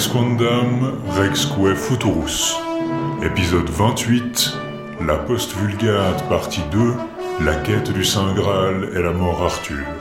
Rex Rexque Futurus. Épisode 28, La Poste Vulgate, partie 2, La quête du Saint Graal et la mort Arthur.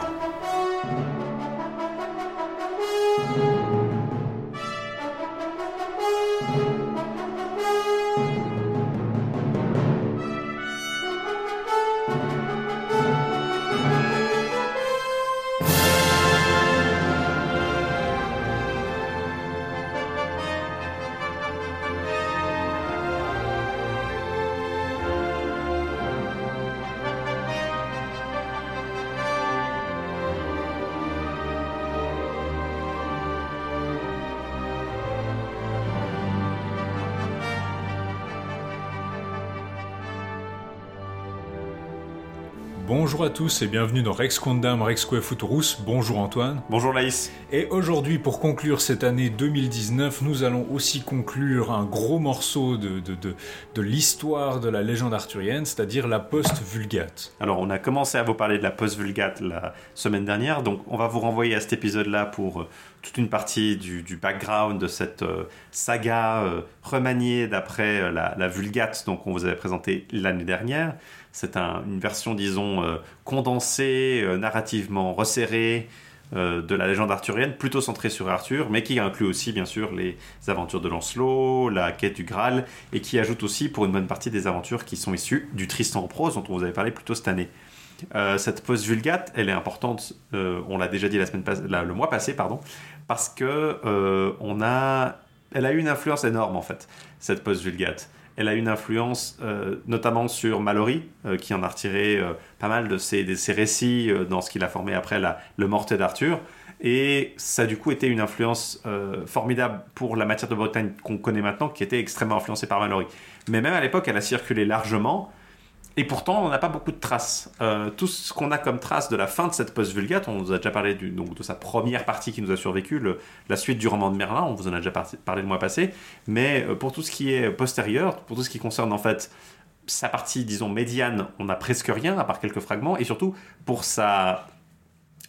Bonjour à tous et bienvenue dans Rex Quandam Rexque Futurus. Bonjour Antoine. Bonjour Laïs. Et aujourd'hui, pour conclure cette année 2019, nous allons aussi conclure un gros morceau de, de, de, de l'histoire de la légende arthurienne, c'est-à-dire la post-vulgate. Alors, on a commencé à vous parler de la post-vulgate la semaine dernière, donc on va vous renvoyer à cet épisode-là pour euh, toute une partie du, du background de cette euh, saga euh, remaniée d'après euh, la, la vulgate donc on vous avait présenté l'année dernière. C'est un- une version, disons, euh, condensée, euh, narrativement resserrée euh, de la légende arthurienne, plutôt centrée sur Arthur, mais qui inclut aussi, bien sûr, les aventures de Lancelot, la quête du Graal, et qui ajoute aussi, pour une bonne partie, des aventures qui sont issues du Tristan en prose, dont on vous avait parlé plus tôt cette année. Cette post-vulgate, elle est importante, on l'a déjà dit la semaine le mois passé, pardon, parce que on a, elle a eu une influence énorme en fait, cette post-vulgate. Elle a une influence euh, notamment sur Mallory, euh, qui en a retiré euh, pas mal de ses, récits dans ce qu'il a formé après le Mortet d'Arthur. Et ça a du coup été une influence formidable pour la matière de Bretagne qu'on connaît maintenant, qui était extrêmement influencée par Mallory. Mais même à l'époque, elle a circulé largement. Et pourtant, on n'a pas beaucoup de traces. Euh, tout ce qu'on a comme traces de la fin de cette post-vulgate, on vous a déjà parlé donc, de sa première partie qui nous a survécu, la suite du roman de Merlin, on vous en a déjà par- parlé le mois passé. Mais euh, pour tout ce qui est postérieur, pour tout ce qui concerne en fait sa partie, disons, médiane, on n'a presque rien, à part quelques fragments. Et surtout, pour sa,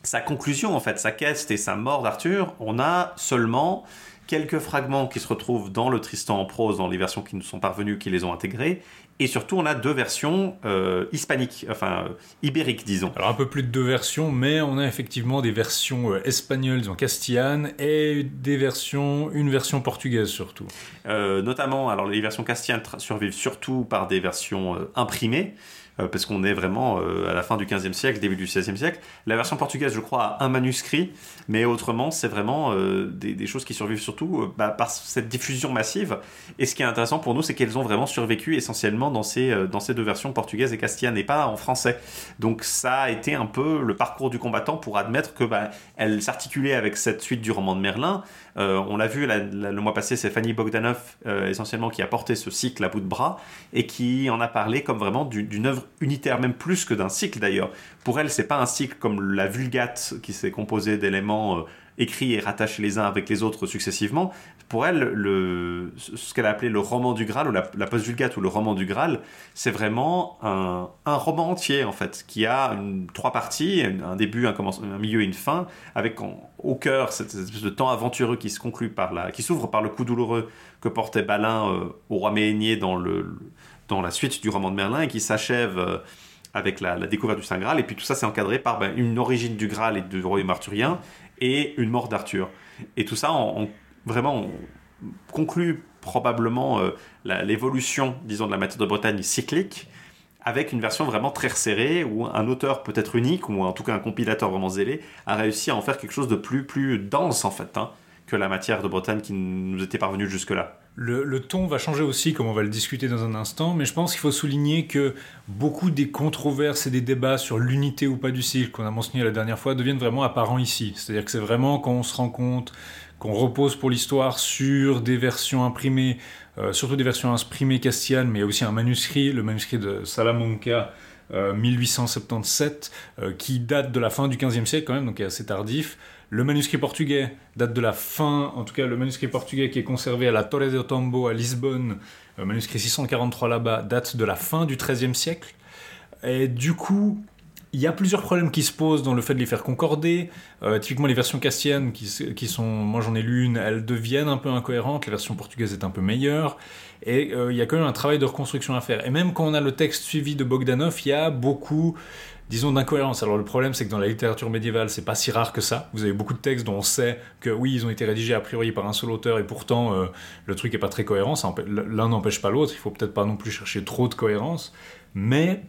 sa conclusion, en fait, sa quête et sa mort d'Arthur, on a seulement quelques fragments qui se retrouvent dans le Tristan en prose, dans les versions qui nous sont parvenues, qui les ont intégrés. Et surtout, on a deux versions euh, hispaniques, enfin euh, ibériques, disons. Alors un peu plus de deux versions, mais on a effectivement des versions euh, espagnoles, disons castillanes, et des versions, une version portugaise surtout. Notamment, alors les versions castillanes survivent surtout par des versions imprimées, parce qu'on est vraiment euh, à la fin du 15e siècle, début du 16e siècle. La version portugaise, je crois, a un manuscrit, mais autrement, c'est vraiment euh, des, choses qui survivent surtout euh, bah, par cette diffusion massive. Et ce qui est intéressant pour nous, c'est qu'elles ont vraiment survécu essentiellement dans ces, euh, dans ces deux versions portugaises et castillanes, et pas en français. Donc ça a été un peu le parcours du combattant pour admettre que bah, elle s'articulait avec cette suite du roman de Merlin. Euh, on l'a vu le mois passé, c'est Fanny Bogdanov euh, essentiellement qui a porté ce cycle à bout de bras et qui en a parlé comme vraiment du- d'une œuvre unitaire, même plus que d'un cycle d'ailleurs. Pour elle, c'est pas un cycle comme la Vulgate qui s'est composé d'éléments euh, écrits et rattachés les uns avec les autres successivement. Pour elle, le, ce qu'elle a appelé le roman du Graal ou la, post-Vulgate ou le roman du Graal, c'est vraiment un, roman entier en fait qui a trois parties, un début, un, milieu et une fin, avec au cœur cette espèce de temps aventureux qui se conclut par la, qui s'ouvre par le coup douloureux que portait Balin euh, au roi Méhénier dans le, dans la suite du roman de Merlin et qui s'achève euh, avec la, découverte du Saint Graal. Et puis tout ça, c'est encadré par ben, une origine du Graal et du royaume arthurien et une mort d'Arthur. Et tout ça, vraiment, on conclut probablement euh, l'évolution, disons, de la matière de Bretagne cyclique avec une version vraiment très resserrée où un auteur peut-être unique ou en tout cas un compilateur vraiment zélé a réussi à en faire quelque chose de plus plus dense en fait hein, que la matière de Bretagne qui nous était parvenue jusque-là. Le, le ton va changer aussi, comme on va le discuter dans un instant, mais je pense qu'il faut souligner que beaucoup des controverses et des débats sur l'unité ou pas du cycle qu'on a mentionné la dernière fois deviennent vraiment apparents ici. C'est-à-dire que c'est vraiment quand on se rend compte qu'on repose pour l'histoire sur des versions imprimées, euh, surtout des versions imprimées castillanes, mais il y a aussi un manuscrit, le manuscrit de Salamanca, euh, 1877, euh, qui date de la fin du XVe siècle quand même, donc est assez tardif. Le manuscrit portugais date de la fin, en tout cas le manuscrit portugais qui est conservé à la Torre de Tombo à Lisbonne, euh, manuscrit 643 là-bas, date de la fin du XIIIe siècle. Et du coup, il y a plusieurs problèmes qui se posent dans le fait de les faire concorder. Euh, typiquement, les versions castiennes, qui, sont, moi j'en ai lu une, elles deviennent un peu incohérentes. La version portugaise est un peu meilleure. Et euh, il y a quand même un travail de reconstruction à faire. Et même quand on a le texte suivi de Bogdanov, il y a beaucoup, disons, d'incohérences. Alors le problème, c'est que dans la littérature médiévale, c'est pas si rare que ça. Vous avez beaucoup de textes dont on sait que oui, ils ont été rédigés a priori par un seul auteur, et pourtant euh, le truc est pas très cohérent. L'un n'empêche pas l'autre. Il faut peut-être pas non plus chercher trop de cohérence. Mais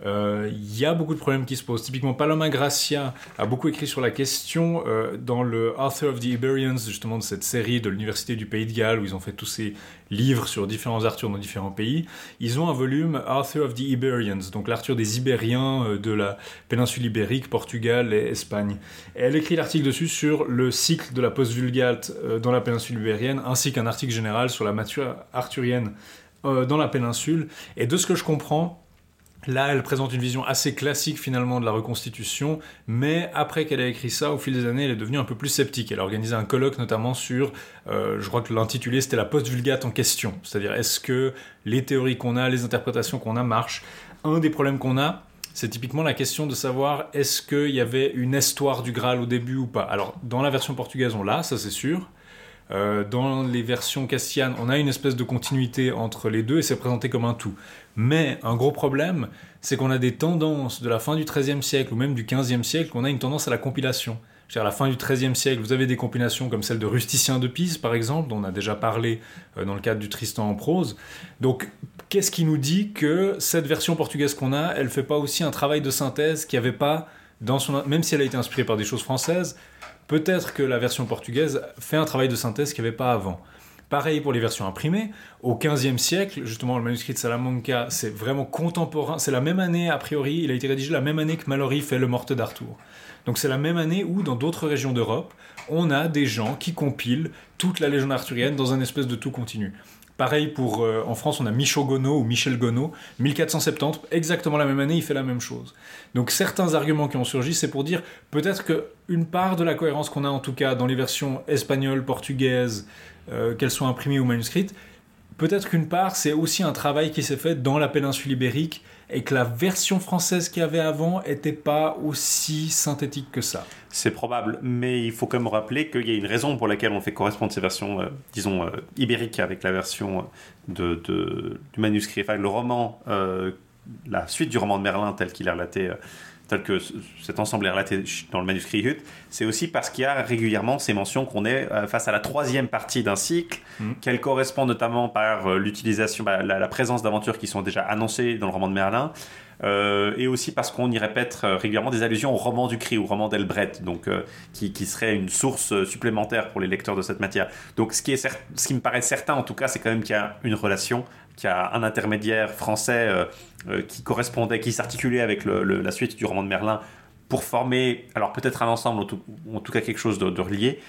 il euh, y a beaucoup de problèmes qui se posent. Typiquement, Paloma Gracia a beaucoup écrit sur la question euh, dans le Author of the Iberians, justement de cette série de l'Université du Pays de Galles, où ils ont fait tous ces livres sur différents Arthurs dans différents pays. Ils ont un volume Author of the Iberians, donc l'Arthur des Ibériens euh, de la péninsule ibérique, Portugal et Espagne. Elle écrit l'article dessus sur le cycle de la post-vulgate dans la péninsule ibérienne, ainsi qu'un article général sur la mature arthurienne dans la péninsule. Et de ce que je comprends, Là, elle présente une vision assez classique finalement de la reconstitution, mais après qu'elle a écrit ça, au fil des années, elle est devenue un peu plus sceptique. Elle a organisé un colloque notamment sur, euh, je crois que l'intitulé c'était la post-vulgate en question, c'est-à-dire est-ce que les théories qu'on a, les interprétations qu'on a marchent? Un des problèmes qu'on a, c'est typiquement la question de savoir est-ce qu'il y avait une histoire du Graal au début ou pas? Alors, dans la version portugaise, on l'a, ça c'est sûr. Euh, dans les versions castianes, on a une espèce de continuité entre les deux et c'est présenté comme un tout. Mais un gros problème, c'est qu'on a des tendances de la fin du XIIIe siècle ou même du XVe siècle, on a une tendance à la compilation. à la fin du XIIIe siècle, vous avez des compilations comme celle de Rusticien de Pise, par exemple, dont on a déjà parlé euh, dans le cadre du Tristan en prose. Donc, qu'est-ce qui nous dit que cette version portugaise qu'on a, elle fait pas aussi un travail de synthèse qui avait pas dans son, même si elle a été inspirée par des choses françaises, Peut-être que la version portugaise fait un travail de synthèse qu'il n'y avait pas avant. Pareil pour les versions imprimées. Au XVe siècle, justement, le manuscrit de Salamanca, c'est vraiment contemporain. C'est la même année, a priori, il a été rédigé la même année que Mallory fait le Morte d'Arthur. Donc c'est la même année où, dans d'autres régions d'Europe, on a des gens qui compilent toute la légende arthurienne dans un espèce de tout continu. Pareil pour, euh, en France, on a Michaud Gonod ou Michel Gonod, 1470, exactement la même année, il fait la même chose. Donc certains arguments qui ont surgi, c'est pour dire peut-être qu'une part de la cohérence qu'on a en tout cas dans les versions espagnoles, portugaises, euh, qu'elles soient imprimées ou manuscrites, peut-être qu'une part c'est aussi un travail qui s'est fait dans la péninsule ibérique et que la version française qu'il y avait avant n'était pas aussi synthétique que ça. C'est probable, mais il faut quand même rappeler qu'il y a une raison pour laquelle on fait correspondre ces versions, euh, disons, euh, ibériques avec la version de, du manuscrit, enfin le roman, euh, la suite du roman de Merlin tel qu'il est relaté tel que cet ensemble est relaté dans le manuscrit Hutt, c'est aussi parce qu'il y a régulièrement ces mentions qu'on est face à la troisième partie d'un cycle, mmh. qu'elle correspond notamment par l'utilisation, bah, la, la, présence d'aventures qui sont déjà annoncées dans le roman de Merlin, euh, et aussi parce qu'on y répète euh, régulièrement des allusions au roman du cri, au roman d'Elbret, donc euh, qui, qui, serait une source supplémentaire pour les lecteurs de cette matière. Donc ce qui, est ce qui me paraît certain en tout cas, c'est quand même qu'il y a une relation, qu'il y a un intermédiaire français qui correspondait, qui s'articulait avec la suite du roman de Merlin pour former, alors peut-être un ensemble, en tout cas quelque chose de relié.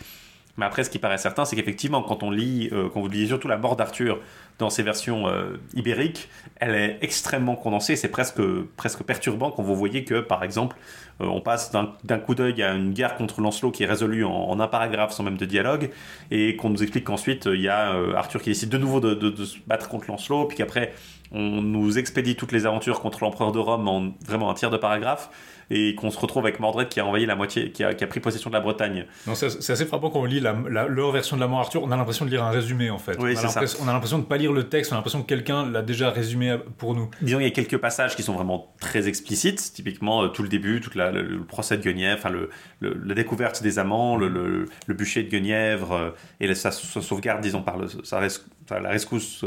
Mais après, ce qui paraît certain, c'est qu'effectivement, quand on lit, quand vous lisez surtout la mort d'Arthur dans ses versions euh, ibériques, elle est extrêmement condensée. C'est presque, presque perturbant quand vous voyez que, par exemple, euh, on passe d'un coup d'œil à une guerre contre Lancelot qui est résolue en, un paragraphe sans même de dialogue, et qu'on nous explique qu'ensuite il y a euh, Arthur qui décide de nouveau de, de, se battre contre Lancelot, puis qu'après on nous expédie toutes les aventures contre l'empereur de Rome en vraiment un tiers de paragraphe et qu'on se retrouve avec Mordred qui a envahi la moitié, qui a, qui a pris possession de la Bretagne. C'est assez frappant quand on lit la, leur version de la mort Arthur, on a l'impression de lire un résumé en fait. Oui, on a l'impression de pas lire le texte, on a l'impression que quelqu'un l'a déjà résumé pour nous. Disons, il y a quelques passages qui sont vraiment très explicites, typiquement euh, tout le début, tout le, procès de Guenièvre, enfin le, la découverte des amants, le, bûcher de Guenièvre euh, et sa, sauvegarde, disons, par la rescousse.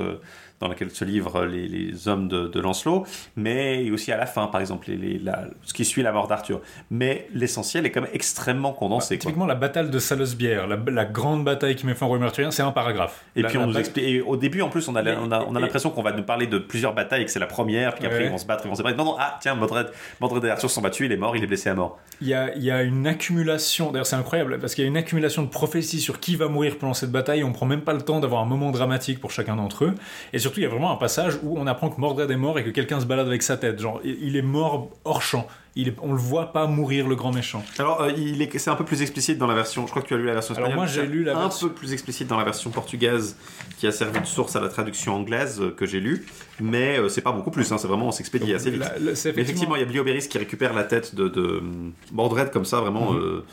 Dans laquelle se livrent les, les hommes de, de, Lancelot, mais aussi à la fin, par exemple, les, la, ce qui suit la mort d'Arthur. Mais l'essentiel est quand même extrêmement condensé. typiquement, la bataille de Salosbière, la, la, grande bataille qui met fin au roi c'est un paragraphe. Et puis on nous explique, et au début, en plus, on a, on a, on a l'impression qu'on va nous parler de plusieurs batailles, que c'est la première, puis après ils vont se battre, ils vont se battre. Non, non, ah, tiens, Mordred, Mordred et Arthur sont battus, il est mort, il est blessé à mort. Il y a, il y a une accumulation, d'ailleurs c'est incroyable, parce qu'il y a une accumulation de prophéties sur qui va mourir pendant cette bataille, on prend même pas le temps d'avoir un moment dramatique pour chacun d'entre eux. Et surtout, il y a vraiment un passage où on apprend que Mordred est mort et que quelqu'un se balade avec sa tête. Genre, il est mort hors champ. Il est, on le voit pas mourir le grand méchant. Alors, euh, il est, c'est un peu plus explicite dans la version. Je crois que tu as lu la version espagnole. Alors moi, j'ai lu la un version- peu plus explicite dans la version portugaise, qui a servi de source à la traduction anglaise euh, que j'ai lue. Mais euh, c'est pas beaucoup plus. hein, c'est vraiment on s'expédie assez vite. La- la- c'est Mais effectivement, il y a Blioberis qui récupère la tête de, de Mordred comme ça, vraiment. Mhm. euh,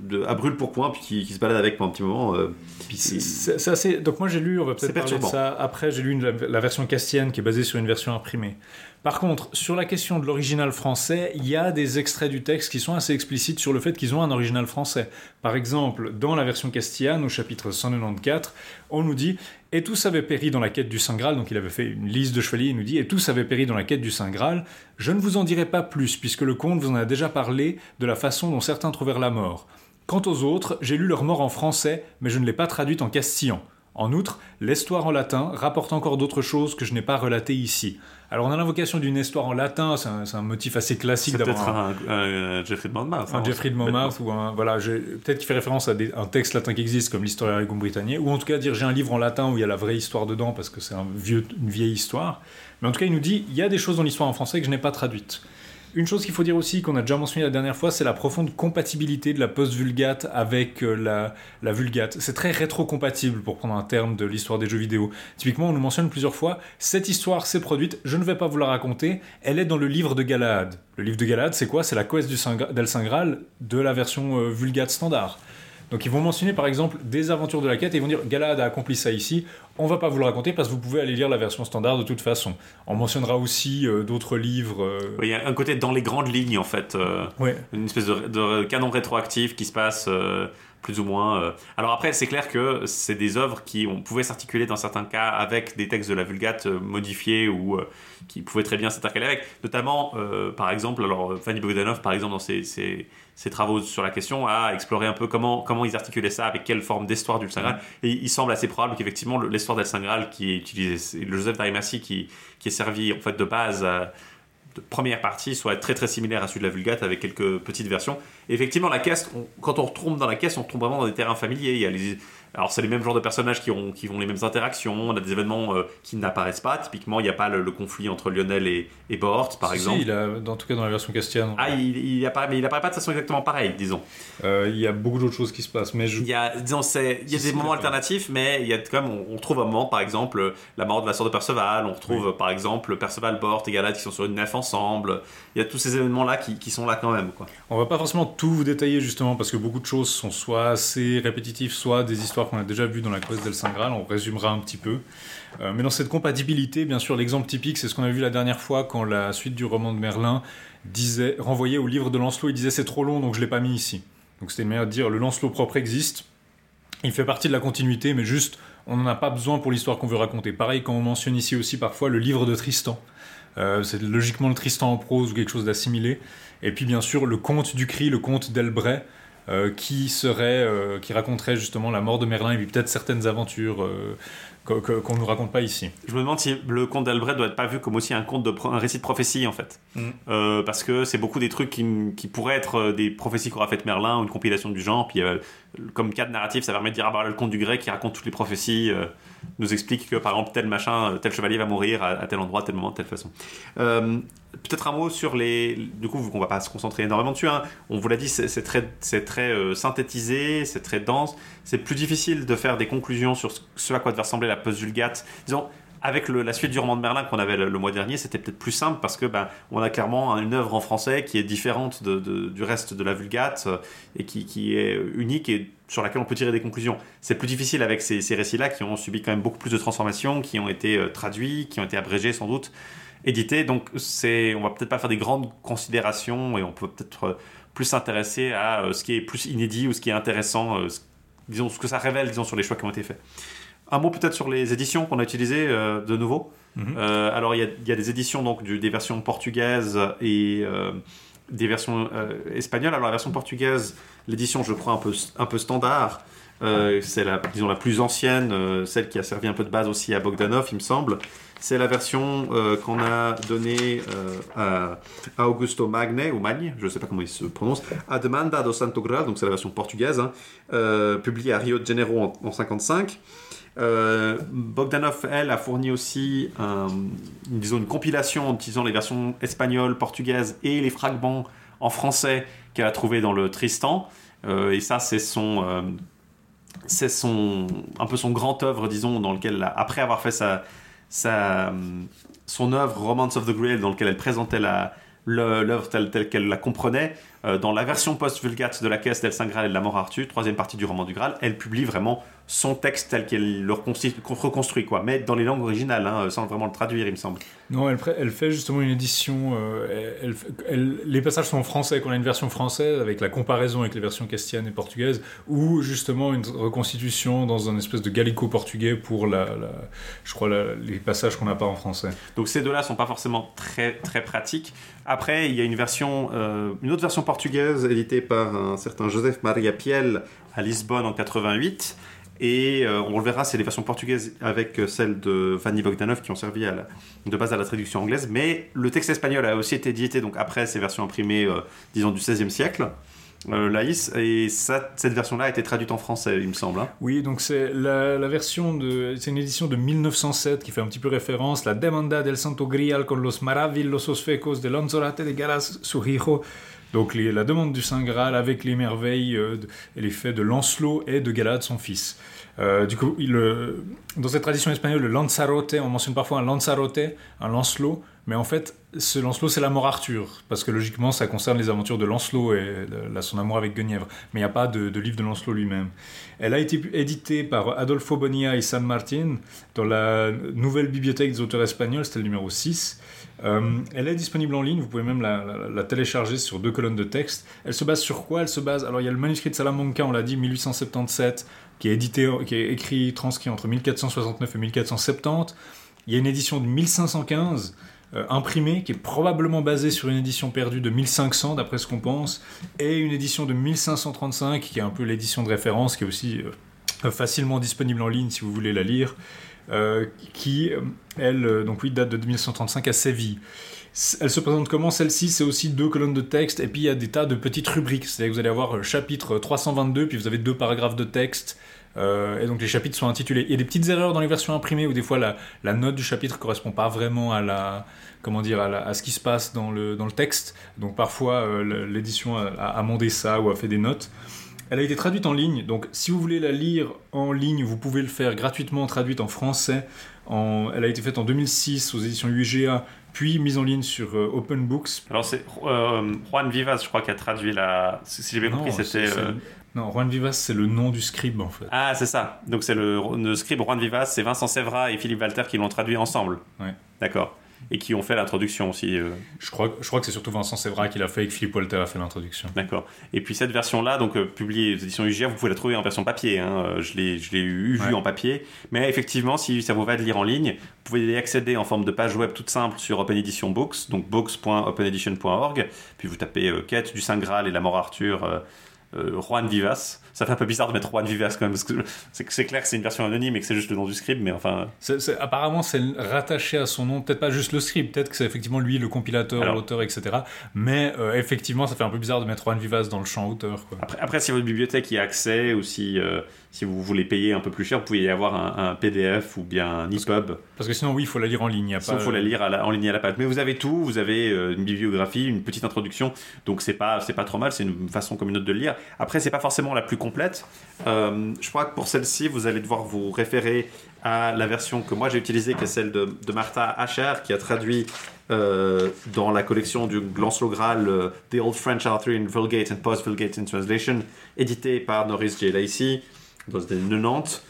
de, à brûle pour point, puis qui, qui se balade avec pendant un petit moment. euh, C'est- assez. Donc moi j'ai lu, on va peut-être parler de ça après. J'ai lu une- la, la version castienne qui est basée sur une version imprimée. Par contre, sur la question de l'original français, il y a des extraits du texte qui sont assez explicites sur le fait qu'ils ont un original français. Par exemple, dans la version castillane, au chapitre 194, on nous dit Et tous avaient péri dans la quête du Saint Graal. Donc il avait fait une liste de chevaliers. Il nous dit Et tous avaient péri dans la quête du Saint Graal. Je ne vous en dirai pas plus, puisque le comte vous en a déjà parlé de la façon dont certains trouvèrent la mort. Quant aux autres, j'ai lu leur mort en français, mais je ne l'ai pas traduite en castillan. En outre, l'histoire en latin rapporte encore d'autres choses que je n'ai pas relatées ici. Alors on a l'invocation d'une histoire en latin, c'est un, motif assez classique c'est d'avoir peut-être un, un, un Jeffrey de Monmouth. un hein, Geoffrey de Monmouth ou un voilà, peut-être qu'il fait référence à des- un texte latin qui existe comme l'Historia Regum Britanniae, ou en tout cas dire j'ai un livre en latin où il y a la vraie histoire dedans parce que c'est vieux, une vieille histoire. Mais en tout cas, il nous dit il y a des choses dans l'histoire en français que je n'ai pas traduites. Une chose qu'il faut dire aussi, qu'on a déjà mentionné la dernière fois, c'est la profonde compatibilité de la post-vulgate avec euh, la, vulgate. C'est très rétro-compatible, pour prendre un terme de l'histoire des jeux vidéo. Typiquement, on nous mentionne plusieurs fois, cette histoire s'est produite, je ne vais pas vous la raconter, elle est dans le livre de Galahad. Le livre de Galahad, c'est quoi? C'est la quest du d'El Saint de la version euh, vulgate standard. Donc ils vont mentionner par exemple des aventures de la quête et ils vont dire Galahad a accompli ça ici, on va pas vous le raconter parce que vous pouvez aller lire la version standard de toute façon. On mentionnera aussi euh, d'autres livres. euh, Il y a un côté dans les grandes lignes en fait. euh, ouais. une espèce de, de canon rétroactif qui se passe plus ou moins. euh. Alors après, c'est clair que c'est des œuvres qui on pouvait s'articuler dans certains cas avec des textes de la Vulgate euh, modifiés ou euh, qui pouvaient très bien s'intercaler avec. Notamment, euh, par exemple, alors Fanny Bogdanov, par exemple, dans ses, ses- ses travaux sur la question, a exploré un peu comment, comment ils articulaient ça, avec quelle forme d'histoire du Saint Graal. Et il semble assez probable qu'effectivement, l'histoire d'El Saint Graal qui est utilisée, c'est le Joseph d'Arimathie qui, qui est servi en fait de base à, première partie soit très très similaire à celui de la Vulgate avec quelques petites versions. Effectivement, la caisse, quand on retombe dans la caisse, on retombe vraiment dans des terrains familiers. Il y a les, alors, c'est les mêmes genres de personnages qui ont, qui ont les mêmes interactions. On a des événements euh, qui n'apparaissent pas. Typiquement, il n'y a pas le, le conflit entre Lionel et, et Bohort, par Si, exemple. il a, en tout cas dans la version castillane. Ah, il, il apparaît, mais il apparaît pas de façon exactement pareille, disons. Euh, il y a beaucoup d'autres choses qui se passent, mais je... Il y a, disons, c'est, il y a Si, des si, moments alternatifs, mais il y a quand même, on, on trouve un moment, par exemple, la mort de la sœur de Perceval, on retrouve, par exemple, Perceval, Bort et Galad qui sont sur une nef ensemble. Il y a tous ces événements-là qui, qui sont là quand même, quoi. On va pas forcément tout vous détailler justement parce que beaucoup de choses sont soit assez répétitives, soit des histoires qu'on a déjà vues dans la quest d'El Saint Graal. On résumera un petit peu. Euh, mais dans cette compatibilité, bien sûr, l'exemple typique, c'est ce qu'on a vu la dernière fois quand la suite du roman de Merlin disait, renvoyait au livre de Lancelot, il disait c'est trop long donc je l'ai pas mis ici. Donc c'était une manière de dire le Lancelot propre existe. Il fait partie de la continuité, mais juste on n'en a pas besoin pour l'histoire qu'on veut raconter. Pareil quand on mentionne ici aussi parfois le livre de Tristan. Euh, c'est logiquement le Tristan en prose ou quelque chose d'assimilé. Et puis bien sûr le conte du cri, le conte d'Elbray, euh, qui serait, euh, qui raconterait justement la mort de Merlin et puis peut-être certaines aventures euh, qu'on ne nous raconte pas ici. Je me demande si le conte d'Albret doit être pas vu comme aussi un conte de un récit de prophétie en fait, Mm. Euh, parce que c'est beaucoup des trucs qui, qui pourraient être euh, des prophéties qu'aura faites Merlin ou une compilation du genre. Puis euh, comme cadre narratif, ça permet de dire ah bah le conte du grec qui raconte toutes les prophéties euh, nous explique que par exemple tel machin, euh, tel chevalier va mourir à, à tel endroit, à tel moment, de telle façon. Peut-être un mot sur les. Du coup, vu qu'on va pas se concentrer énormément dessus, hein, on vous l'a dit, c'est très, euh, synthétisé, c'est très dense. C'est plus difficile de faire des conclusions sur ce- à quoi devait ressembler la post-vulgate. Disons, avec la suite du roman de Merlin qu'on avait le, mois dernier, c'était peut-être plus simple parce que ben, on a clairement une œuvre en français qui est différente du reste de la vulgate euh, et qui, est unique et sur laquelle on peut tirer des conclusions. C'est plus difficile avec ces, ces récits-là qui ont subi quand même beaucoup plus de transformations, qui ont été euh, traduits, qui ont été abrégés sans doute, édités. Donc c'est, on va peut-être pas faire des grandes considérations et on peut peut-être euh, plus s'intéresser à euh, ce qui est plus inédit ou ce qui est intéressant, euh, ce- disons ce que ça révèle, disons sur les choix qui ont été faits. Un mot peut-être sur les éditions qu'on a utilisées euh, de nouveau. Mhm. Euh, alors il y, a, il y a des éditions donc du- des versions portugaises et euh, des versions espagnoles. Alors la version portugaise, l'édition je crois un peu, un peu standard, c'est la, disons, la plus ancienne, celle qui a servi un peu de base aussi à Bogdanov il me semble. C'est la version euh, qu'on a donnée euh, à, Augusto Magne, ou Magne, je ne sais pas comment il se prononce, à Demanda do Santo Graal, donc c'est la version portugaise, hein, euh, publiée à Rio de Janeiro en, en 55. Euh, Bogdanov, elle, a fourni aussi un, disons, une compilation en utilisant les versions espagnoles, portugaises et les fragments en français qu'elle a trouvé dans le Tristan. Et ça, c'est son, c'est un peu son grand œuvre, disons, dans lequel, après avoir fait sa, son œuvre Romance of the Grail, dans lequel elle présentait l'œuvre telle, telle qu'elle la comprenait, euh, dans la version post-vulgate de la caisse d'El Saint Graal et de la mort Arthur, troisième partie du roman du Graal, elle publie vraiment son texte tel qu'elle le reconstruit, quoi, mais dans les langues originales, hein, sans vraiment le traduire, il me semble. Non, elle, elle fait justement une édition. Euh, elle, les passages sont en français, qu'on a une version française avec la comparaison avec les versions castiennes et portugaises, ou justement une reconstitution dans un espèce de gallico-portugais pour la, je crois les passages qu'on n'a pas en français. Donc ces deux-là sont pas forcément très très pratiques. Après, il y a une version, euh, une autre version portugaise éditée par un certain Joseph Maria Piel à Lisbonne en 88 et euh, on le verra, c'est les versions portugaises avec euh, celle de Fanny Bogdanov qui ont servi de base à la traduction anglaise. Mais le texte espagnol a aussi été édité donc après ces versions imprimées, euh, disons, du XVIe siècle. Laïs, et cette version-là a été traduite en français, il me semble. Hein. Oui, donc c'est la, version de. C'est une édition de 1907 qui fait un petit peu référence. La Demanda del Santo Grial con los maravillosos fecos de Lanzorate de Garas su hijo donc la demande du Saint Graal avec les merveilles euh, et les faits de Lancelot et de Galad, son fils. Euh, du coup, dans cette tradition espagnole, le Lanzarote, on mentionne parfois un Lanzarote, un Lancelot, mais en fait, ce Lancelot, c'est la mort Arthur, parce que logiquement, ça concerne les aventures de Lancelot et son amour avec Guenièvre. Mais il n'y a pas de, livre de Lancelot lui-même. Elle a été éditée par Adolfo Bonilla et San Martin dans la nouvelle bibliothèque des auteurs espagnols, c'était le numéro 6. Euh, elle est disponible en ligne, vous pouvez même la, télécharger sur deux colonnes de texte. Elle se base sur quoi? Elle se base. Alors il y a le manuscrit de Salamanca, on l'a dit, 1877, qui est écrit, transcrit entre 1469 et 1470. Il y a une édition de 1515 euh, imprimée qui est probablement basée sur une édition perdue de 1500 d'après ce qu'on pense, et une édition de 1535 qui est un peu l'édition de référence, qui est aussi euh, facilement disponible en ligne si vous voulez la lire. Euh, qui, euh, elle, euh, donc oui, date de 1935 à Séville. Elle se présente comment Celle-ci, c'est aussi deux colonnes de texte, et puis il y a des tas de petites rubriques. C'est-à-dire que vous allez avoir chapitre 322, puis vous avez deux paragraphes de texte, et donc les chapitres sont intitulés. Il y a des petites erreurs dans les versions imprimées, où des fois la, note du chapitre correspond pas vraiment à la comment dire à, ce qui se passe dans le, dans le texte. Donc parfois l'édition a, a amendé ça ou a fait des notes. Elle a été traduite en ligne, donc si vous voulez la lire en ligne, vous pouvez le faire gratuitement traduite en français. Elle a été faite en 2006 aux éditions UGA, puis mise en ligne sur euh, Open Books. Alors c'est euh, Juan Vivas, je crois, qui a traduit la. Si j'ai bien compris, c'était. Euh, non, Juan Vivas, c'est le nom du scribe en fait. Ah, c'est ça. Donc c'est le, le scribe Juan Vivas, c'est Vincent Sévra et Philippe Walter qui l'ont traduit ensemble. Ouais. D'accord et qui ont fait l'introduction aussi. Euh. Je, crois, je crois que c'est surtout Vincent Sévra qui l'a fait et que Philippe Walter a fait l'introduction. D'accord. Et puis cette version-là, donc euh, publiée aux éditions UGR, vous pouvez la trouver en version papier. Hein. Euh, je l'ai, eu, vu en papier. Mais effectivement, si ça vous va de lire en ligne, vous pouvez y accéder en forme de page web toute simple sur Open Edition Books, donc books.openedition.org. Puis vous tapez Quête du Saint Graal et la mort Arthur, Juan Vivas ça fait un peu bizarre de mettre Juan Vivas quand même, parce que c'est clair que c'est une version anonyme et que c'est juste le nom du script, mais enfin. apparemment, c'est rattaché à son nom, peut-être pas juste le script, peut-être que c'est effectivement lui le compilateur, l'auteur, etc. Mais euh, effectivement, ça fait un peu bizarre de mettre Juan Vivas dans le champ auteur. Quoi. Après, après, si votre bibliothèque y a accès, ou si, euh, si vous voulez payer un peu plus cher, vous pouvez y avoir un, PDF ou bien un EPUB. Parce que sinon, oui, il faut la lire en ligne. Il faut la lire en ligne à la page. Mais vous avez tout, vous avez euh, une bibliographie, une petite introduction, donc c'est pas, pas trop mal, c'est une façon comme une autre de le lire. Après, c'est pas forcément la plus complète. Euh, je crois que pour celle-ci, vous allez devoir vous référer à la version que moi j'ai utilisée, qui est celle de, Martha Asher, qui a traduit euh, dans la collection du Lancelot Graal euh, The Old French Arthur in Vulgate and Post-Vulgate in Translation, édité par Norris J. Lacey dans les années 90.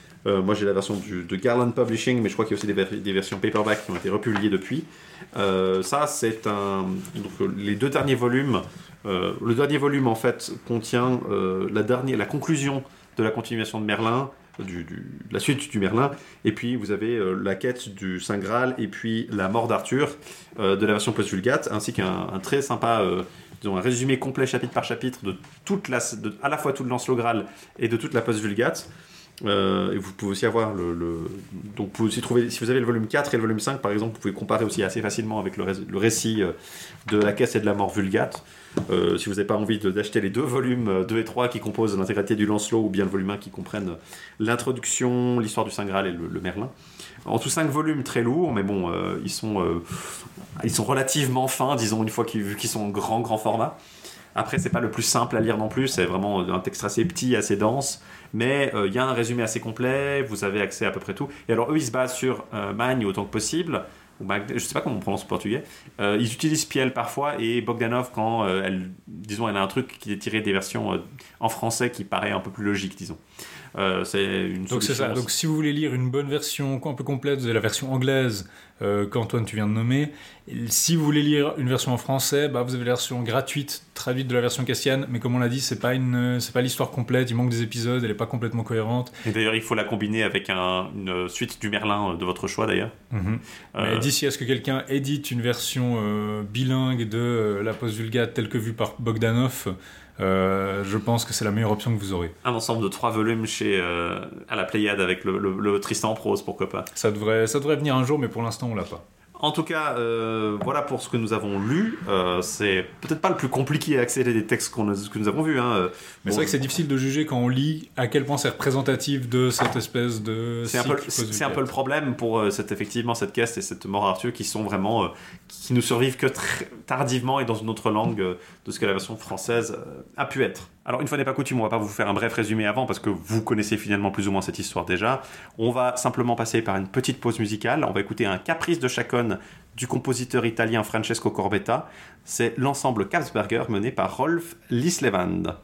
moi j'ai la version de Garland Publishing, mais je crois qu'il y a aussi des, versions paperback qui ont été republiées depuis. ça, c'est un. Donc, les deux derniers volumes. le dernier volume, en fait, contient la, dernière, la conclusion de la continuation de Merlin, du, la suite du Merlin, et puis vous avez euh, la quête du Saint Graal, et puis la mort d'Arthur euh, de la version post-vulgate, ainsi qu'un très sympa, euh, disons, un résumé complet chapitre par chapitre de toute la, de, à la fois tout le Lancelot Graal et de toute la post-vulgate. Euh, et vous pouvez aussi avoir le, Donc, vous pouvez aussi trouver. Si vous avez le volume 4 et le volume 5, par exemple, vous pouvez comparer aussi assez facilement avec le, le récit euh, de La caisse et de la mort vulgate. Euh, si vous n'avez pas envie d'acheter les deux volumes 2 et 3 qui composent l'intégralité du Lancelot, ou bien le volume 1 qui comprennent l'introduction, l'histoire du Saint Graal et le, Merlin. En tout 5 volumes très lourds, mais bon, ils, sont, ils sont relativement fins, disons, une fois qu'ils sont en grand, grand format. Après, c'est pas le plus simple à lire non plus, c'est vraiment un texte assez petit, assez dense, mais il euh, y a un résumé assez complet, vous avez accès à, peu près tout. Et alors, eux, ils se basent sur euh, Magne autant que possible, ou je sais pas comment on prononce en portugais. Euh, ils utilisent Piel parfois, et Bogdanov, quand disons, elle a un truc qui est tiré des versions en français qui paraît un peu plus logique, disons. C'est une Donc c'est ça. Donc si vous voulez lire une bonne version un peu complète, vous avez la version anglaise euh, qu'Antoine tu viens de nommer. si vous voulez lire une version en français, bah, vous avez la version gratuite, traduite de la version cassienne, mais comme on l'a dit, c'est pas une, c'est pas l'histoire complète, il manque des épisodes, elle est pas complètement cohérente. Et d'ailleurs, il faut la combiner avec une suite du Merlin de votre choix d'ailleurs. Euh, d'ici à ce que quelqu'un édite une version euh, bilingue de la post vulgate telle que vue par Bogdanov, je pense que c'est la meilleure option que vous aurez. Un ensemble de trois volumes chez à la Pléiade avec le, le Tristan en prose, pourquoi pas. Ça devrait, ça devrait venir un jour, mais pour l'instant on l'a pas. En tout cas, euh, voilà pour ce que nous avons lu. Euh, c'est peut-être pas le plus compliqué à accéder des textes qu'on que nous avons vus. Hein. Mais c'est vrai que c'est difficile de juger quand on lit à quel point c'est représentatif de cette espèce de. C'est un, peu, c'est un peu le problème pour euh, cette, effectivement cette caisse et cette mort Arthur qui sont vraiment. qui nous survivent que très tardivement et dans une autre langue de ce que la version française a pu être. Alors, une fois n'est pas coutume, on va pas vous faire un bref résumé avant parce que vous connaissez finalement plus ou moins cette histoire déjà. On va simplement passer par une petite pause musicale. On va écouter un caprice de Chacon du compositeur italien Francesco Corbetta. C'est l'ensemble Kapsberger mené par Rolf Lislevand.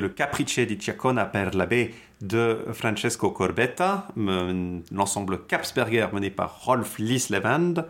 Le Capricce di Ciacona per l'abbé de Francesco Corbetta, l'ensemble Capsberger mené par Rolf Lislevand.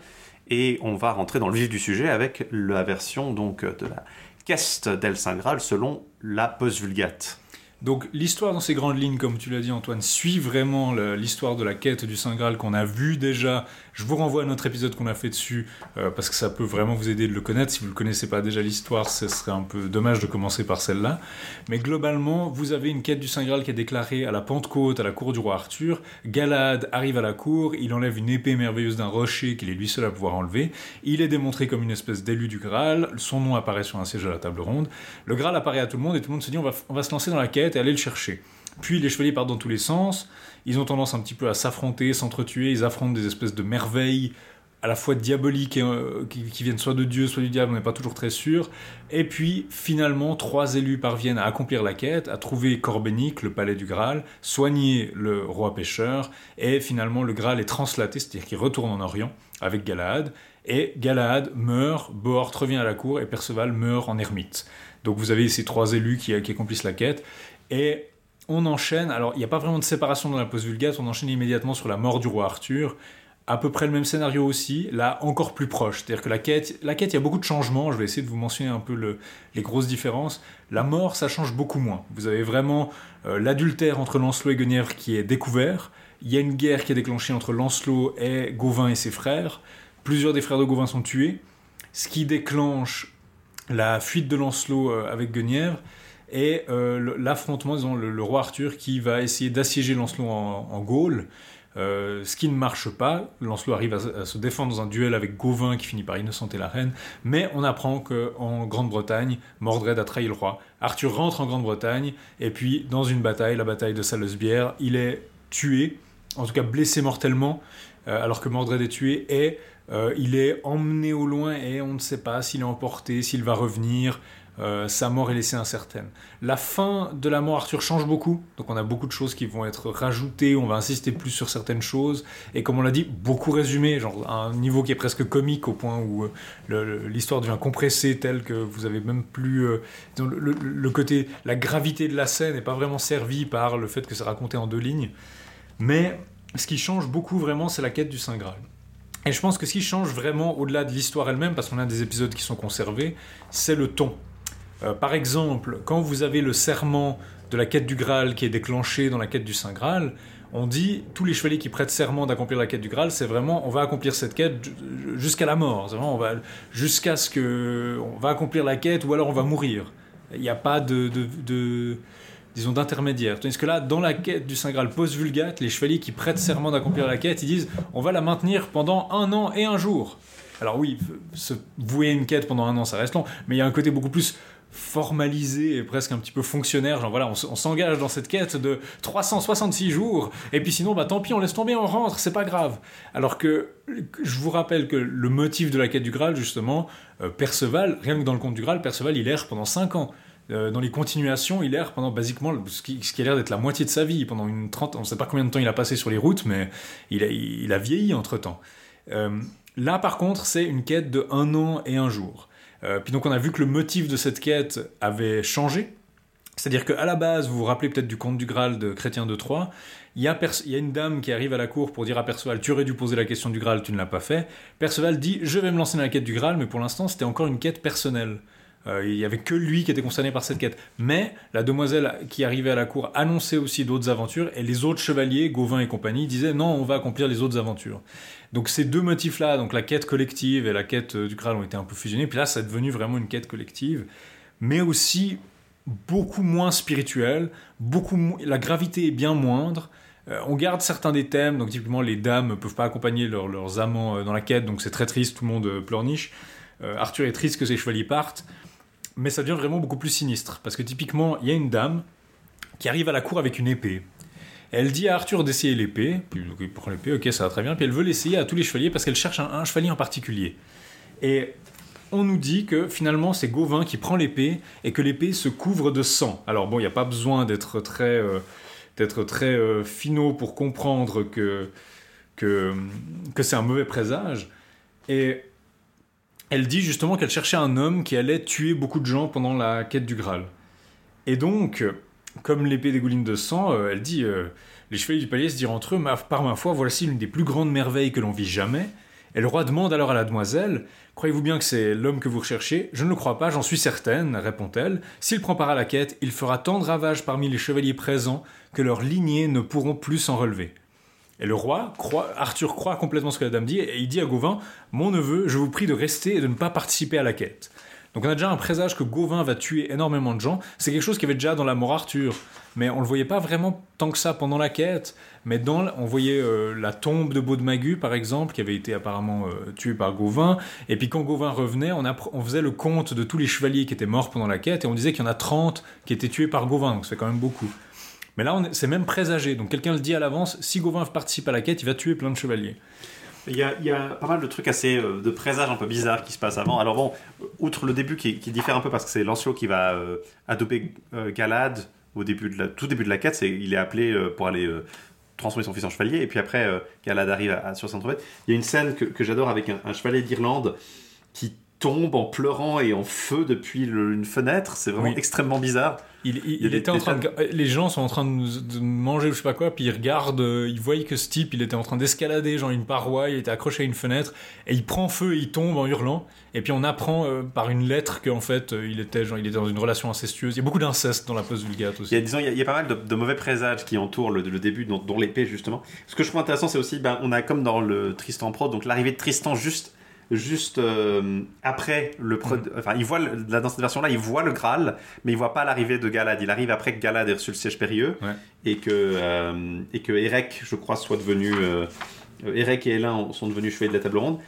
Et on va rentrer dans le vif du sujet avec la version donc de la Caisse del Saint Graal selon la Post Vulgate. Donc l'histoire dans ses grandes lignes, comme tu l'as dit Antoine, suit vraiment l'histoire de la quête du Saint Graal qu'on a vu déjà. Je vous renvoie à notre épisode qu'on a fait dessus, euh, parce que ça peut vraiment vous aider de le connaître. Si vous ne connaissez pas déjà l'histoire, ce serait un peu dommage de commencer par celle-là. Mais globalement, vous avez une quête du Saint Graal qui est déclarée à la Pentecôte, à la cour du roi Arthur. Galad arrive à la cour, il enlève une épée merveilleuse d'un rocher qu'il est lui seul à pouvoir enlever. Il est démontré comme une espèce d'élu du Graal. Son nom apparaît sur un siège à la table ronde. Le Graal apparaît à tout le monde et tout le monde se dit on va, on va se lancer dans la quête et aller le chercher. Puis les chevaliers partent dans tous les sens, ils ont tendance un petit peu à s'affronter, s'entretuer, ils affrontent des espèces de merveilles à la fois diaboliques euh, qui, viennent soit de Dieu, soit du diable, on n'est pas toujours très sûr. Et puis finalement, trois élus parviennent à accomplir la quête, à trouver Corbenic, le palais du Graal, soigner le roi pêcheur, et finalement le Graal est translaté, c'est-à-dire qu'il retourne en Orient avec Galahad, et Galahad meurt, Bohort revient à la cour, et Perceval meurt en ermite. Donc vous avez ces trois élus qui, accomplissent la quête. Et on enchaîne, alors il n'y a pas vraiment de séparation dans la post-vulgate, on enchaîne immédiatement sur la mort du roi Arthur. À peu près le même scénario aussi, là encore plus proche. C'est-à-dire que la quête, la quête, il y a beaucoup de changements. Je vais essayer de vous mentionner un peu les grosses différences. La mort, ça change beaucoup moins. Vous avez vraiment euh, l'adultère entre Lancelot et Guenièvre qui est découvert. Il y a une guerre qui est déclenchée entre Lancelot et Gauvin et ses frères. Plusieurs des frères de Gauvin sont tués. Ce qui déclenche la fuite de Lancelot euh, avec Guenièvre et euh, l'affrontement, disons, le, roi Arthur qui va essayer d'assiéger Lancelot en, Gaule. Euh, ce qui ne marche pas, Lancelot arrive à, se défendre dans un duel avec Gauvin qui finit par innocenter la reine, mais on apprend qu'en Grande-Bretagne, Mordred a trahi le roi. Arthur rentre en Grande-Bretagne, et puis dans une bataille, la bataille de Salesbière, il est tué, en tout cas blessé mortellement, alors que Mordred est tué, et euh, il est emmené au loin et on ne sait pas s'il est emporté, s'il va revenir. Euh, sa mort est laissée incertaine. La fin de la mort Arthur change beaucoup, donc on a beaucoup de choses qui vont être rajoutées, on va insister plus sur certaines choses, et comme on l'a dit, beaucoup résumé, genre à un niveau qui est presque comique au point où euh, l'histoire devient compressée telle que vous avez même plus... le, le, côté, la gravité de la scène n'est pas vraiment servie par le fait que c'est raconté en deux lignes, mais ce qui change beaucoup vraiment, c'est la quête du Saint Graal. Et je pense que ce qui change vraiment au-delà de l'histoire elle-même, parce qu'on a des épisodes qui sont conservés, c'est le ton. Euh, par exemple, quand vous avez le serment de la quête du Graal qui est déclenché dans la quête du Saint Graal, on dit tous les chevaliers qui prêtent serment d'accomplir la quête du Graal, c'est vraiment on va accomplir cette quête jusqu'à la mort. Vraiment, on va jusqu'à ce que on va accomplir la quête ou alors on va mourir. Il n'y a pas de, disons, d'intermédiaire. Tandis que là, dans la quête du Saint Graal post-vulgate, les chevaliers qui prêtent serment d'accomplir la quête, ils disent on va la maintenir pendant un an et un jour. Alors oui, se vouer une quête pendant un an, ça reste long, mais il y a un côté beaucoup plus formalisé et presque un petit peu fonctionnaire, genre voilà, on, s'engage dans cette quête de 366 jours, et puis sinon, bah tant pis, on laisse tomber, on rentre, c'est pas grave. Alors que, je vous rappelle que le motif de la quête du Graal, justement, euh, Perceval, rien que dans le conte du Graal, Perceval, il erre pendant 5 ans. Euh, dans les continuations, il erre pendant basiquement ce qui, a l'air d'être la moitié de sa vie, pendant une trente, on ne sait pas combien de temps il a passé sur les routes, mais il a, il a vieilli entre temps. Euh, là, par contre, c'est une quête de un an et un jour. Euh, puis donc, on a vu que le motif de cette quête avait changé. C'est-à-dire qu'à la base, vous vous rappelez peut-être du conte du Graal de Chrétien de Troyes, il y, il y, a une dame qui arrive à la cour pour dire à Perceval Tu aurais dû poser la question du Graal, tu ne l'as pas fait. Perceval dit Je vais me lancer dans la quête du Graal, mais pour l'instant, c'était encore une quête personnelle. Euh, il n'y avait que lui qui était concerné par cette quête. Mais la demoiselle qui arrivait à la cour annonçait aussi d'autres aventures, et les autres chevaliers, Gauvin et compagnie, disaient non, on va accomplir les autres aventures. Donc ces deux motifs-là, donc la quête collective et la quête euh, du Graal ont été un peu fusionnés, puis là, c'est devenu vraiment une quête collective, mais aussi beaucoup moins spirituelle, beaucoup la gravité est bien moindre. Euh, on garde certains des thèmes, donc typiquement les dames ne peuvent pas accompagner leurs amants dans la quête, donc c'est très triste, tout le monde pleurniche. Arthur est triste que ses chevaliers partent mais ça devient vraiment beaucoup plus sinistre. Parce que typiquement, il y a une dame qui arrive à la cour avec une épée. Elle dit à Arthur d'essayer l'épée, puis il prend l'épée, ok, ça va très bien, puis elle veut l'essayer à tous les chevaliers parce qu'elle cherche un, chevalier en particulier. Et on nous dit que finalement c'est Gauvin qui prend l'épée et que l'épée se couvre de sang. Alors bon, il n'y a pas besoin d'être très, euh, euh, finaux pour comprendre que, que, que c'est un mauvais présage. Et elle dit justement qu'elle cherchait un homme qui allait tuer beaucoup de gens pendant la quête du Graal. Et donc, comme l'épée dégouline de sang, euh, elle dit euh, Les chevaliers du palier se dirent entre eux, par ma foi, voici l'une des plus grandes merveilles que l'on vit jamais. Et le roi demande alors à la demoiselle Croyez-vous bien que c'est l'homme que vous recherchez? Je ne le crois pas, j'en suis certaine, répond-elle. S'il prend part à la quête, il fera tant de ravages parmi les chevaliers présents que leurs lignées ne pourront plus s'en relever. Et le roi, Arthur croit complètement ce que la dame dit, et il dit à Gauvin Mon neveu, je vous prie de rester et de ne pas participer à la quête. Donc on a déjà un présage que Gauvin va tuer énormément de gens. C'est quelque chose qui avait déjà dans la mort Arthur, mais on le voyait pas vraiment tant que ça pendant la quête. Mais dans, on voyait euh, la tombe de Baudemagu par exemple, qui avait été apparemment euh, tuée par Gauvin. Et puis quand Gauvin revenait, on, on, faisait le compte de tous les chevaliers qui étaient morts pendant la quête, et on disait qu'il y en a 30 qui étaient tués par Gauvin, donc c'est quand même beaucoup. Mais là, c'est même présagé. Donc quelqu'un le dit à l'avance, si Gauvin participe à la quête, il va tuer plein de chevaliers. Il y, a, pas mal de trucs assez euh, de présages un peu bizarres qui se passent avant. Alors bon, outre le début qui, diffère un peu parce que c'est Lancelot qui va euh, adopter euh, Galad au début de la, tout début de la quête, c'est il est appelé pour aller transformer son fils en chevalier et puis après Galad arrive à, sur saint Il y a une scène que, j'adore avec un, un chevalier d'Irlande qui tombe en pleurant et en feu depuis une fenêtre. C'est vraiment extrêmement bizarre. Il, était en train de, les gens sont en train de, manger ou je sais pas quoi, puis ils regardent, euh, ils voient que ce type, il était en train d'escalader genre une paroi, il était accroché à une fenêtre, et il prend feu et il tombe en hurlant. Et puis on apprend euh, par une lettre qu'en fait euh, il était genre il était dans une relation incestueuse. Il y a beaucoup d'inceste dans la post vulgate aussi. Il y a, disons, il y a, pas mal de, mauvais présages qui entourent le, début, dont, l'épée justement. Ce que je trouve intéressant, c'est aussi, ben, on a comme dans le Tristan Pro, donc l'arrivée de Tristan juste juste euh, après le mm. enfin il voit dans cette version là il voit le Graal mais il voit pas l'arrivée de Galad. Il arrive après que Galad ait reçu le siège périlleux et que euh, et que Erek je crois soit devenu euh, Erek et Hélène sont devenus chevaliers de la table ronde.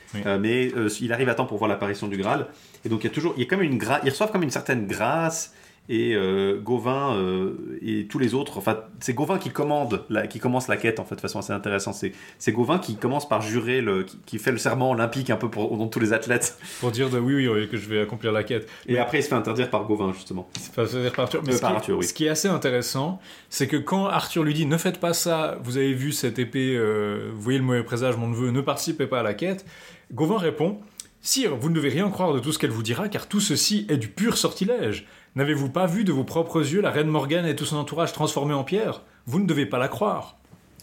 Mais il arrive à temps pour voir l'apparition du Graal. Et donc il y a toujours il y a comme une ils reçoivent comme une certaine grâce et euh, Gauvin euh, et tous les autres. Enfin, c'est Gauvin qui commande, la, qui commence la quête en fait, de façon assez intéressante. C'est, c'est Gauvin qui commence par jurer, le, qui, fait le serment olympique un peu pour dans tous les athlètes. Pour dire de, oui, oui, que je vais accomplir la quête. Et après, il se fait interdire par Gauvin justement. Il se fait interdire par Arthur. Mais ce, qui, oui. ce, qui, est assez intéressant, c'est que quand Arthur lui dit ne faites pas ça, vous avez vu cette épée, euh, vous voyez le mauvais présage, mon neveu, ne participez pas à la quête. Gauvin répond. Sire, vous ne devez rien croire de tout ce qu'elle vous dira, car tout ceci est du pur sortilège. N'avez-vous pas vu de vos propres yeux la reine Morgane et tout son entourage transformés en pierre Vous ne devez pas la croire.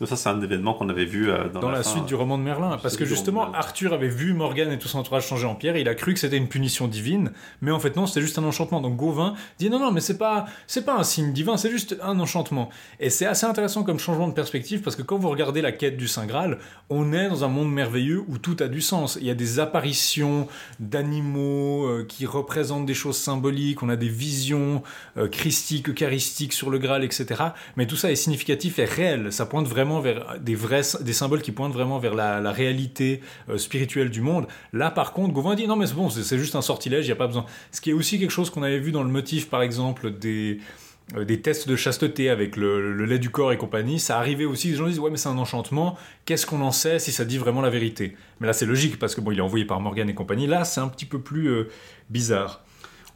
Ça, c'est un événement qu'on avait vu euh, dans, la, suite du roman de Merlin. Parce que justement, Arthur avait vu Morgane et tout son entourage changer en pierre et il a cru que c'était une punition divine. Mais en fait, non, c'était juste un enchantement. Donc Gauvin dit non, non, mais c'est pas, c'est pas un signe divin, c'est juste un enchantement. Et c'est assez intéressant comme changement de perspective parce que quand vous regardez la quête du Saint Graal, on est dans un monde merveilleux où tout a du sens. Il y a des apparitions d'animaux euh, qui représentent des choses symboliques, on a des visions euh, christiques, eucharistiques sur le Graal, etc. Mais tout ça est significatif et réel. Ça pointe vraiment vers des vrais des symboles qui pointent vraiment vers la, réalité euh, spirituelle du monde. Là, par contre, Gauvin dit non, mais c'est bon, c'est juste un sortilège, il n'y a pas besoin. Ce qui est aussi quelque chose qu'on avait vu dans le motif, par exemple, des euh, des tests de chasteté avec le, lait du corps et compagnie, ça arrivait aussi, les gens disent ouais mais c'est un enchantement, qu'est-ce qu'on en sait si ça dit vraiment la vérité? Mais là c'est logique parce que bon il est envoyé par Morgan et compagnie, là c'est un petit peu plus euh, bizarre.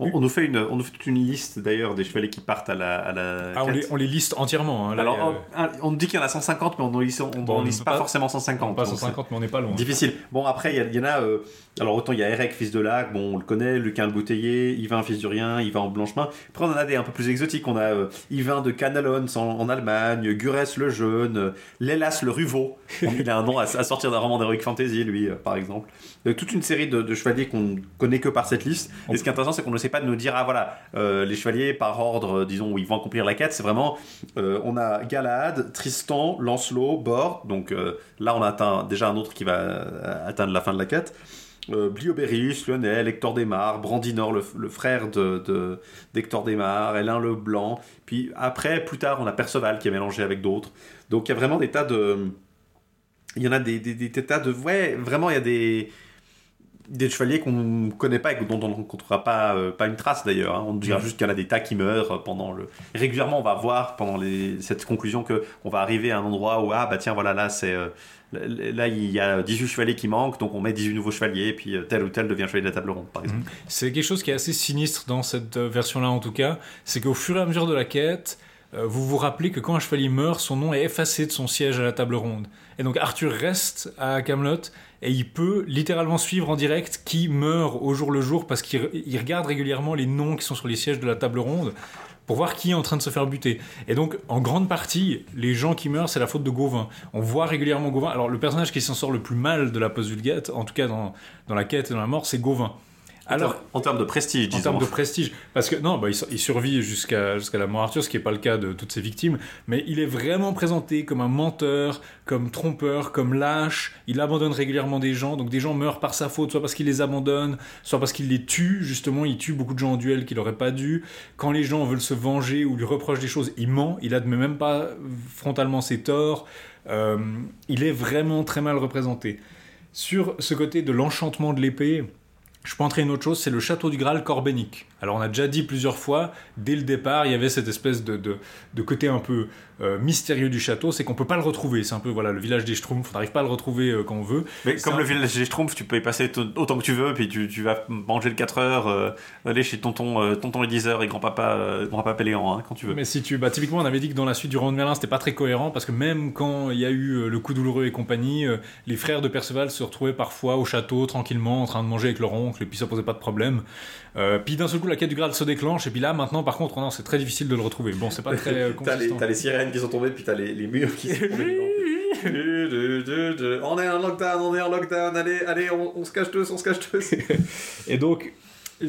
On, nous fait une, on nous fait toute une liste d'ailleurs des chevaliers qui partent à la. À la ah, on, les, on, les, liste entièrement. Hein, Alors, on, dit qu'il y en a 150, mais on ne liste, pas, forcément 150. Pas 150, mais on n'est pas loin. Difficile. Bon, après, il y, en a. Euh, alors, autant il y a Eric, fils de Lac, bon, on le connaît, Lucain le Bouteiller, Yvain, fils du Rien, Yvain en Blanchemin. Après, on en a des un peu plus exotiques. On a euh, Yvain de Canalons en, Allemagne, Gurès le Jeune, euh, Lélas le Ruveau. il a un nom à, sortir d'un roman d'Heroic Fantasy, lui, par exemple. Toute une série de, de chevaliers qu'on connaît que par cette liste. Et ce qui est intéressant, c'est qu'on ne sait pas de nous dire, ah voilà, euh, les chevaliers par ordre, disons, où ils vont accomplir la quête, c'est vraiment, euh, on a Galad, Tristan, Lancelot, Bord, donc euh, là on a atteint déjà un autre qui va atteindre la fin de la quête. Blioberis, Lionel, Hector Desmar, Brandinor, le, frère de, d'Hector Desmar, Hélène le Blanc. Puis après, plus tard, on a Perceval qui est mélangé avec d'autres. Donc il y a vraiment des tas de. Il y en a des, des tas de. Ouais, vraiment, il y a des des chevaliers qu'on ne connaît pas et dont on ne rencontrera pas, euh, pas une trace d'ailleurs. Hein. On dira juste qu'il y en a des tas qui meurent pendant le. Régulièrement, on va voir pendant les... cette conclusion que on va arriver à un endroit où ah bah tiens voilà là c'est euh, là il y a 18 chevaliers qui manquent donc on met 18 nouveaux chevaliers et puis euh, tel ou tel devient chevalier de la table ronde par exemple. Mhm. C'est quelque chose qui est assez sinistre dans cette version-là en tout cas, c'est qu'au fur et à mesure de la quête vous vous rappelez que quand un chevalier meurt, son nom est effacé de son siège à la table ronde. Et donc Arthur reste à Camelot et il peut littéralement suivre en direct qui meurt au jour le jour parce qu'il regarde régulièrement les noms qui sont sur les sièges de la table ronde pour voir qui est en train de se faire buter. Et donc, en grande partie, les gens qui meurent, c'est la faute de Gauvin. On voit régulièrement Gauvin. Alors, le personnage qui s'en sort le plus mal de la post-vulgate, en tout cas dans, dans la quête et dans la mort, c'est Gauvin. Alors, en termes de prestige, en disons. termes de prestige, parce que non, bah, il, il survit jusqu'à jusqu'à la mort Arthur, ce qui n'est pas le cas de toutes ses victimes, mais il est vraiment présenté comme un menteur, comme trompeur, comme lâche. Il abandonne régulièrement des gens, donc des gens meurent par sa faute, soit parce qu'il les abandonne, soit parce qu'il les tue. Justement, il tue beaucoup de gens en duel qu'il n'aurait pas dû. Quand les gens veulent se venger ou lui reprochent des choses, il ment. Il admet même pas frontalement ses torts. Euh, il est vraiment très mal représenté. Sur ce côté de l'enchantement de l'épée, je entrer une autre chose, c'est le château du Graal corbénique. Alors on a déjà dit plusieurs fois, dès le départ, il y avait cette espèce de, de, côté un peu mystérieux du château, c'est qu'on peut pas le retrouver. C'est un peu voilà le village des Schtroumpfs, on n'arrive pas à le retrouver euh, quand on veut. Mais comme un- le village des Schtroumpfs, tu peux y passer autant que tu veux, puis tu, tu vas manger le 4 heures, euh, aller chez tonton, euh, tonton Eliseur et grand-papa euh, grand-papa Péléan, hein, quand tu veux. Mais si tu, bah, typiquement, on avait dit que dans la suite du roman de Merlin, c'était pas très cohérent parce que même quand il y a eu euh, le coup douloureux et compagnie, euh, les frères de Perceval se retrouvaient parfois au château tranquillement en train de manger avec leur oncle et puis ça posait pas de problème. Euh, puis d'un seul coup, la quête du Graal se déclenche et puis là, maintenant, par contre, non, c'est très difficile de le retrouver. Bon, c'est pas très euh, T'as les, t'as les sirènes qui sont tombées, puis t'as les, les murs qui sont tombés. on est en lockdown, on est en lockdown, allez, allez, on, on se cache tous, on se cache tous. Et donc,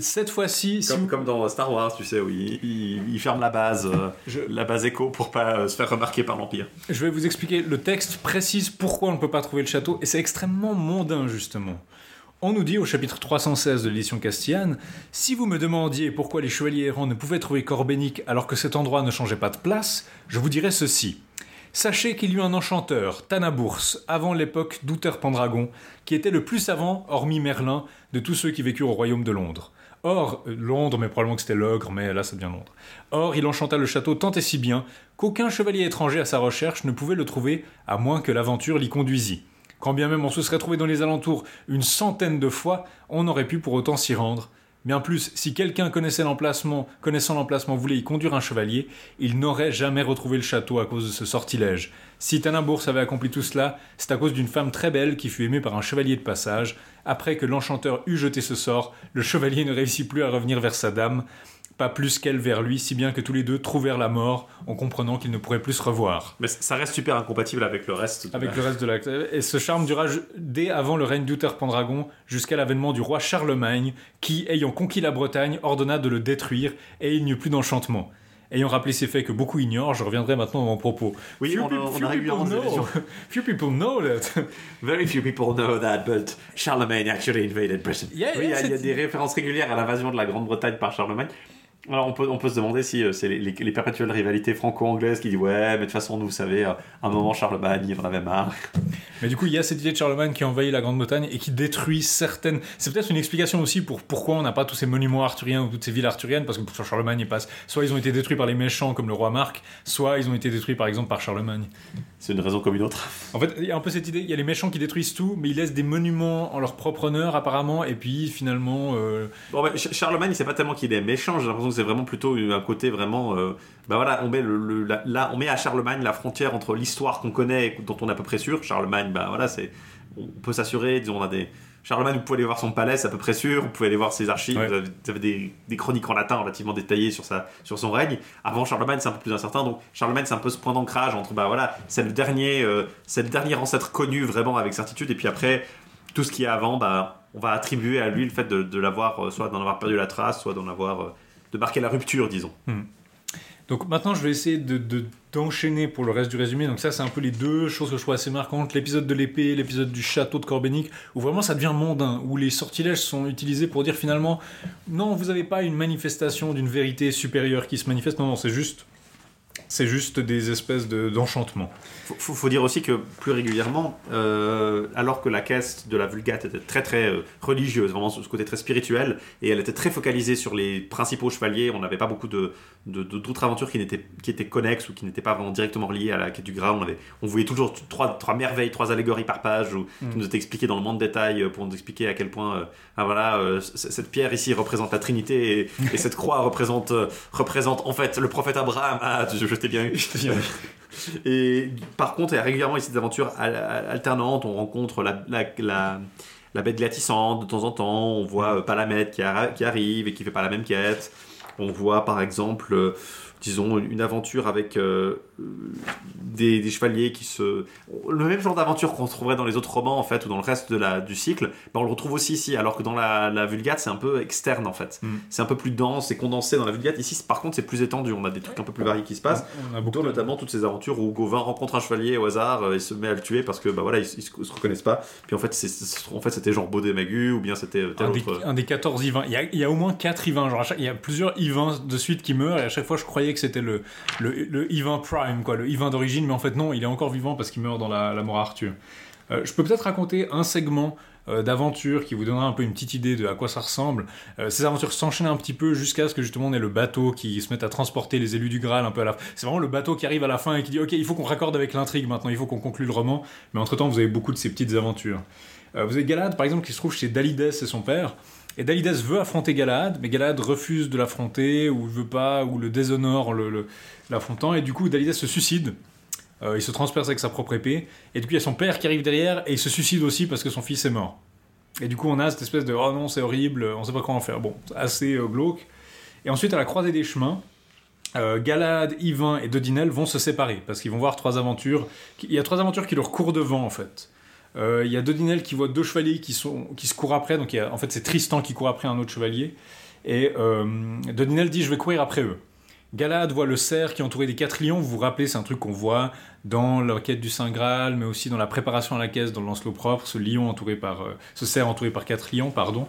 cette fois-ci, si comme, vous- comme dans Star Wars, tu sais, où ils, ils- ils ferment la base, euh, Je- la base écho pour pas euh, se faire remarquer par l'Empire. Je vais vous expliquer. Le texte précise pourquoi on ne peut pas trouver le château, et c'est extrêmement mondain, justement. On nous dit au chapitre 316 de l'édition Castillane Si vous me demandiez pourquoi les chevaliers errants ne pouvaient trouver Corbénic alors que cet endroit ne changeait pas de place, je vous dirais ceci. Sachez qu'il y eut un enchanteur, Tanabours, avant l'époque d'Uther Pendragon, qui était le plus savant, hormis Merlin, de tous ceux qui vécurent au royaume de Londres. Or, euh, Londres, mais probablement que c'était l'ogre, mais là ça devient Londres. Or, il enchanta le château tant et si bien qu'aucun chevalier étranger à sa recherche ne pouvait le trouver, à moins que l'aventure l'y conduisît. Quand bien même on se serait trouvé dans les alentours une centaine de fois, on n'aurait pu pour autant s'y rendre. Bien plus, si quelqu'un connaissait l'emplacement, connaissant l'emplacement voulait y conduire un chevalier, il n'aurait jamais retrouvé le château à cause de ce sortilège. Si Tanabours avait accompli tout cela, c'est à cause d'une femme très belle qui fut aimée par un chevalier de passage. Après que l'enchanteur eut jeté ce sort, le chevalier ne réussit plus à revenir vers sa dame, pas plus qu'elle vers lui, si bien que tous les deux trouvèrent la mort en comprenant qu'ils ne pourraient plus se revoir. Mais ça reste super incompatible avec le reste. de Avec la- le reste de l'acte. Et ce charme dura dès avant le règne d'Uther Pendragon jusqu'à l'avènement du roi Charlemagne, qui, ayant conquis la Bretagne, ordonna de le détruire et il n'y eut plus d'enchantement. Ayant rappelé ces faits que beaucoup ignorent, je reviendrai maintenant à mon propos. Oui, Few on, a- peop- on people know. Few people know that. Very few people know that, but Charlemagne actually invaded Britain. Yeah, oui, il y, a- yeah, il y a c'est- des références régulières à l'invasion de la Grande-Bretagne par Charlemagne. Alors on peut, on peut se demander si euh, c'est les, les- les perpétuelles rivalités franco-anglaises qui disent ouais, mais de toute façon, nous, vous savez, à un moment Charlemagne, il en avait marre. Mais du coup, il y a cette idée de Charlemagne qui envahit la Grande-Bretagne et qui détruit certaines. C'est peut-être une explication aussi pour pourquoi on n'a pas tous ces monuments arthuriens ou toutes ces villes arthuriennes, parce que pour Charlemagne, il passe. Soit ils ont été détruits par les méchants comme le roi Marc, soit ils ont été détruits par exemple par Charlemagne. C'est une raison comme une autre. En fait, il y a un peu cette idée, il y a les méchants qui détruisent tout, mais ils laissent des monuments en leur propre honneur apparemment, et puis finalement. euh, Bon, mais Ch- Charlemagne, c'est pas tellement qu'il est méchant, j'ai l'impression c'est vraiment plutôt un côté vraiment. euh, bah voilà, on met, le, le- la- là, on met à Charlemagne la frontière entre l'histoire qu'on connaît et dont on est à peu près sûr. Charlemagne, bah voilà, c'est. On peut s'assurer, disons, on a des. Charlemagne, vous pouvez aller voir son palais, c'est à peu près sûr. Vous pouvez aller voir ses archives. Ouais. Vous avez, vous avez des, des chroniques en latin relativement détaillées sur, sa, sur son règne. Avant Charlemagne, c'est un peu plus incertain. Donc Charlemagne, c'est un peu ce point d'ancrage entre, bah voilà, c'est le dernier, euh, c'est le dernier ancêtre connu vraiment avec certitude. Et puis après, tout ce qui est avant, bah, on va attribuer à lui le fait de, de l'avoir, euh, soit d'en avoir perdu la trace, soit d'en avoir, euh, de marquer la rupture, disons. Donc maintenant, je vais essayer de, de- d'enchaîner pour le reste du résumé. Donc ça, c'est un peu les deux choses que je trouve assez marquantes. L'épisode de l'épée, l'épisode du château de Corbénic, où vraiment ça devient mondain, où les sortilèges sont utilisés pour dire finalement, non, vous n'avez pas une manifestation d'une vérité supérieure qui se manifeste. Non, non, c'est juste, c'est juste des espèces de, d'enchantements. Faut, faut, faut dire aussi que plus régulièrement, euh, alors que la caisse de la Vulgate était très très euh, religieuse, vraiment ce côté très spirituel, et elle était très focalisée sur les principaux chevaliers, on n'avait pas beaucoup de, de- de- d'autres aventures qui, n'étaient, qui étaient connexes ou qui n'étaient pas vraiment directement reliées à la quête du Graal. On, avait, on voyait toujours trois, trois merveilles, trois allégories par page, ou, qui nous étaient expliquées dans le monde détail euh, pour nous expliquer à quel point, euh, ah voilà, cette pierre ici représente la Trinité, et, et cette croix représente, représente en fait le prophète Abraham. Ah, je, je t'ai bien. Et par contre, il y a régulièrement ici des aventures al- al- alternantes. On rencontre la, la, la, bête glissante de temps en temps. On voit euh, Palamède qui, qui arrive et qui fait pas la même quête. On voit par exemple euh, disons, une aventure avec euh, des, des chevaliers qui se. Le même genre d'aventure qu'on trouverait dans les autres romans, en fait, ou dans le reste de la, du cycle, ben, on le retrouve aussi ici, alors que dans la, la Vulgate, c'est un peu externe, en fait. Mm. C'est un peu plus dense, c'est condensé dans la Vulgate. Ici, par contre, c'est plus étendu, on a des trucs un peu plus variés qui se passent. On a beaucoup Dont notamment toutes ces aventures où Gauvin rencontre un chevalier au hasard euh, et se met à le tuer parce que bah voilà ils, ils se, se reconnaissent pas. Puis en fait c'est- en fait c'était genre Baudet Magu ou bien c'était euh, un des, autre. un des 14 Yvains. Il y, a, il y a au moins 4 Yvains. Genre chaque- il y a plusieurs Yvains de suite qui meurent et à chaque fois je croyais que c'était le, le, le Prime, quoi, le Yvain d'origine, mais en fait non, il est encore vivant parce qu'il meurt dans la, mort à Arthur. Euh, je peux peut-être raconter un segment euh, d'aventure qui vous donnera un peu une petite idée de à quoi ça ressemble. Euh, ces aventures s'enchaînent un petit peu jusqu'à ce que justement on ait le bateau qui se mette à transporter les élus du Graal un peu à la fin. C'est vraiment le bateau qui arrive à la fin et qui dit ok il faut qu'on raccorde avec l'intrigue maintenant, il faut qu'on conclue le roman. Mais entre temps vous avez beaucoup de ces petites aventures. Euh, vous avez Galad par exemple qui se trouve chez Dalides et son père. Et Dalides veut affronter Galad, mais Galad refuse de l'affronter, ou veut pas, ou le déshonore l'affrontant, et du coup Dalides se suicide. Euh, il se transperce avec sa propre épée, et du coup il y a son père qui arrive derrière, et il se suicide aussi parce que son fils est mort. Et du coup on a cette espèce de oh non c'est horrible, on sait pas comment en faire. Bon, assez euh, glauque. Et ensuite à la croisée des chemins, euh, Galad, Yvain et Dodinel vont se séparer parce qu'ils vont voir trois aventures. Il y a trois aventures qui leur courent devant en fait. Euh, Il y a Dodinel qui voit deux chevaliers qui, sont, qui se courent après. Donc en fait c'est Tristan qui court après un autre chevalier. Et euh, Dodinel dit je vais courir après eux. Galad voit le cerf qui est entouré des quatre lions. Vous vous rappelez, c'est un truc qu'on voit dans la quête du Saint Graal, mais aussi dans la préparation à la caisse dans le Lancelot propre. Ce lion entouré par, euh, ce cerf entouré par quatre lions, pardon.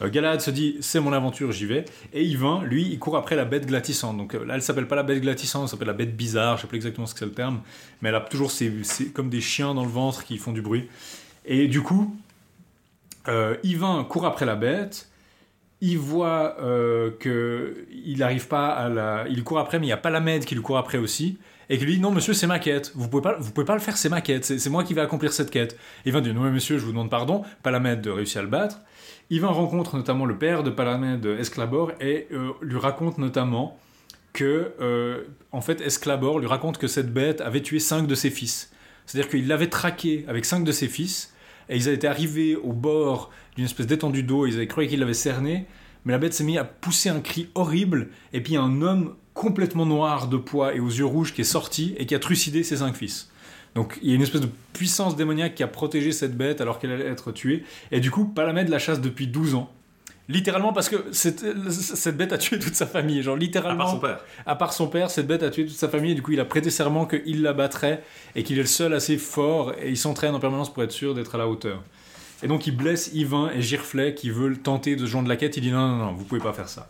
Euh, Galad se dit c'est mon aventure, j'y vais. Et Yvain, lui, il court après la bête glatissante. Donc euh, là, elle s'appelle pas la bête glatissante, elle s'appelle la bête bizarre. Je sais pas exactement ce que c'est le terme, mais elle a toujours ces- comme des chiens dans le ventre qui font du bruit. Et du coup, euh, Yvain court après la bête. Il voit euh, que il n'arrive pas à la. Il court après, mais il y a Palamède qui lui court après aussi. Et qui lui dit Non, monsieur, c'est ma quête. Vous pouvez pas, vous pouvez pas le faire, c'est ma quête. C'est moi qui vais accomplir cette quête. Yvain dit Non, mais monsieur, je vous demande pardon. Palamède réussit à le battre. Yvain rencontre notamment le père de Palamède, Esclabor, et euh, lui raconte notamment que, euh, en fait, Esclabor lui raconte que cette bête avait tué cinq de ses fils. C'est-à-dire qu'il l'avait traqué avec cinq de ses fils, et ils étaient arrivés au bord d'une espèce d'étendue d'eau, ils avaient cru qu'il l'avait cerné, mais la bête s'est mise à pousser un cri horrible, et puis un homme complètement noir de poids et aux yeux rouges qui est sorti et qui a trucidé ses cinq fils. Donc il y a une espèce de puissance démoniaque qui a protégé cette bête alors qu'elle allait être tuée, et du coup Palamède la chasse depuis 12 ans. Littéralement parce que cette, cette bête a tué toute sa famille, genre À littéralement. part son père. À part son père, cette bête a tué toute sa famille et du coup il a prêté serment qu'il la battrait et qu'il est le seul assez fort et il s'entraîne en permanence pour être sûr d'être à la hauteur. Et donc il blesse Yvain et Girflet qui veulent tenter de se joindre la quête. Il dit non, non, non, vous pouvez pas faire ça.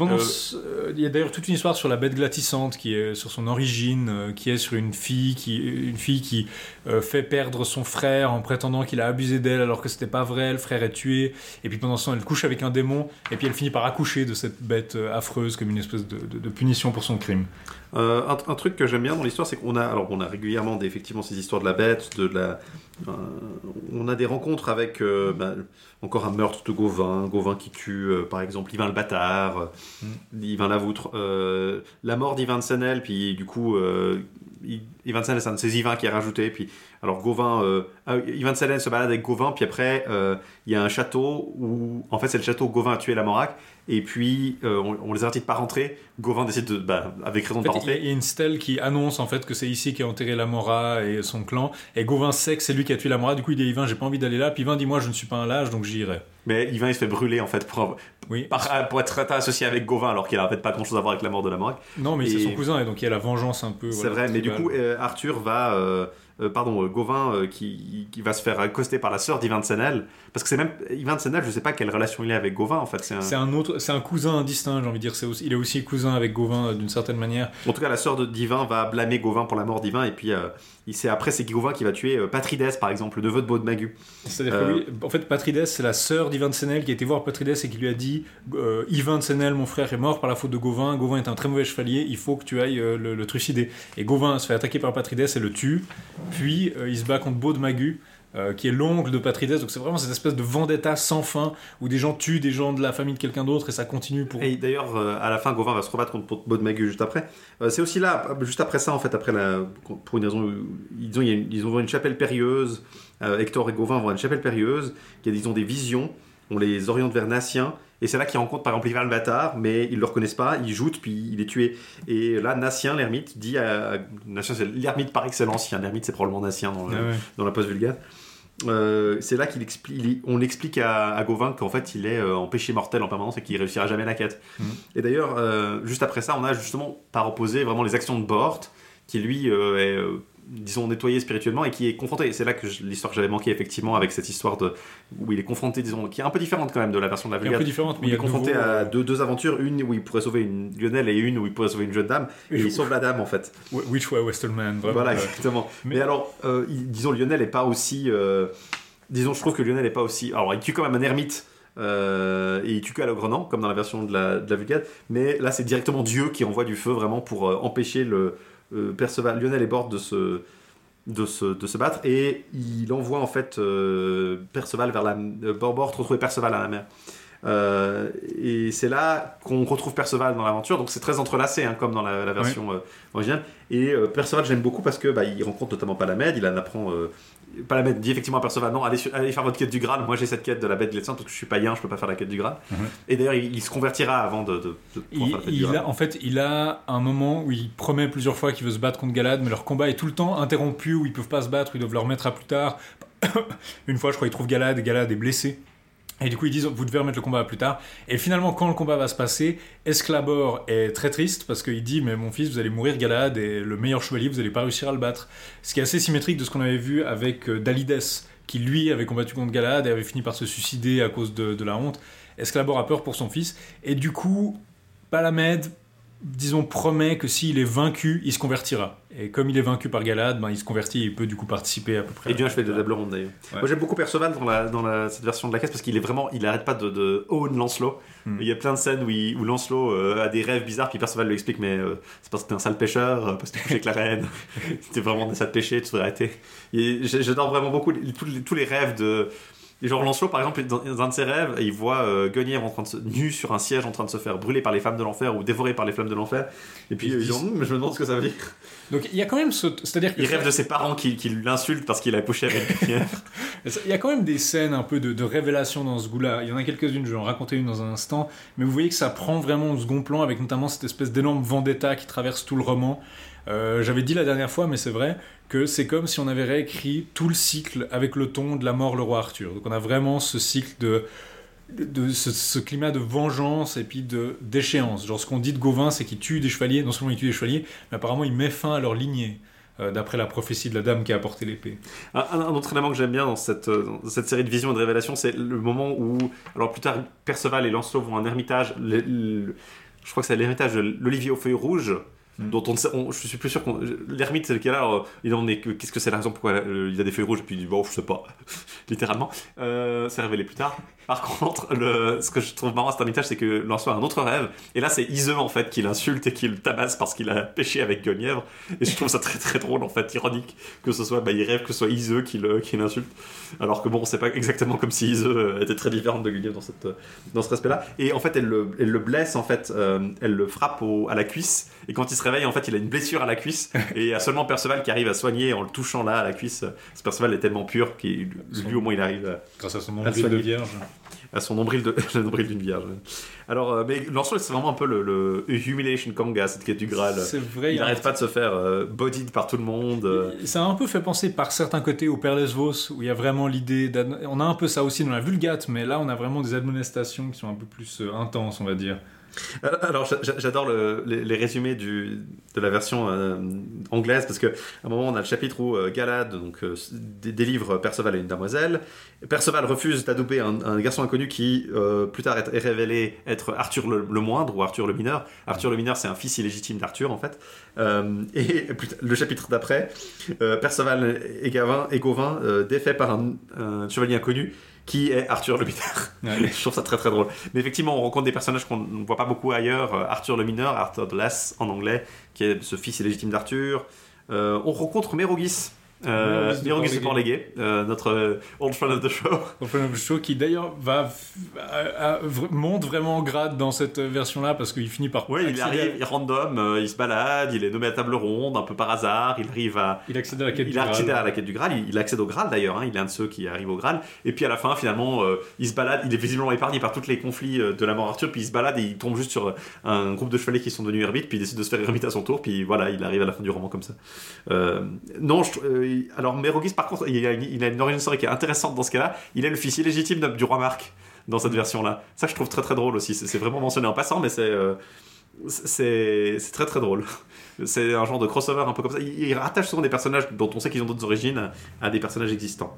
Euh, il y a d'ailleurs toute une histoire sur la bête glatissante qui est sur son origine, euh, qui est sur une fille qui, une fille qui euh, fait perdre son frère en prétendant qu'il a abusé d'elle alors que c'était pas vrai. Le frère est tué et puis pendant ce temps elle couche avec un démon et puis elle finit par accoucher de cette bête affreuse comme une espèce de punition pour son crime. Euh, un, un truc que j'aime bien dans l'histoire, c'est qu'on a, alors on a régulièrement des, effectivement ces histoires de la bête, de la, euh, on a des rencontres avec euh, bah, encore un meurtre de Gauvin, Gauvin qui tue par exemple Yvain le bâtard, euh, Yvain la voutre, la mort d'Yvain de Senel, puis du coup Yvain de Senel c'est un de ces Yvains qui est rajouté, puis alors Gauvin, ah, Yvain de Senel se balade avec Gauvin, puis après il y a un château où en fait c'est le château où Gauvin a tué la Morac, et puis euh, on, on les avertit de pas rentrer, Gauvin décide de, bah, avec raison En de fait, pas y a- rentrer. il y a une stèle qui annonce en fait que c'est ici qu'est enterré Lamora et son clan. Et Gauvin sait que c'est lui qui a tué Lamora. Du coup, il dit Yvain, j'ai pas envie d'aller là. Puis Yvain dit, moi, je ne suis pas un lâche, donc j'irai. Mais Yvain il se fait brûler en fait pour, Oui. par- pour être associé avec Gauvin alors qu'il a en fait pas grand chose à voir avec la mort de la Morac. Non, mais c'est son cousin et donc il y a la vengeance un peu. C'est voilà, vrai, mais du coup euh, Arthur va, euh, euh, pardon, euh, Gauvin euh, qui, qui va se faire accoster par la sœur d'Yvain de Senel parce que c'est même de Senel, je sais pas quelle relation il a avec Gauvin en fait. C'est un- autre, c'est un cousin distinct, j'ai envie de dire. Aussi, il est aussi cousin avec Gauvin euh, d'une certaine manière. En tout cas, la sœur de d'Yvain va blâmer Gauvin pour la mort d'Yvain et puis sait après c'est Gauvin qui va tuer euh, Patrides par exemple, le neveu de Baudemagu. C'est-à-dire que oui, en fait, Patrides, c'est la sœur d'Yvain de Senel qui a été voir Patrides et qui lui a dit euh, de Senel, mon frère, est mort par la faute de Gauvin. Gauvin est un très mauvais chevalier, il faut que tu ailles euh, le, trucider. Et Gauvin se fait attaquer par Patrides et le tue. Puis euh, il se bat contre Baudemagu. Euh, qui est l'oncle de Patrides, donc c'est vraiment cette espèce de vendetta sans fin où des gens tuent des gens de la famille de quelqu'un d'autre et ça continue pour. Et d'ailleurs, euh, à la fin, Gauvin va se rebattre contre Baudemagu juste après. Euh, c'est aussi là, juste après ça, en fait, après la, pour une raison, où- une- ils ont une chapelle périlleuse. Hector et Gauvin vont à une chapelle périlleuse. Il y a, disons, des visions on les oriente vers Nassien. Et c'est là qu'ils rencontrent par exemple Ivan le bâtard, mais ils le reconnaissent pas, ils jouent, puis il est tué. Et là, Nassien, l'ermite, dit à. Nassien, c'est l'ermite par excellence. Un ermite, c'est probablement Nassien dans, le- Ah ouais. dans la post vulgate. Euh, c'est là qu'il explique, il- on explique à, à Gauvin qu'en fait il est euh, en péché mortel en permanence et qu'il réussira jamais la quête. Mhm. Et d'ailleurs, euh, juste après ça, on a justement par opposé vraiment les actions de Bort, qui lui euh, est, disons, nettoyé spirituellement et qui est confronté. C'est là que l'histoire que j'avais manqué effectivement avec cette histoire de où il est confronté, disons, qui est un peu différente quand même de la version de la est un Vulgate. peu différente, mais il est confronté nouveau, à euh, deux, deux aventures, une où il pourrait sauver une Lionel et une où il pourrait sauver une jeune dame. Et Et il sauve la dame en fait. Which way Westernman, vraiment. Voilà, exactement. Mais, Mais- alors, euh, disons, Lionel n'est pas aussi. euh, disons, je trouve que Lionel n'est pas aussi. Alors, il tue quand même un ermite. euh, et il tue que à l'ogrenant, comme dans la version de la, de la Vulgate. Mais là, c'est directement Dieu qui envoie du feu vraiment pour euh, empêcher le Perceval, Lionel et Bord de se, de, se, de se battre. Et il envoie en fait euh, Perceval vers la. Euh, Bord, Bord retrouver Perceval à la mer. Euh, et c'est là qu'on retrouve Perceval dans l'aventure, donc c'est très entrelacé, hein, comme dans la, la version euh, originale. Et euh, Perceval, j'aime beaucoup parce que bah, il rencontre notamment Palamède, il en apprend. Euh, Palamède dit effectivement à Perceval non, allez, sur- allez faire votre quête du Graal. Moi j'ai cette quête de la bête glissante parce que je suis païen, je peux pas faire la quête du Graal. Mhm. Et d'ailleurs, il, il se convertira avant de, de, de pouvoir Il, faire la quête du Graal. a, en fait, il a un moment où il promet plusieurs fois qu'il veut se battre contre Galad, mais leur combat est tout le temps interrompu, où ils peuvent pas se battre, où ils doivent le remettre à plus tard. Une fois, je crois, ils trouvent Galad, et Galad est blessé. Et du coup, ils disent, vous devez remettre le combat à plus tard. Et finalement, quand le combat va se passer, Esclabor est très triste parce qu'il dit, mais mon fils, vous allez mourir Galad, et le meilleur chevalier, vous allez pas réussir à le battre. Ce qui est assez symétrique de ce qu'on avait vu avec euh, Dalides, qui lui avait combattu contre Galad et avait fini par se suicider à cause de, de la honte. Esclabor a peur pour son fils. Et du coup, Palamède, disons, promet que s'il est vaincu, il se convertira. Et comme il est vaincu par Galad, ben, il se convertit et il peut du coup participer à peu près. Et du un cheval de table ronde d'ailleurs. Ouais. Moi j'aime beaucoup Perceval dans, la, dans la- cette version de la caisse parce qu'il est vraiment, il arrête pas de, de own Lancelot. Hmm. Il y a plein de scènes où, il- où Lancelot euh, a des rêves bizarres, puis Perceval lui explique mais euh, c'est parce que t'es un sale pêcheur, euh, parce que t'es couché avec la reine, c'était vraiment des sales péchés, tu devrais arrêter. J'adore vraiment beaucoup les- tous, les, tous les rêves de. Et genre Lancelot par exemple dans, dans un de ses rêves il voit euh, Guenièvre en train de se, nu sur un siège en train de se faire brûler par les femmes de l'enfer ou dévoré par les flammes de l'enfer et puis Il euh, dit, Hum, je me demande ce que ça veut dire Donc il y a quand même ce... C'est-à-dire il rêve de ses parents qui, qui l'insultent parce qu'il a couché avec Guenièvre Il y a quand même des scènes un peu de, de révélation dans ce goût-là. Il y en a quelques-unes, je vais en raconter une dans un instant. Mais vous voyez que ça prend vraiment au second plan avec notamment cette espèce d'énorme vendetta qui traverse tout le roman. Euh, J'avais dit la dernière fois, mais c'est vrai, que c'est comme si on avait réécrit tout le cycle avec le ton de la mort le roi Arthur. Donc on a vraiment ce cycle de, ce, climat de vengeance et puis de d'échéance. Genre ce qu'on dit de Gauvin, c'est qu'il tue des chevaliers. Non seulement il tue des chevaliers, mais apparemment il met fin à leur lignée. euh, D'après la prophétie de la dame qui a apporté l'épée. Un, autre élément que j'aime bien dans cette, euh, dans cette série de visions et de révélations, c'est le moment où, alors plus tard, Perceval et Lancelot vont à un ermitage. je crois que c'est l'héritage de l'Olivier aux feuilles rouges. Mm. Dont on ne je suis plus sûr qu'on. L'ermite, c'est lequel alors Il en est. Qu'est-ce que c'est la raison pourquoi euh, il a des feuilles rouges Et puis il dit bon, je sais pas, littéralement. Euh, c'est révélé plus tard. Par contre, le, ce que je trouve marrant à cet ermitage, c'est que Lancelot a un autre rêve. Et là, c'est Iseux en fait qui l'insulte et qui le tabasse parce qu'il a pêché avec Guenièvre. Et je trouve ça très très drôle en fait, ironique que ce soit, bah, il rêve que ce soit Iseux qui le- l'insulte. Alors que bon, c'est pas exactement comme si Iseux euh, était très différente de Guenièvre dans, cette, euh, dans ce respect-là. Et en fait, elle le, elle le blesse, en fait, euh, elle le frappe à la cuisse. Et quand il se réveille, en fait, il a une blessure à la cuisse. et il y a seulement Perceval qui arrive à soigner en le touchant là à la cuisse. Ce Perceval est tellement pur qu'il lui au moins il arrive à, Grâce à son nombril de vierge. à son nombril de le nombril d'une vierge. Alors, euh, mais Lancelot, c'est vraiment un peu le, le Humiliation Kanga, cette quête du Graal. C'est vrai, Il n'arrête pas de se faire euh, bodied par tout le monde. euh. Ça a un peu fait penser par certains côtés au Père Lesvos, où il y a vraiment l'idée. On a un peu ça aussi dans la Vulgate, mais là on a vraiment des admonestations qui sont un peu plus euh, intenses, on va dire. Alors, j'a- j'a- j'adore le- les, résumés de la version euh, anglaise parce que à un moment on a le chapitre où euh, Galad euh, délivre Perceval à une demoiselle. Perceval refuse d'adouber un, garçon inconnu qui euh, plus tard est, révélé être Arthur le, moindre ou Arthur le mineur. Arthur le mineur c'est un fils illégitime d'Arthur en fait. Euh, et le chapitre d'après, euh, Perceval et, Gavin, Gauvin euh, défait par un chevalier inconnu qui est Arthur le mineur. Je trouve ça très très drôle. Mais effectivement, on rencontre des personnages qu'on ne voit pas beaucoup ailleurs. Euh, Arthur le mineur, Arthur de Las en anglais, qui est ce fils illégitime d'Arthur. Euh, on rencontre Mérogis. Euh, Port-Légué. Port-Légué, euh, notre euh, old friend of the show. Old of the Show qui d'ailleurs va à- à- vr- monte vraiment en grade dans cette version-là parce qu'il finit par Ouais, il à- arrive, il random, euh, il se balade, il est nommé à table ronde, un peu par hasard, il arrive à. il accède à la quête Il du Graal. accède à la quête du Graal, il, il accède au Graal d'ailleurs, hein, il est un de ceux qui arrive au Graal, et puis à la fin finalement euh, il se balade, il est visiblement épargné par tous les conflits de la mort Arthur, puis il se balade et il tombe juste sur un groupe de chevaliers qui sont devenus ermites, puis il décide de se faire ermite à son tour, puis voilà, il arrive à la fin du roman comme ça. Non, je, euh, alors Mérogis par contre, il a, une, il a une origine story qui est intéressante dans ce cas-là, il est le fils illégitime du roi Marc dans cette version-là. Ça je trouve très très drôle aussi, c'est vraiment mentionné en passant, mais c'est... euh, c'est très très drôle. C'est un genre de crossover un peu comme ça. Il, il rattache souvent des personnages dont on sait qu'ils ont d'autres origines à des personnages existants.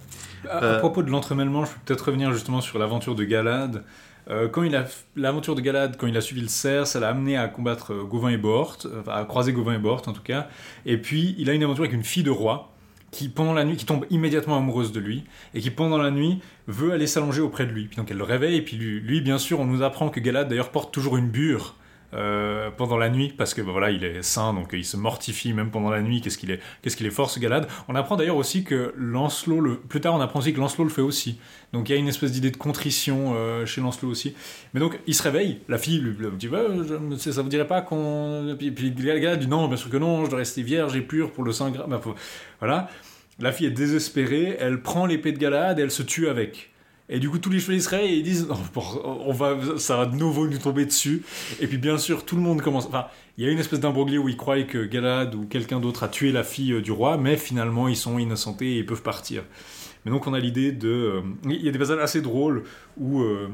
À, à Euh, propos de l'entremêlement, je peux peut-être revenir justement sur l'aventure de Galad. Euh, quand il a l'aventure de Galad, quand il a suivi le cerf, ça l'a amené à combattre Gauvin et Bohort, à croiser Gauvin et Bohort en tout cas. Et puis il a une aventure avec une fille de roi qui pendant la nuit, qui tombe immédiatement amoureuse de lui et qui pendant la nuit veut aller s'allonger auprès de lui. Puis donc elle le réveille et puis lui, bien sûr on nous apprend que Galad d'ailleurs porte toujours une bure. Euh, pendant la nuit parce que bah, voilà il est saint donc il se mortifie même pendant la nuit qu'est-ce qu'il est qu'est-ce qu'il est fort ce Galad on apprend d'ailleurs aussi que Lancelot le plus tard on apprend aussi que Lancelot le fait aussi. Donc il y a une espèce d'idée de contrition euh, chez Lancelot aussi. Mais donc il se réveille la fille lui, dit ouais, je- ça vous dirait pas qu'on puis, puis Galad dit non bien sûr que non je dois rester vierge et pure pour le saint Bah, faut- voilà. La fille est désespérée elle prend l'épée de Galad et elle se tue avec et du coup, tous les chevaliers et ils disent, Oh, on va, ça va de nouveau nous tomber dessus. Et puis, bien sûr, tout le monde commence. Enfin, il y a une espèce d'imbroglio où ils croient que Galad ou quelqu'un d'autre a tué la fille euh, du roi, mais finalement, ils sont innocentés et ils peuvent partir. Mais donc, on a l'idée de. euh, Il y a des passages assez drôles où. euh,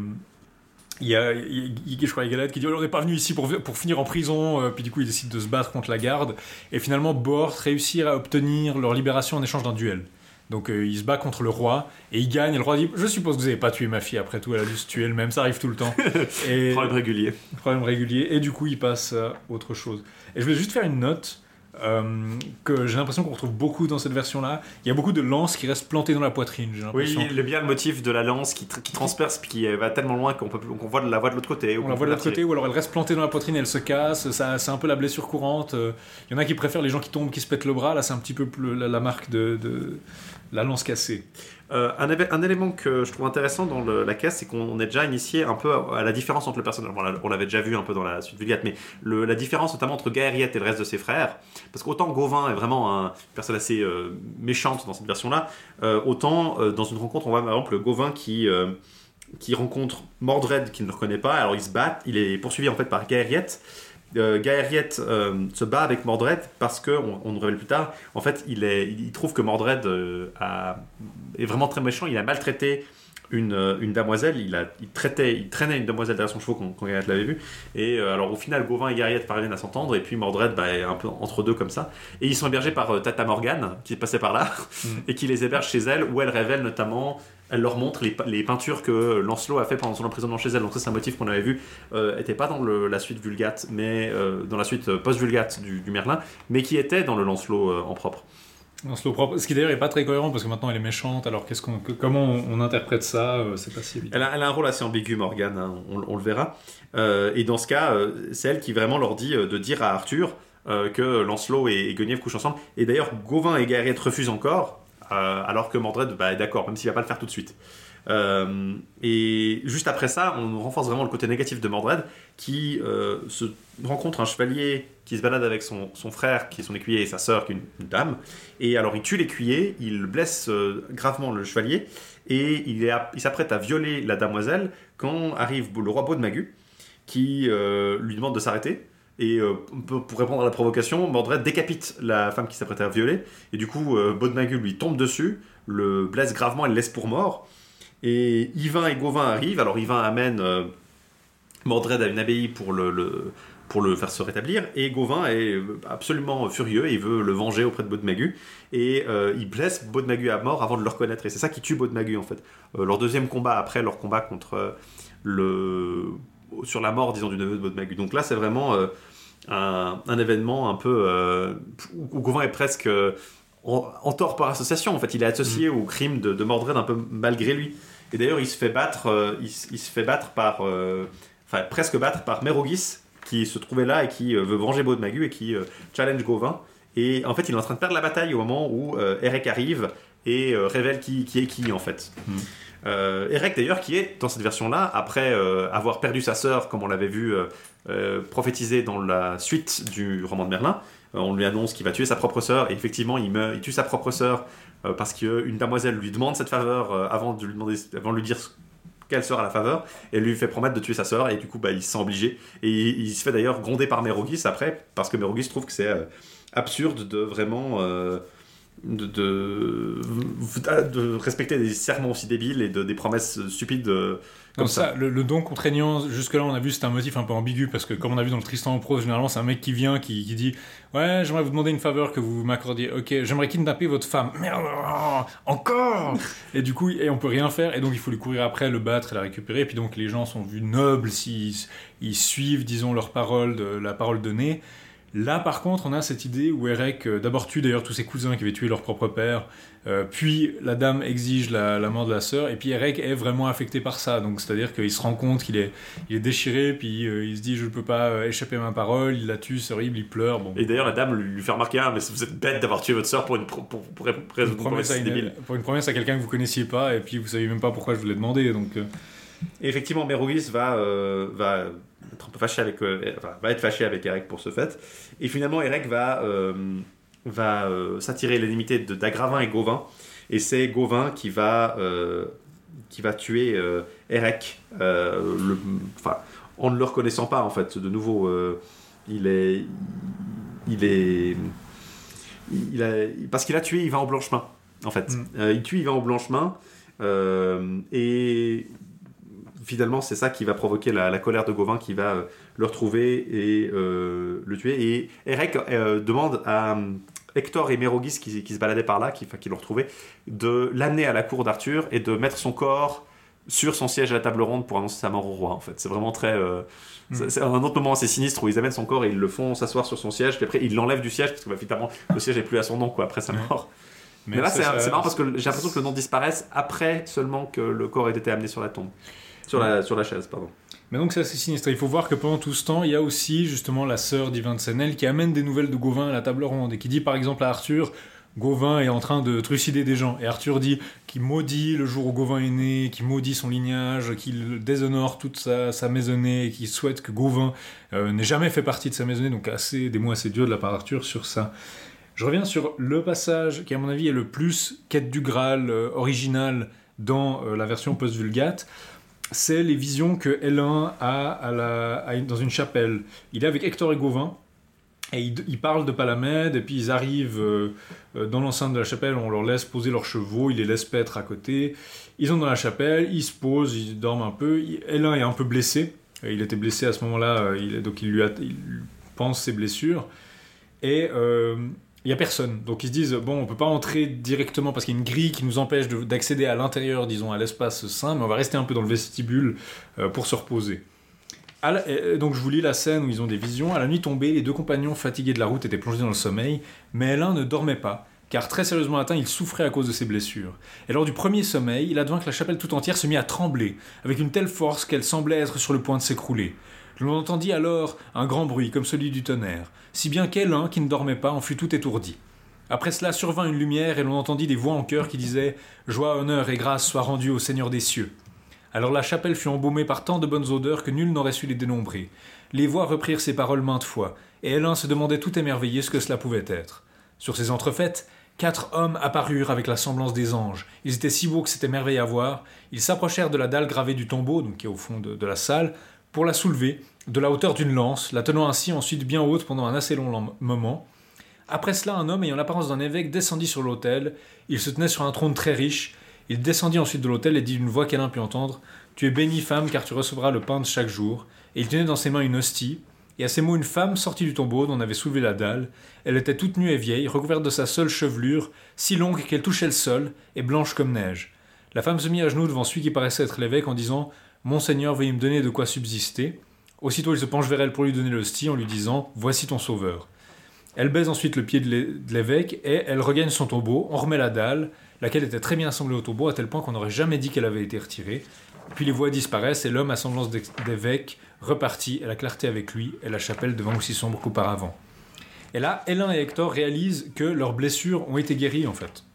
il y a, je crois, Galad qui dit, Oh, on n'est pas venu ici pour, pour finir en prison, puis du coup, il décide de se battre contre la garde, et finalement, Bort réussit à obtenir leur libération en échange d'un duel. Donc euh, il se bat contre le roi et il gagne. Et le roi dit Je suppose que vous n'avez pas tué ma fille, après tout, elle a dû se tuer elle-même, ça arrive tout le temps. Et, Problème régulier. problème régulier. Et du coup, il passe à autre chose. Et je voulais juste faire une note euh, que j'ai l'impression qu'on retrouve beaucoup dans cette version-là. Il y a beaucoup de lances qui restent plantées dans la poitrine, j'ai Oui, est bien le motif de la lance qui, tr- qui transperce puis qui va tellement loin qu'on peut plus- qu'on voit de la voix de l'autre côté. On la voit de l'autre côté, ou alors elle reste plantée dans la poitrine et elle se casse. Ça, c'est un peu la blessure courante. Euh, Il y en a qui préfèrent les gens qui tombent, qui se pètent le bras. Là, c'est un petit peu plus la, la marque de, de la lance cassée. Euh, un, élément que je trouve intéressant dans la caisse, c'est qu'on est déjà initié un peu à, la différence entre le personnage. On l'avait déjà vu un peu dans la suite Vulgate, mais la différence notamment entre Gaëriette et le reste de ses frères. Parce qu'autant Gauvin est vraiment un- une personne assez euh, méchante dans cette version-là, euh, autant dans une rencontre, on voit par exemple Gauvin qui, qui rencontre Mordred qui ne le reconnaît pas. Alors il se bat, il est poursuivi en fait par Gaëriette. Euh, Gaëriette euh, se bat avec Mordred parce que, on, on révèle plus tard, en fait, il, est, il trouve que Mordred euh, est vraiment très méchant. Il a maltraité une, euh, une demoiselle. Il, a, il, traitait, il traînait une demoiselle derrière son chevaux quand, quand l'avait vu. Et euh, alors, au final, Gauvin et Gaëriette parviennent à s'entendre. Et puis Mordred bah, est un peu entre deux comme ça. Et ils sont hébergés par euh, Tata Morgane, qui passait par là, et qui les héberge chez elle, où elle révèle notamment. Elle leur montre les, pe- les peintures que Lancelot a fait pendant son emprisonnement chez elle. Donc ça, c'est un motif qu'on avait vu. Euh, était pas dans le- la suite Vulgate, mais dans la suite post-Vulgate du, du Merlin, mais qui était dans le Lancelot en propre. Ce qui d'ailleurs est pas très cohérent parce que maintenant elle est méchante. Alors qu'est-ce qu'on, que- comment on, interprète ça euh, C'est pas. Elle a, un rôle assez ambigu, Morgane, hein, on, le verra. Euh, et dans ce cas, euh, c'est elle qui vraiment leur dit de dire à Arthur que Lancelot et, et Guenièvre couchent ensemble. Et d'ailleurs, Gauvin et Gaëriette refusent encore, alors que Mordred bah, est d'accord, même s'il va pas le faire tout de suite. Euh, et juste après ça, on renforce vraiment le côté négatif de Mordred, qui euh, se rencontre un chevalier qui se balade avec son, son frère, qui est son écuyer, et sa sœur, qui est une, dame. Et alors, il tue l'écuyer, il blesse euh, gravement le chevalier, et il s'apprête à violer la damoiselle quand arrive le roi Baudemagu, qui lui demande de s'arrêter. Et pour répondre à la provocation, Mordred décapite la femme qui s'apprêtait à violer. Et du coup, euh, lui tombe dessus, le blesse gravement et le laisse pour mort. Et Yvain et Gauvin arrivent. Alors Yvain amène euh, Mordred à une abbaye pour le, pour le faire se rétablir. Et Gauvin est absolument furieux. Il veut le venger auprès de Baudemagu. Et euh, il blesse Baudemagu à mort avant de le reconnaître. Et c'est ça qui tue Baudemagu en fait. Euh, leur deuxième combat après leur combat contre le sur la mort disons du neveu de Baudemagu. Donc là c'est vraiment un, événement un peu où Gauvin est presque en, en tort par association. En fait, il est associé au crime de, de Mordred un peu malgré lui. Et d'ailleurs, il se fait battre, euh, il, se fait battre par, euh, enfin presque battre par Mérogis qui se trouvait là et qui euh, veut venger Baudemagu et qui challenge Gauvin. Et en fait, il est en train de perdre la bataille au moment où Eric arrive et révèle qui, qui, est qui en fait. Euh, Eric d'ailleurs qui est dans cette version-là, après avoir perdu sa sœur, comme on l'avait vu prophétiser dans la suite du roman de Merlin, on lui annonce qu'il va tuer sa propre sœur, et effectivement il, meurt, il tue sa propre sœur parce qu'une damoiselle lui demande cette faveur avant de lui, demander, avant de lui dire quelle sera la faveur, et lui fait promettre de tuer sa sœur, et du coup bah, il se sent obligé. Et il, se fait d'ailleurs gronder par Mérogis après, parce que Mérogis trouve que c'est absurde de vraiment de, de, respecter des serments aussi débiles et de, des promesses stupides euh, comme ça. le, don contraignant, jusque-là, on a vu, c'est un motif un peu ambigu parce que, comme on a vu dans le Tristan en prose, généralement, c'est un mec qui vient, qui, qui dit Ouais, j'aimerais vous demander une faveur que vous m'accordiez. Ok, j'aimerais kidnapper votre femme. Merde, encore Et du coup, et on peut rien faire, et donc il faut lui courir après, le battre et la récupérer. Et puis donc, les gens sont vus nobles s'ils ils suivent, disons, leur parole, de, la parole donnée. Là, par contre, on a cette idée où Erek euh, d'abord tue d'ailleurs tous ses cousins qui avaient tué leur propre père, euh, puis la dame exige la, mort de la sœur, et puis Erek est vraiment affecté par ça. Donc, c'est-à-dire qu'il se rend compte qu'il est, il est déchiré, puis euh, il se dit je ne peux pas échapper à ma parole, il la tue, c'est horrible, il pleure. Bon. Et d'ailleurs, la dame lui, fait remarquer ah, mais vous êtes bête d'avoir tué votre sœur pour une, pour, pour, pour, une promesse à pour une promesse à quelqu'un que vous connaissiez pas, et puis vous savez même pas pourquoi je vous l'ai demandé. Donc, et effectivement, Mérogis va, va être un peu fâché avec, va être fâché avec Eric pour ce fait. Et finalement, Eric va, euh, va euh, s'attirer l'inimité d'Agravin et Gauvin. Et c'est Gauvin qui va, euh, qui va tuer Eric, le, en ne le reconnaissant pas en fait. De nouveau, il est. Il est. Il a, parce qu'il a tué Yvan au Blanchemin, en fait. Mm. il tue Yvan au Blanchemin. et finalement, c'est ça qui va provoquer la, colère de Gauvin qui va euh, le retrouver et euh, le tuer. Et Eric euh, demande à Hector et Mérogis qui, se baladaient par là, qui, qui l'ont retrouvé, de l'amener à la cour d'Arthur et de mettre son corps sur son siège à la table ronde pour annoncer sa mort au roi. En fait, c'est vraiment très. Mm. C'est un autre moment assez sinistre où ils amènent son corps et ils le font s'asseoir sur son siège, puis après ils l'enlèvent du siège parce que bah, le siège n'est plus à son nom quoi après sa mort. Mais, là, c'est marrant parce que j'ai l'impression que le nom disparaisse après seulement que le corps ait été amené sur la tombe. Sur la, sur la chaise, pardon. Mais donc c'est assez sinistre. Il faut voir que pendant tout ce temps, il y a aussi justement la sœur d'Ivan de Senel qui amène des nouvelles de Gauvin à la table ronde et qui dit par exemple à Arthur Gauvin est en train de trucider des gens. Et Arthur dit qu'il maudit le jour où Gauvin est né, qu'il maudit son lignage, qu'il déshonore toute sa, sa maisonnée, qu'il souhaite que Gauvin euh, n'ait jamais fait partie de sa maisonnée. Donc assez, des mots assez durs de la part d'Arthur sur ça. Je reviens sur le passage qui à mon avis est le plus quête du Graal euh, original dans euh, la version post-vulgate c'est les visions que Hélène a, dans une chapelle. Il est avec Hector et Gauvin, et ils, parlent de Palamède, et puis ils arrivent euh, euh, dans l'enceinte de la chapelle, on leur laisse poser leurs chevaux, ils les laissent paître à côté. Ils sont dans la chapelle, ils se posent, ils dorment un peu. Hélène est un peu blessé, il était blessé à ce moment-là, euh, donc il lui, il pense ses blessures. Et il n'y a personne. Donc ils se disent, bon, on peut pas entrer directement parce qu'il y a une grille qui nous empêche d'accéder à l'intérieur, disons, à l'espace saint, mais on va rester un peu dans le vestibule euh, pour se reposer. donc je vous lis la scène où ils ont des visions. À la nuit tombée, les deux compagnons fatigués de la route étaient plongés dans le sommeil, mais l'un ne dormait pas, car très sérieusement atteint, il souffrait à cause de ses blessures. Et lors du premier sommeil, il advint que la chapelle tout entière se mit à trembler, avec une telle force qu'elle semblait être sur le point de s'écrouler. L'on entendit alors un grand bruit comme celui du tonnerre, si bien qu'Elun, qui ne dormait pas, en fut tout étourdi. Après cela survint une lumière et l'on entendit des voix en chœur qui disaient Joie, honneur et grâce soient rendues au Seigneur des cieux. Alors la chapelle fut embaumée par tant de bonnes odeurs que nul n'aurait su les dénombrer. Les voix reprirent ces paroles maintes fois, et Hélène se demandait tout émerveillé ce que cela pouvait être. Sur ces entrefaites, quatre hommes apparurent avec la semblance des anges. Ils étaient si beaux que c'était merveille à voir. Ils s'approchèrent de la dalle gravée du tombeau, qui est au fond de la salle, pour la soulever de la hauteur d'une lance, la tenant ainsi ensuite bien haute pendant un assez long moment. Après cela, un homme ayant l'apparence d'un évêque descendit sur l'autel. Il se tenait sur un trône très riche. Il descendit ensuite de l'autel et dit d'une voix qu'Alain put entendre Tu es bénie, femme, car tu recevras le pain de chaque jour. Et il tenait dans ses mains une hostie. Et à ces mots, une femme sortit du tombeau dont on avait soulevé la dalle. Elle était toute nue et vieille, recouverte de sa seule chevelure, si longue qu'elle touchait le sol, et blanche comme neige. La femme se mit à genoux devant celui qui paraissait être l'évêque en disant Monseigneur, veuillez me donner de quoi subsister. Aussitôt, il se penche vers elle pour lui donner l'hostie en lui disant Voici ton sauveur. Elle baise ensuite le pied de l'évêque et elle regagne son tombeau. On remet la dalle, laquelle était très bien assemblée au tombeau à tel point qu'on n'aurait jamais dit qu'elle avait été retirée. Puis les voix disparaissent et l'homme à semblance d'évêque repartit et la clarté avec lui et la chapelle devint aussi sombre qu'auparavant. Et là, Hélène et Hector réalisent que leurs blessures ont été guéries en fait.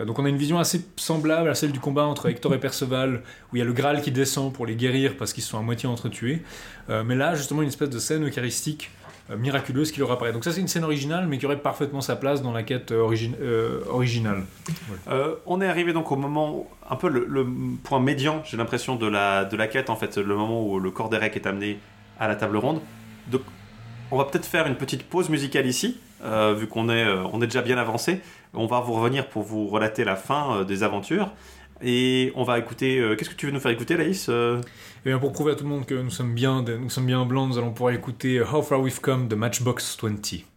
Euh, donc on a une vision assez semblable à celle du combat entre Hector et Perceval, où il y a le Graal qui descend pour les guérir parce qu'ils sont à moitié entretués. Euh, mais là, justement, une espèce de scène eucharistique euh, miraculeuse qui leur apparaît. Donc ça, c'est une scène originale, mais qui aurait parfaitement sa place dans la quête originale. on est arrivé donc au moment, un peu le, point médian, j'ai l'impression, de la, de la quête, en fait, le moment où le corps d'Erek est amené à la table ronde. Donc on va peut-être faire une petite pause musicale ici, vu qu'on est, est déjà bien avancé. On va vous revenir pour vous relater la fin euh, des aventures. Et on va écouter. Euh, qu'est-ce que tu veux nous faire écouter, Laïs euh? Eh bien, pour prouver à tout le monde que nous sommes bien, nous sommes bien blancs, nous allons pouvoir écouter How Far We've Come de Matchbox 20.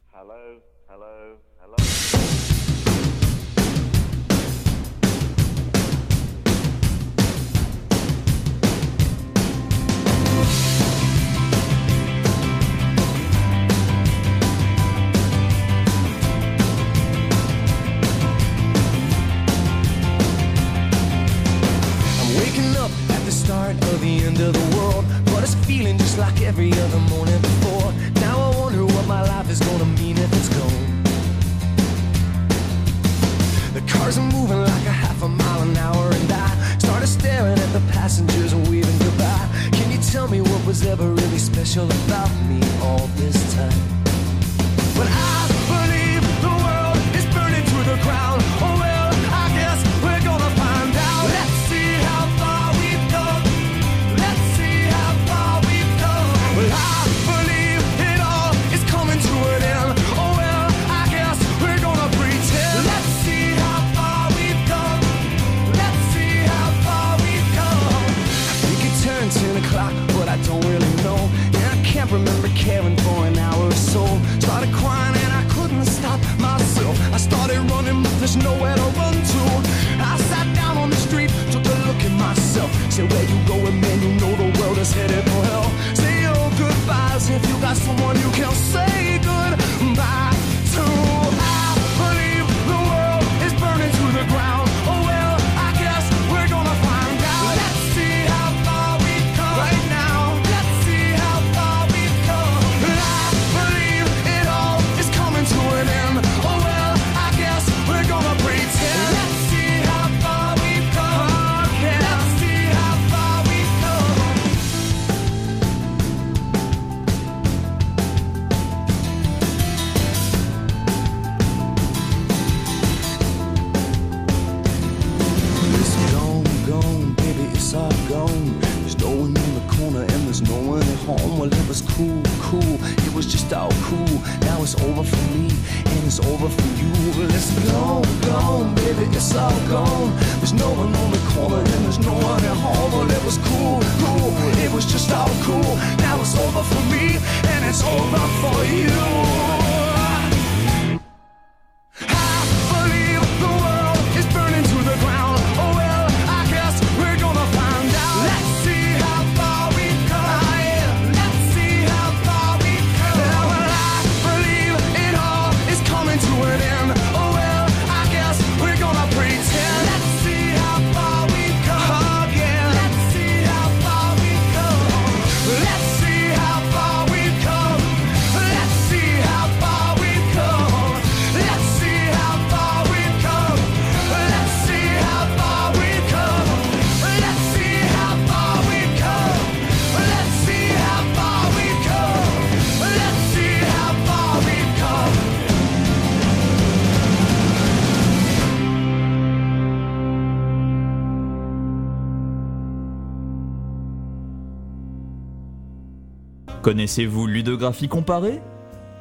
Connaissez-vous Ludographie comparée?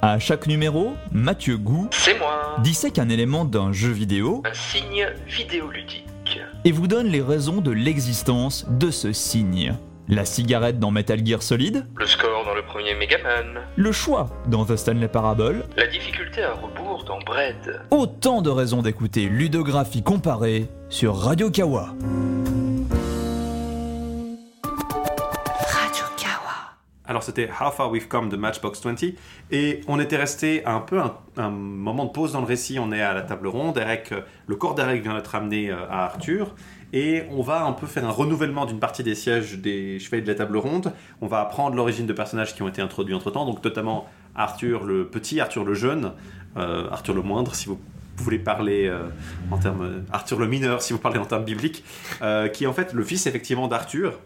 À chaque numéro, Mathieu Gou C'est moi dissèque un élément d'un jeu vidéo, un signe vidéoludique, et vous donne les raisons de l'existence de ce signe. La cigarette dans Metal Gear Solid, le score dans le premier Megaman, le choix dans The Stanley Parable, la difficulté à rebours dans Bread. Autant de raisons d'écouter Ludographie comparée sur Radio Kawa. Alors c'était How Far We've Come de Matchbox 20 et on était resté un peu un, moment de pause dans le récit. On est à la table ronde. Eric, euh, le corps d'Eric vient d'être amené euh, à Arthur et on va un peu faire un renouvellement d'une partie des sièges des chevaliers de la table ronde. On va apprendre l'origine de personnages qui ont été introduits entre temps, donc notamment Arthur le petit, Arthur le jeune, euh, Arthur le moindre, si vous voulez parler en termes Arthur le mineur, si vous parlez en termes bibliques, qui est en fait le fils effectivement d'Arthur.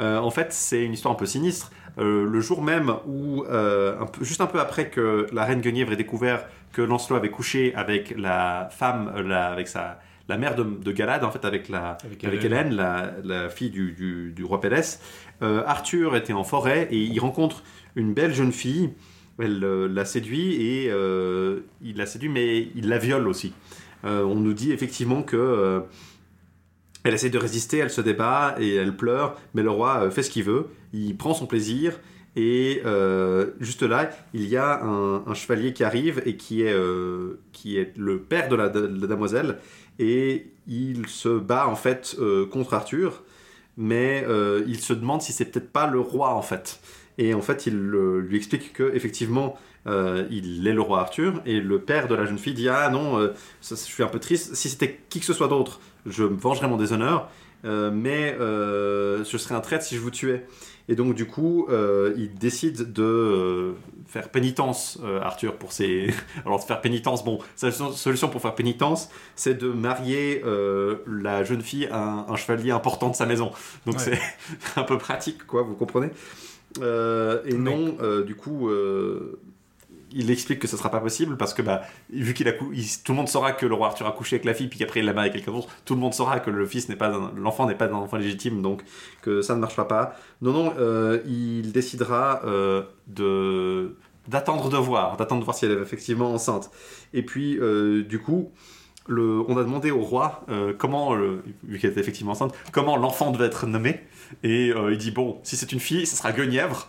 En fait, c'est une histoire un peu sinistre. Euh, le jour même où, euh, un peu- juste un peu après que la reine Guenièvre ait découvert que Lancelot avait couché avec la femme, euh, la- avec sa, la mère de, de Galad, en fait, avec, la, Avec avec, Hélène. Hélène, la, la fille du, du- du roi Pélès, Arthur était en forêt et il rencontre une belle jeune fille. Elle euh, la séduit et euh, il la séduit, mais il la viole aussi. Euh, on nous dit effectivement que elle essaie de résister, elle se débat et elle pleure, mais le roi euh, fait ce qu'il veut. Il prend son plaisir et euh, juste là, il y a un, chevalier qui arrive et qui est, euh, qui est le père de la, de la damoiselle et il se bat en fait contre Arthur, mais il se demande si c'est peut-être pas le roi en fait. Et en fait, il lui explique que effectivement, il est le roi Arthur et le père de la jeune fille dit ah non, je suis un peu triste. Si c'était qui que ce soit d'autre, je me vengerais mon déshonneur, euh, mais euh, je serais un traître si je vous tuais. Et donc du coup, euh, il décide de euh, faire pénitence, Arthur, pour ses... Alors de faire pénitence, bon, sa solution pour faire pénitence, c'est de marier la jeune fille à un, un chevalier important de sa maison. Donc Ouais. c'est un peu pratique, quoi, vous comprenez? Et non, du coup... il explique que ce sera pas possible parce que bah, vu qu'il a il- tout le monde saura que le roi Arthur a couché avec la fille puis qu'après il l'a marié avec quelqu'un d'autre tout le monde saura que le fils n'est pas l'enfant n'est pas un enfant légitime donc que ça ne marchera pas. Non non euh, il décidera euh, de d'attendre de voir d'attendre de voir si elle est effectivement enceinte. Et puis euh, du coup le, on a demandé au roi comment, vu qu'elle était effectivement enceinte, comment l'enfant devait être nommé. Et il dit bon, si c'est une fille, ce sera Guenièvre,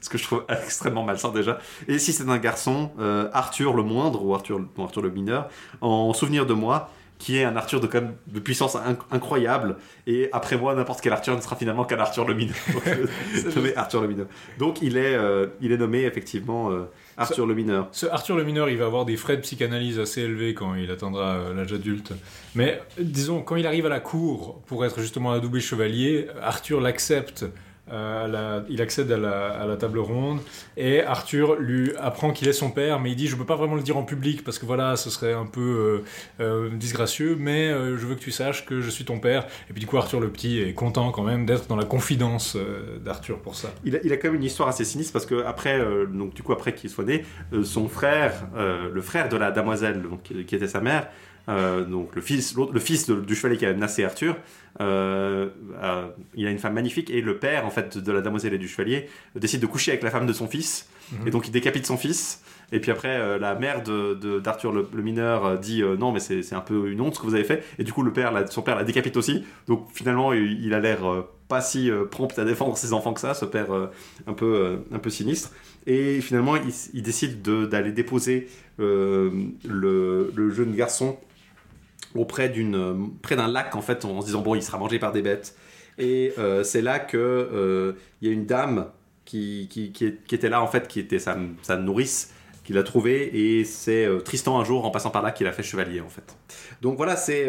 ce que je trouve extrêmement malsain déjà. Et si c'est un garçon, euh, Arthur le moindre ou Arthur, Arthur le mineur, en souvenir de moi, qui est un Arthur de, quand même, de puissance inc- incroyable. Et après moi, n'importe quel Arthur ne sera finalement qu'un Arthur le mineur. Donc, euh, nommé Arthur le mineur. Donc il est, euh, il est nommé effectivement euh, Arthur le mineur. Ce Arthur le mineur, il va avoir des frais de psychanalyse assez élevés quand il atteindra euh, l'âge adulte. Mais disons, quand il arrive à la cour pour être justement adoubé chevalier, Arthur l'accepte. Euh, il accède à la, table ronde et Arthur lui apprend qu'il est son père, mais il dit je peux pas vraiment le dire en public parce que voilà, ce serait un peu euh, euh, disgracieux, mais je veux que tu saches que je suis ton père. Et puis du coup, Arthur le petit est content quand même d'être dans la confidence d'Arthur pour ça. Il a, quand même une histoire assez sinistre parce que après, donc du coup après qu'il soit né, son frère, le frère de la damoiselle, qui était sa mère, euh, donc le fils, le fils de- du chevalier qui a menacé Arthur, euh, euh, il a une femme magnifique et le père en fait de la damoiselle et du chevalier décide de coucher avec la femme de son fils Mhm. et donc il décapite son fils. Et puis après, euh, la mère de, de- d'Arthur le, le mineur dit non mais c'est, un peu une honte ce que vous avez fait. Et du coup le père, la- son père la décapite aussi. Donc finalement il, il a l'air pas si prompt à défendre ses enfants que ça, ce père un peu un peu sinistre. Et finalement il, décide de- d'aller déposer le, le jeune garçon auprès d'une euh, près d'un lac en fait en se disant bon il sera mangé par des bêtes. Et euh, c'est là que euh, il y a une dame qui, qui, qui, était là en fait, qui était sa, sa nourrice, qui l'a trouvé et c'est Tristan un jour en passant par là qui l'a fait chevalier en fait. Donc voilà, c'est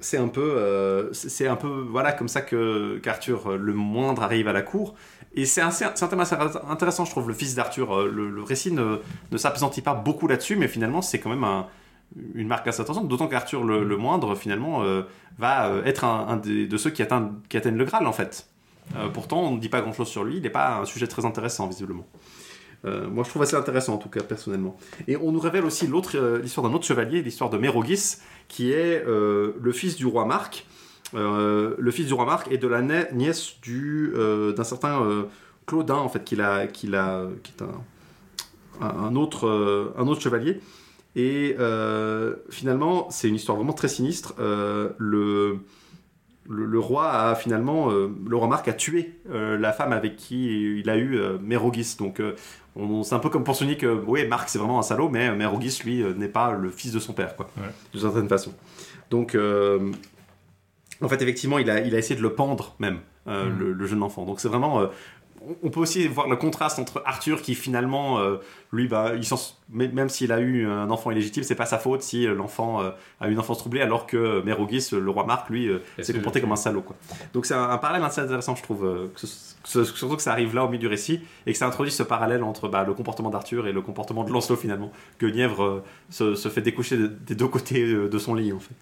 c'est un peu c'est un peu voilà comme ça que qu'Arthur le moindre arrive à la cour. Et c'est c'est un thème assez intéressant, je trouve, le fils d'Arthur. Le, le récit ne, ne s'appesantit pas beaucoup là-dessus, mais finalement, c'est quand même un- une marque assez intéressante. D'autant qu'Arthur le, moindre, finalement, euh, va euh, être un, des- de ceux qui atteignent, qui atteignent le Graal, en fait. Euh, pourtant, on ne dit pas grand-chose sur lui. Il n'est pas un sujet très intéressant, visiblement. Moi, je trouve assez intéressant, en tout cas, personnellement. Et on nous révèle aussi l'histoire d'un autre chevalier, l'histoire de Mérogis, qui est le fils du roi Marc. Le fils du roi Marc et de la nièce du, d'un certain Claudin, en fait, qu'il a, qui est un, un- autre, un autre chevalier. Et euh, finalement, c'est une histoire vraiment très sinistre. Euh, le, le, le roi a finalement, euh, le roi Marc a tué euh, la femme avec qui il a eu Mérogis. Donc, on- c'est un peu comme pour souligner que, oui, Marc c'est vraiment un salaud, mais Mérogis, lui, n'est pas le fils de son père, quoi, Ouais. d'une certaine façon. Donc, en fait, effectivement, il a, il a essayé de le pendre même, Mhm. le, le jeune enfant. Donc, c'est vraiment. Euh, on peut aussi voir le contraste entre Arthur qui finalement, euh, lui, bah, il même s'il a eu un enfant illégitime, c'est pas sa faute si euh, l'enfant euh, a eu une enfance troublée, alors que Mérogis, le roi Marc, lui, euh, s'est comporté comme un salaud. Quoi. Donc c'est un, un parallèle assez intéressant, je trouve, euh, que ce- surtout que ça arrive là au milieu du récit et que ça introduit ce parallèle entre bah, le comportement d'Arthur et le comportement de Lancelot finalement, que Nièvre euh, se, se fait découcher de- des deux côtés euh, de son lit en fait.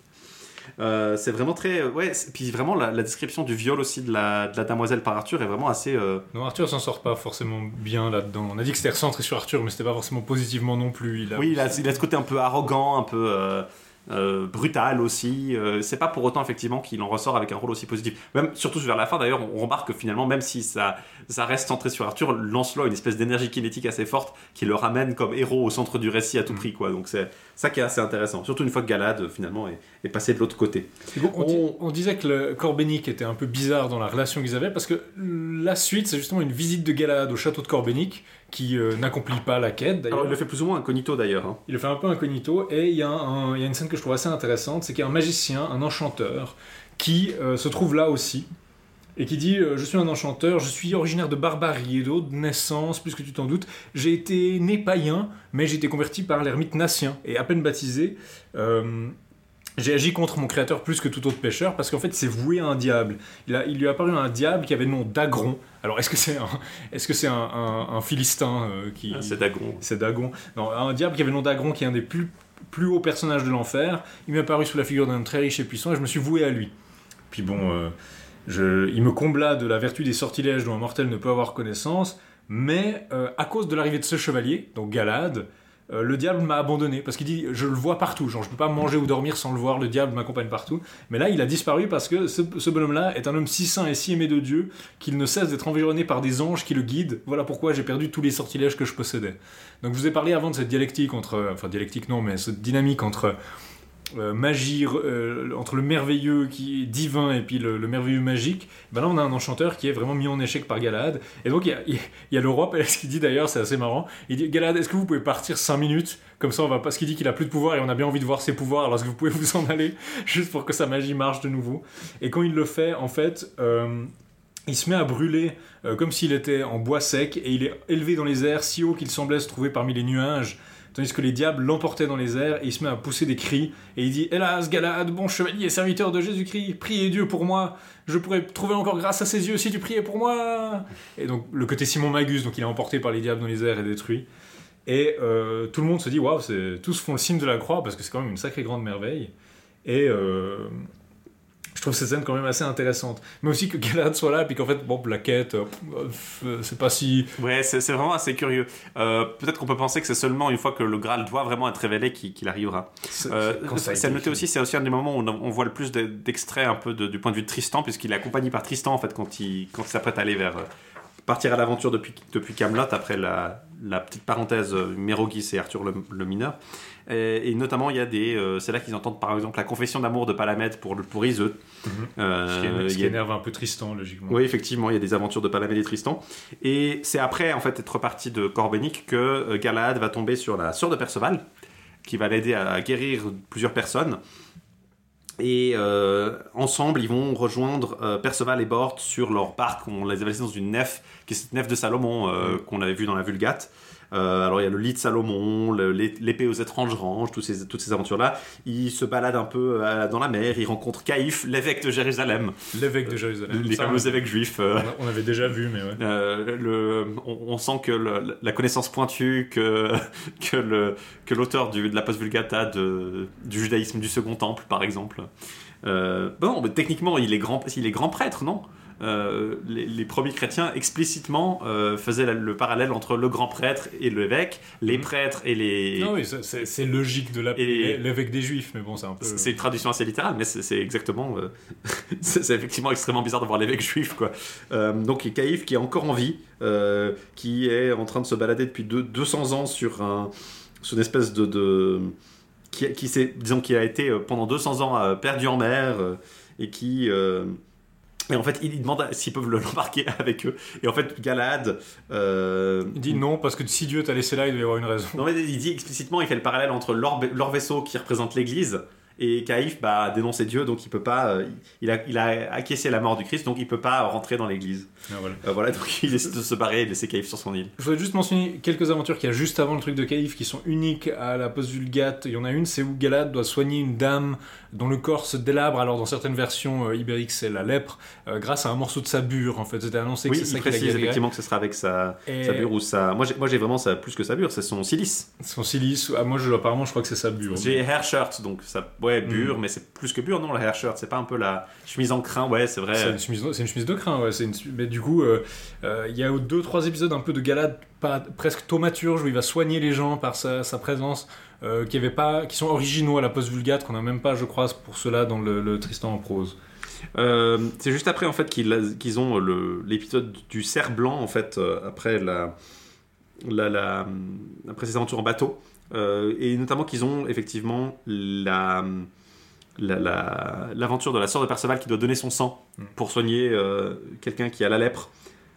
Euh, c'est vraiment très. euh, Ouais, puis vraiment la, la description du viol aussi de la, de la demoiselle par Arthur est vraiment assez. euh, Non, Arthur s'en sort pas forcément bien là-dedans. On a dit que c'était recentré sur Arthur, mais c'était pas forcément positivement non plus. Il a Oui, il a, il a ce côté un peu arrogant, un peu euh, brutal aussi. Euh, c'est pas pour autant effectivement qu'il en ressort avec un rôle aussi positif. Même surtout vers la fin d'ailleurs, on, remarque que finalement, même si ça, ça reste centré sur Arthur, Lancelot a une espèce d'énergie kinétique assez forte qui le ramène comme héros au centre du récit à tout prix. Quoi. Donc c'est ça qui est assez intéressant. Surtout une fois que Galad finalement est, est passé de l'autre côté. On, di- On- on disait que le Corbenic était un peu bizarre dans la relation qu'ils avaient parce que la suite, c'est justement une visite de Galahad au château de Corbenic qui euh, n'accomplit pas la quête. Alors il le fait plus ou moins incognito d'ailleurs. hein. Il le fait un peu incognito et il y, a un- il y a une scène que je trouve assez intéressante, c'est qu'il y a un magicien, un enchanteur, qui euh, se trouve là aussi et qui dit euh, Je suis un enchanteur, je suis originaire de Barbarie et d'autres de naissance, plus que tu t'en doutes. J'ai été né païen, mais j'ai été converti par l'ermite Natien et à peine baptisé. euh, j'ai agi contre mon créateur plus que tout autre pécheur parce qu'en fait il s'est voué à un diable. Il, a- il lui a apparu un diable qui avait le nom d'Agron. Alors est-ce que c'est un, est-ce que c'est un, un- un philistin euh, qui, Ah, C'est Dagon. c'est Dagon. Non, un diable qui avait le nom d'Agron, qui est un des plus, plus hauts personnages de l'enfer. Il m'est apparu sous la figure d'un homme très riche et puissant et je me suis voué à lui. Puis bon, euh, je- il me combla de la vertu des sortilèges dont un mortel ne peut avoir connaissance, mais euh, à cause de l'arrivée de ce chevalier, donc Galad, euh, le diable m'a abandonné parce qu'il dit je le vois partout, genre je peux pas manger ou dormir sans le voir, le diable m'accompagne partout. Mais là il a disparu parce que ce, ce bonhomme-là est un homme si saint et si aimé de Dieu qu'il ne cesse d'être environné par des anges qui le guident. Voilà pourquoi j'ai perdu tous les sortilèges que je possédais. Donc je vous ai parlé avant de cette dialectique entre, enfin dialectique non, mais cette dynamique entre euh, magie, euh, entre le merveilleux qui est divin et puis le, le merveilleux magique. Ben là on a un enchanteur qui est vraiment mis en échec par Galahad. Et donc il y a, il y Pélès qui dit d'ailleurs, c'est assez marrant, il dit Galahad, est-ce que vous pouvez partir 5 minutes? Comme ça on va parce qu'il dit qu'il a plus de pouvoir et on a bien envie de voir ses pouvoirs, alors vous pouvez vous en aller juste pour que sa magie marche de nouveau? Et quand il le fait, en fait... euh, il se met à brûler comme s'il était en bois sec et il est élevé dans les airs si haut qu'il semblait se trouver parmi les nuages, tandis que les diables l'emportaient dans les airs et il se met à pousser des cris et il dit Hélas, Galahad, bon chevalier serviteur de Jésus-Christ, priez Dieu pour moi, je pourrais trouver encore grâce à ses yeux si tu priais pour moi. Et donc le côté Simon Magus, donc il est emporté par les diables dans les airs et détruit. Et euh, tout le monde se dit Waouh, tous font le signe de la croix parce que c'est quand même une sacrée grande merveille. Et euh, je trouve cette scène quand même assez intéressante. Mais aussi que Galahad soit là, puis qu'en fait, bon, la quête, euh, euh, c'est pas si. Ouais, c'est vraiment assez curieux. Euh, Peut-être qu'on peut penser que c'est seulement une fois que le Graal doit vraiment être révélé qu'il arrivera. c'est- Euh, noté écrit. aussi, c'est aussi un des moments où on, on voit le plus de- d'extraits un peu de- du point de vue de Tristan, puisqu'il est accompagné par Tristan en fait quand il, quand il s'apprête à aller vers euh, partir à l'aventure depuis depuis Camelot après la, la petite parenthèse euh, Mérogis et Arthur le, le mineur. Et, et notamment, il y a des, euh, c'est là qu'ils entendent par exemple la confession d'amour de Palamède pour pour Iseut. Mhm. Euh, Ce qui, énerve- un peu Tristan, logiquement. oui, effectivement, il y a des aventures de Palamède et Tristan. Et c'est après, en fait, être parti de Corbenic que euh, Galahad va tomber sur la sœur de Perceval, qui va l'aider à guérir plusieurs personnes. Et euh, ensemble, ils vont rejoindre euh, Perceval et Bort sur leur barque. On les avait laissés dans une nef, qui est cette nef de Salomon euh, qu'on avait vu dans la Vulgate. Euh, alors il y a le lit de Salomon, l'épée aux étranges ranges, ces, toutes ces aventures-là. Ils se baladent un peu euh, dans la mer, ils rencontrent Caïphe, l'évêque de Jérusalem, L'évêque de Jérusalem. les fameux évêques juifs. euh, on, avait déjà vu, mais ouais. euh, le, on, on sent que le- la connaissance pointue que, que, le, que l'auteur de la Post Vulgata de, du judaïsme du Second Temple, par exemple. Bon, mais techniquement, il est grand, il est grand prêtre, non? Euh, les, les premiers chrétiens explicitement euh, faisaient la- le parallèle entre le grand prêtre et l'évêque, les Mhm. prêtres et les. Non, oui, c'est logique de l'évêque des Juifs, mais bon, c'est un peu. C'est une traduction assez littérale, mais c'est exactement. euh, c'est effectivement extrêmement bizarre de voir l'évêque juif, quoi. Donc, Caïphe qui est encore en vie, qui est en train de se balader depuis deux- 200 ans sur, un, sur une espèce de. de- qui, disons, qui a été pendant 200 ans perdu en mer et qui. Et en fait, il il demande s'ils peuvent le- l'embarquer avec eux. Et en fait, Galad. euh, Il dit non, parce que si Dieu t'a laissé là, il doit y avoir une raison. non, mais il dit explicitement, il fait le parallèle entre leur, leur vaisseau qui représente l'Église Et Caïphe bah, a dénoncé Dieu, donc il peut pas. euh, il, a, il a acquiescé la mort du Christ, donc il peut pas rentrer dans l'église. Ah, voilà. Euh, voilà, donc il décide de se barrer et de laisser Caïphe sur son île. Je voudrais juste mentionner quelques aventures qu'il y a juste avant le truc de Caïphe qui sont uniques à la post-vulgate. Il y en a une, c'est où Galad doit soigner une dame dont le corps se délabre. Alors, dans certaines versions euh, ibériques, c'est la lèpre, euh, grâce à un morceau de sa bure. En fait, c'était annoncé Oui, que c'est ça précise effectivement que ce sera avec sa, Et sa bure ou sa. Moi, j'ai, vraiment ça plus que sa bure, c'est son silice. son silice. Ah, moi, je, apparemment, je crois que c'est sa bure. J'ai hair shirt, donc ça. Ouais, Mm. bure, mais c'est plus que bure, non, la hair shirt. C'est pas un peu la chemise en crin, ouais, c'est vrai. C'est une chemise, c'est une chemise de crin, ouais. Une, mais du coup, euh, euh, il y a deux, trois épisodes un peu de Galad, pas, presque thaumaturge, où il va soigner les gens par sa, sa présence, euh, qui, avait pas, qui sont originaux à la post-vulgate, qu'on n'a même pas, je crois, pour cela dans le, le Tristan en prose. Euh, c'est juste après en fait qu'ils qu'ils ont le- l'épisode du cerf blanc en fait euh, après la, la, la après ces aventures en bateau Euh, et notamment qu'ils ont effectivement la la- la- l'aventure de la sœur de Perceval qui doit donner son sang Mm. pour soigner euh, quelqu'un qui a la lèpre.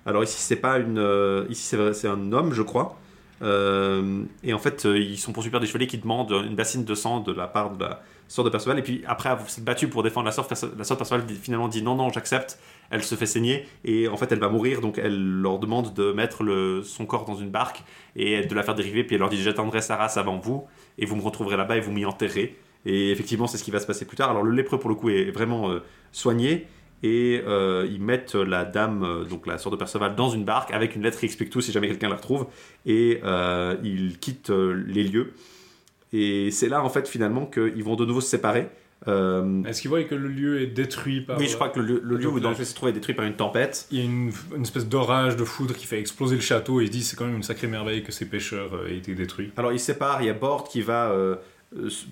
Alors ici c'est pas une euh, ici c'est un homme je crois. Euh, et en fait, euh, ils sont poursuivis par des chevaliers qui demandent une bassine de sang de la part de la sœur de Perceval. Et puis après s'être battu pour défendre la sœur, la sœur de Perceval finalement dit non, non, j'accepte. Elle se fait saigner et en fait elle va mourir. Donc elle leur demande de mettre son corps dans une barque et de la faire dériver. Puis elle leur dit j'attendrai sa race avant vous et vous me retrouverez là-bas et vous m'y enterrez. Et effectivement, c'est ce qui va se passer plus tard. Alors le lépreux pour le coup est vraiment euh, soigné. Et euh, ils mettent la dame, euh, donc la sœur de Perceval, dans une barque avec une lettre qui explique tout si jamais quelqu'un la retrouve. Et euh, ils quittent les lieux. Et c'est là, en fait, finalement, qu'ils vont de nouveau se séparer. Euh, Est-ce qu'ils voient que le lieu est détruit par. oui, je crois que le, lieu- le lieu donc, où dans lequel se trouve est détruit par une tempête. Il y a une, une espèce d'orage de foudre qui fait exploser le château et ils se disent c'est quand même une sacrée merveille que ces pêcheurs aient été détruits. Alors ils se séparent, il y a Bord qui va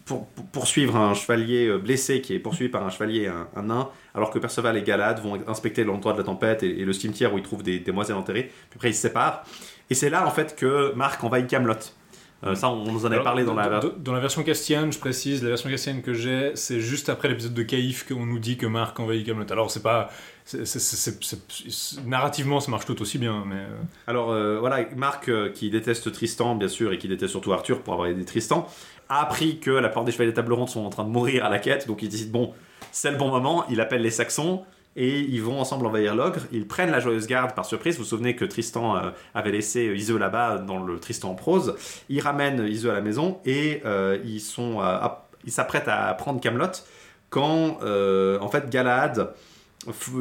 pour- pour- poursuivre un chevalier euh, blessé qui est poursuivi par un chevalier, un, un nain, alors que Perceval et Galad vont inspecter l'endroit de la tempête et, et le cimetière où ils trouvent des demoiselles enterrées. Puis après ils se séparent. Et c'est là en fait que Marc envahit Camelot. Euh, ça, on nous en avait parlé dans la. dans, dans la version castienne, je précise, la version castienne que j'ai, c'est juste après l'épisode de Caïf qu'on nous dit que Marc envahit Camelot. Alors c'est pas, narrativement ça marche tout aussi bien, mais euh, Alors euh, voilà, Marc, euh, qui déteste Tristan, bien sûr, et qui déteste surtout Arthur pour avoir aidé Tristan, appris que la plupart des chevaliers des tables rondes sont en train de mourir à la quête, donc il décide, bon, c'est le bon moment, il appelle les Saxons, et ils vont ensemble envahir l'ogre, ils prennent la joyeuse garde par surprise, vous vous souvenez que Tristan euh, avait laissé Iseux là-bas dans le Tristan en prose, ils ramènent Iseux à la maison, et euh, ils sont, euh, ils s'apprêtent à prendre Camelot quand, euh, en fait, Galahad,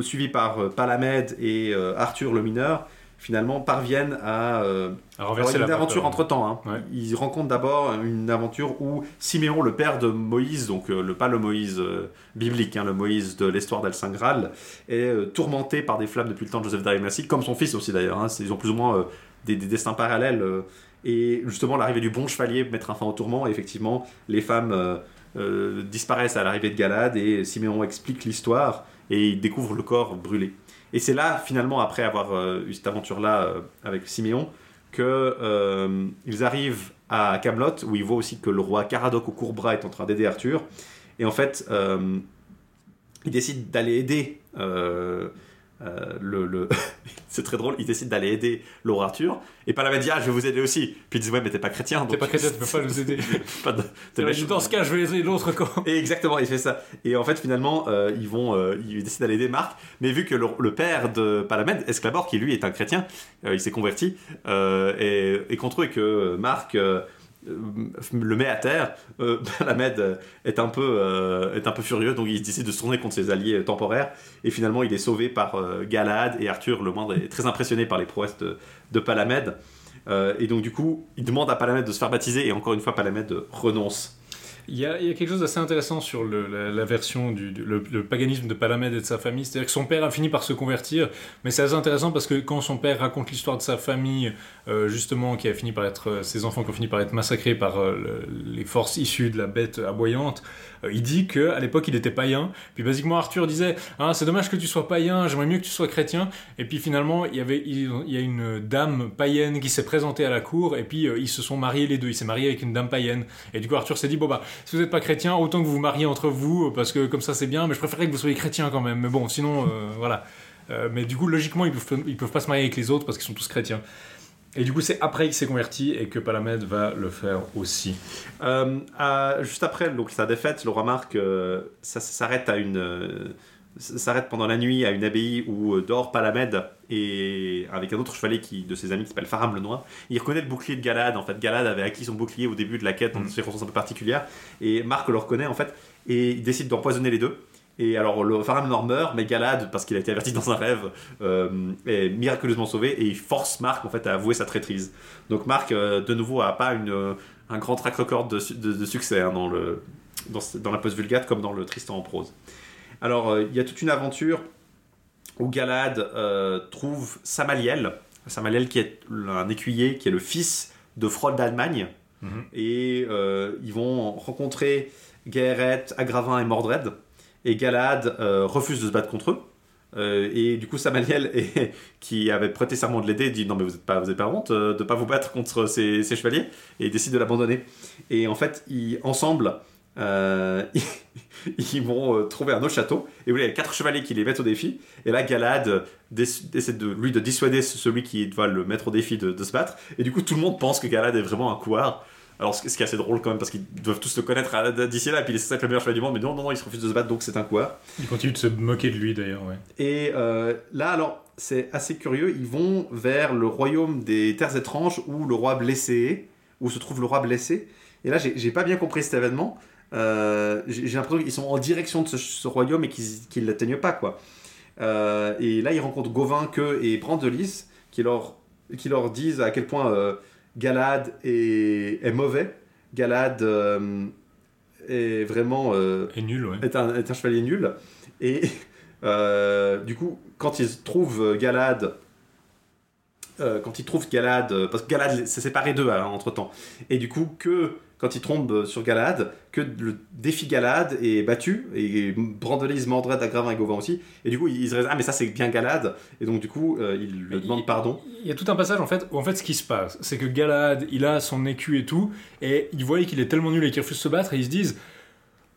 suivi par euh, Palamède et euh, Arthur le mineur, finalement parviennent à euh, à une aventure entre temps. Hein. Ouais. Ils rencontrent d'abord une aventure où Siméon, le père de Moïse, donc euh, le, pas le Moïse euh, biblique, hein, le Moïse de l'histoire d'El Saint Graal, est euh, tourmenté par des flammes depuis le temps de Joseph d'Arimathie, comme son fils aussi d'ailleurs. hein. Ils ont plus ou moins des, des destins parallèles. et justement, l'arrivée du bon chevalier mettra fin au tourment. Et effectivement, les femmes disparaissent à l'arrivée de Galad et Siméon explique l'histoire et il découvre le corps brûlé. Et c'est là, finalement, après avoir euh, eu cette aventure-là euh, avec Siméon, que euh, arrivent à Camelot où ils voient aussi que le roi Caradoc au court bras est en train d'aider Arthur. Et en fait euh, ils décident d'aller aider euh, le, le- c'est très drôle ils décident d'aller aider roi Arthur et Palamède dit ah je vais vous aider aussi puis ils disent ouais mais t'es pas chrétien T'es donc pas chrétien, tu peux pas nous aider. pas de- Il dit. Dans ce cas, je vais aider l'autre camp. Et exactement, il fait ça. Et en fait, finalement, euh, ils vont, euh, ils décident d'aller aider Marc. Mais vu que le, le père de Palamède, Esclabor, qui lui est un chrétien, euh, il s'est converti, et, et contre eux, et que Marc le met à terre, euh, euh, est un peu, euh, est un peu furieux, donc il décide de se tourner contre ses alliés euh, temporaires. Et finalement, il est sauvé par euh, Galahad et Arthur, le moindre, est très impressionné par les prouesses de, de Palamède. Euh, et donc, du coup, il demande à Palamède de se faire baptiser, et encore une fois, Palamède renonce. Il y, a, quelque chose d'assez intéressant sur la, version du, paganisme de Palamède et de sa famille. C'est-à-dire que son père a fini par se convertir, mais c'est assez intéressant parce que quand son père raconte l'histoire de sa famille, euh, justement, qui a fini par être, euh, ses enfants qui ont fini par être massacrés par euh, le- les forces issues de la bête aboyante, il dit que à l'époque il était païen. Puis basiquement Arthur disait, ah, c'est dommage que tu sois païen, j'aimerais mieux que tu sois chrétien. Et puis finalement il y avait, il, y a une dame païenne qui s'est présentée à la cour, et puis ils se sont mariés les deux. Il s'est marié avec une dame païenne. Et du coup Arthur s'est dit, bon bah si vous n'êtes pas chrétien, autant que vous vous mariez entre vous, parce que comme ça c'est bien, mais je préférerais que vous soyez chrétien quand même. Mais bon, sinon, euh, voilà. Euh, mais du coup, logiquement, ils peuvent, peuvent pas se marier avec les autres parce qu'ils sont tous chrétiens. Et du coup, c'est après qu'il s'est converti et que Palamède va le faire aussi. Euh, juste après donc, sa défaite, le roi Marc ça s'arrête à une. S'arrête pendant la nuit à une abbaye où euh, dort Palamède et avec un autre chevalier qui, de ses amis qui s'appelle Faram le Noir. Il reconnaît le bouclier de Galad. En fait, Galad avait acquis son bouclier au début de la quête dans Mm. des circonstances un peu particulières et Marc le reconnaît en fait et il décide d'empoisonner les deux. Et alors le Faram le Noir meurt, mais Galad, parce qu'il a été averti dans un rêve, euh, est miraculeusement sauvé et il force Marc en fait à avouer sa traîtrise. Donc Marc, euh, de nouveau, a pas une, un grand track record de, su- de- de succès hein, dans, le, dans la post-vulgate comme dans le Tristan en prose. Alors, euh, il y a toute une aventure où Galad euh, trouve Samaliel, Samaliel qui est un écuyer, qui est le fils de Frode d'Allemagne, Mhm. et euh, ils vont rencontrer Gaeret, Agravin et Mordred, et Galad refuse de se battre contre eux. Euh, et du coup, Samaliel, est- qui avait prêté serment de l'aider, dit non mais vous n'êtes pas, vous pas honte euh, de pas vous battre contre ces, ces chevaliers, et il décide de l'abandonner. Et en fait, ils, ensemble, euh, ils vont euh, trouver un autre château. Et vous voyez, il y a quatre chevaliers qui les mettent au défi. Et là, Galad euh, essaie de lui de dissuader celui qui doit le mettre au défi de, de se battre. Et du coup, tout le monde pense que Galad est vraiment un couard. Alors, ce qui est assez drôle quand même, parce qu'ils doivent tous le connaître à- d'ici là, et puis il est être le meilleur chevalier du monde, mais non, non, non, il se refuse de se battre, donc c'est un couard. Il continue de se moquer de lui d'ailleurs, ouais. Et euh, là, alors, c'est assez curieux, ils vont vers le royaume des terres étranges où le roi blessé est, où se trouve le roi blessé. Et là, j'ai pas bien compris cet événement. Euh, j'ai l'impression qu'ils sont en direction de ce, ce royaume et qu'ils ne l'atteignent pas, quoi. Euh, et là, ils rencontrent Gauvin, Que et Brandelis qui leur, qui leur disent à quel point euh, Galad est, est mauvais. Galad est vraiment. Et nul, ouais. est un, est un chevalier nul. Et du coup, quand ils trouvent Galad, quand ils trouvent Galad, parce que Galad s'est séparé d'eux hein, entre temps, et du coup, que quand ils tombent sur Galad, que le défi Galad est battu, et Brandelis, Mordred, Agravin et Gauvin aussi, et du coup, ils se disent Ah, mais ça c'est bien Galad, et donc du coup, euh, ils lui demandent pardon. Il y a tout un passage en fait où en fait ce qui se passe, c'est que Galad, il a son écu et tout, et ils voient qu'il est tellement nul et qu'il refuse de se battre, et ils se disent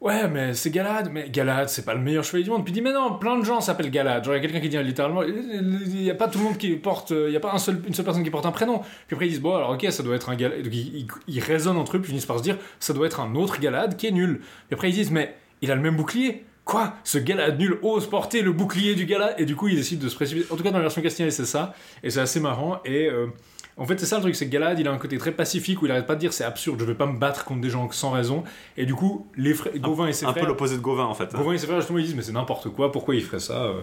Ouais, mais c'est Galad, mais Galad, c'est pas le meilleur chevalier du monde. Puis il dit Mais non, plein de gens s'appellent Galad. Genre, il y a quelqu'un qui dit littéralement Il n'y a pas tout le monde qui porte, il y a pas un seul, une seule personne qui porte un prénom. Puis après, ils disent Bon, alors ok, ça doit être un Galad. Ils, ils- raisonnent entre eux, puis ils finissent par se dire Ça doit être un autre Galad qui est nul. Puis après, ils disent Mais il a le même bouclier? Quoi? Ce Galad nul ose porter le bouclier du Galad? Et du coup, ils décident de se précipiter. En tout cas, dans la version castillaise, c'est ça. Et c'est assez marrant. Et euh, en fait, c'est ça le truc, c'est que Galad, il a un côté très pacifique où il arrête pas de dire c'est absurde, je vais pas me battre contre des gens sans raison. Et du coup, les frères, Gauvin et ses Un peu frères, l'opposé de Gauvin en fait. Gauvin et ses frères justement ils disent mais c'est n'importe quoi, pourquoi il ferait ça euh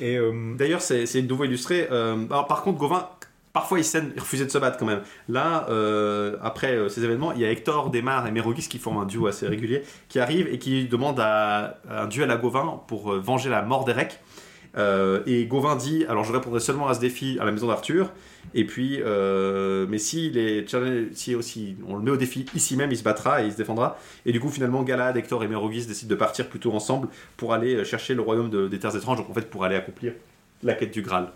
Et euh, D'ailleurs, c'est une nouveau illustré. Euh, alors, par contre, Gauvin, parfois il, il refusait de se battre quand même. Là, euh, après euh, ces événements, il y a Hector, Desmar et Mérogis qui forment un duo assez régulier, qui arrivent et qui demandent à, à un duel à Gauvin pour euh, venger la mort d'Erec. Et Gauvin dit alors je répondrai seulement à ce défi à la maison d'Arthur. Et puis, euh, mais si, challenge- si aussi on le met au défi ici même, il se battra et il se défendra. Et du coup, finalement, Galad, Hector et Mérogis décident de partir plutôt ensemble pour aller chercher le royaume de- des terres étranges. Donc en fait, pour aller accomplir la quête du Graal.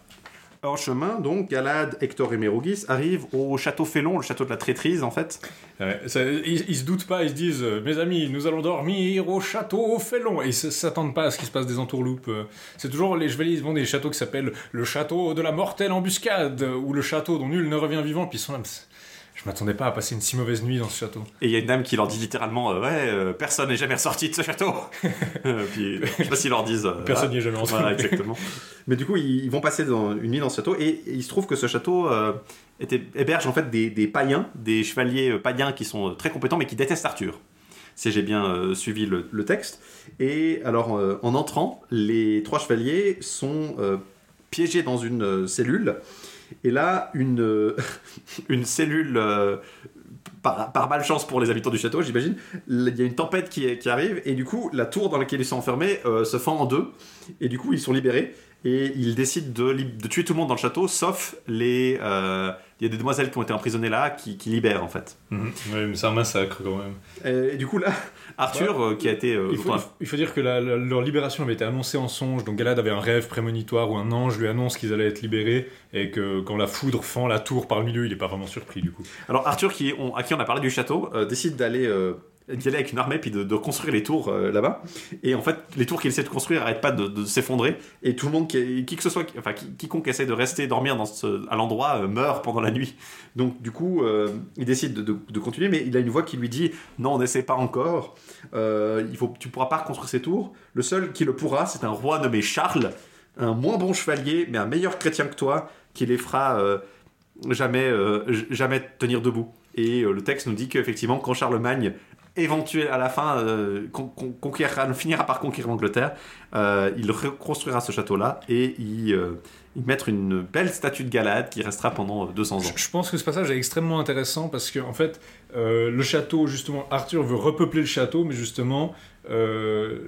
En chemin, donc, Galad, Hector et Mérogis arrivent au château Félon, le château de la traîtrise en fait. ils, ils se doutent pas, ils se disent euh, mes amis, nous allons dormir au château Félon. Et ils s'attendent pas à ce qu'il se passe des entourloupes. euh. C'est toujours les chevaliers, ils vont des châteaux qui s'appellent le château de la mortelle embuscade ou le château dont nul ne revient vivant. Puis ils sont là. M'attendais pas à passer une si mauvaise nuit dans ce château. Et il y a une dame qui leur dit littéralement euh, Ouais, euh, personne n'est jamais ressorti de ce château. Euh, puis, je sais pas s'ils leur disent. euh, Personne ah, n'y est jamais entré. Voilà, exactement. Mais du coup, ils, ils vont passer dans une nuit dans ce château et il se trouve que ce château euh, était, héberge en fait des, des païens, des chevaliers païens qui sont très compétents mais qui détestent Arthur. Si j'ai bien euh, suivi le, le texte. Et alors, euh, en entrant, les trois chevaliers sont euh, piégés dans une euh, cellule. Et là, une, euh, une cellule, euh, par, par malchance pour les habitants du château, j'imagine, il y a une tempête qui, qui arrive et du coup la tour dans laquelle ils sont enfermés euh, se fend en deux et du coup ils sont libérés et ils décident de, de tuer tout le monde dans le château sauf les il y a des demoiselles qui ont été emprisonnées là qui, qui libèrent en fait Mhm. Ouais, mais c'est un massacre quand même. et, et du coup là Arthur euh, qui a été euh, Il faut, il faut dire que la- la- leur libération avait été annoncée en songe. Donc Galad avait un rêve prémonitoire où un ange lui annonce qu'ils allaient être libérés et que quand la foudre fend la tour par le milieu, il est pas vraiment surpris du coup. alors Arthur qui on- à qui on a parlé du château euh, décide d'aller d'y aller avec une armée puis de, construire les tours euh, là-bas. Et en fait, les tours qu'il essaie de construire n'arrêtent pas de, s'effondrer. Et tout le monde, qui, que ce soit, enfin, qui- quiconque essaie de rester dormir dans ce- à l'endroit euh, meurt pendant la nuit. Donc, du coup, euh, il décide de, continuer, mais il a une voix qui lui dit Non, n'essaie pas encore. Il faut, tu pourras pas reconstruire ces tours. Le seul qui le pourra, c'est un roi nommé Charles, un moins bon chevalier, mais un meilleur chrétien que toi, qui les fera jamais, jamais tenir debout. Et le texte nous dit qu'effectivement, quand Charlemagne éventuel à la fin euh, con- con- conquérera, finira par conquérir l'Angleterre, euh, il reconstruira ce château-là et y, euh, y mettre une belle statue de Galade qui restera pendant 200 ans. Je pense que ce passage est extrêmement intéressant parce que en fait, euh, le château, justement, Arthur veut repeupler le château, mais justement, euh,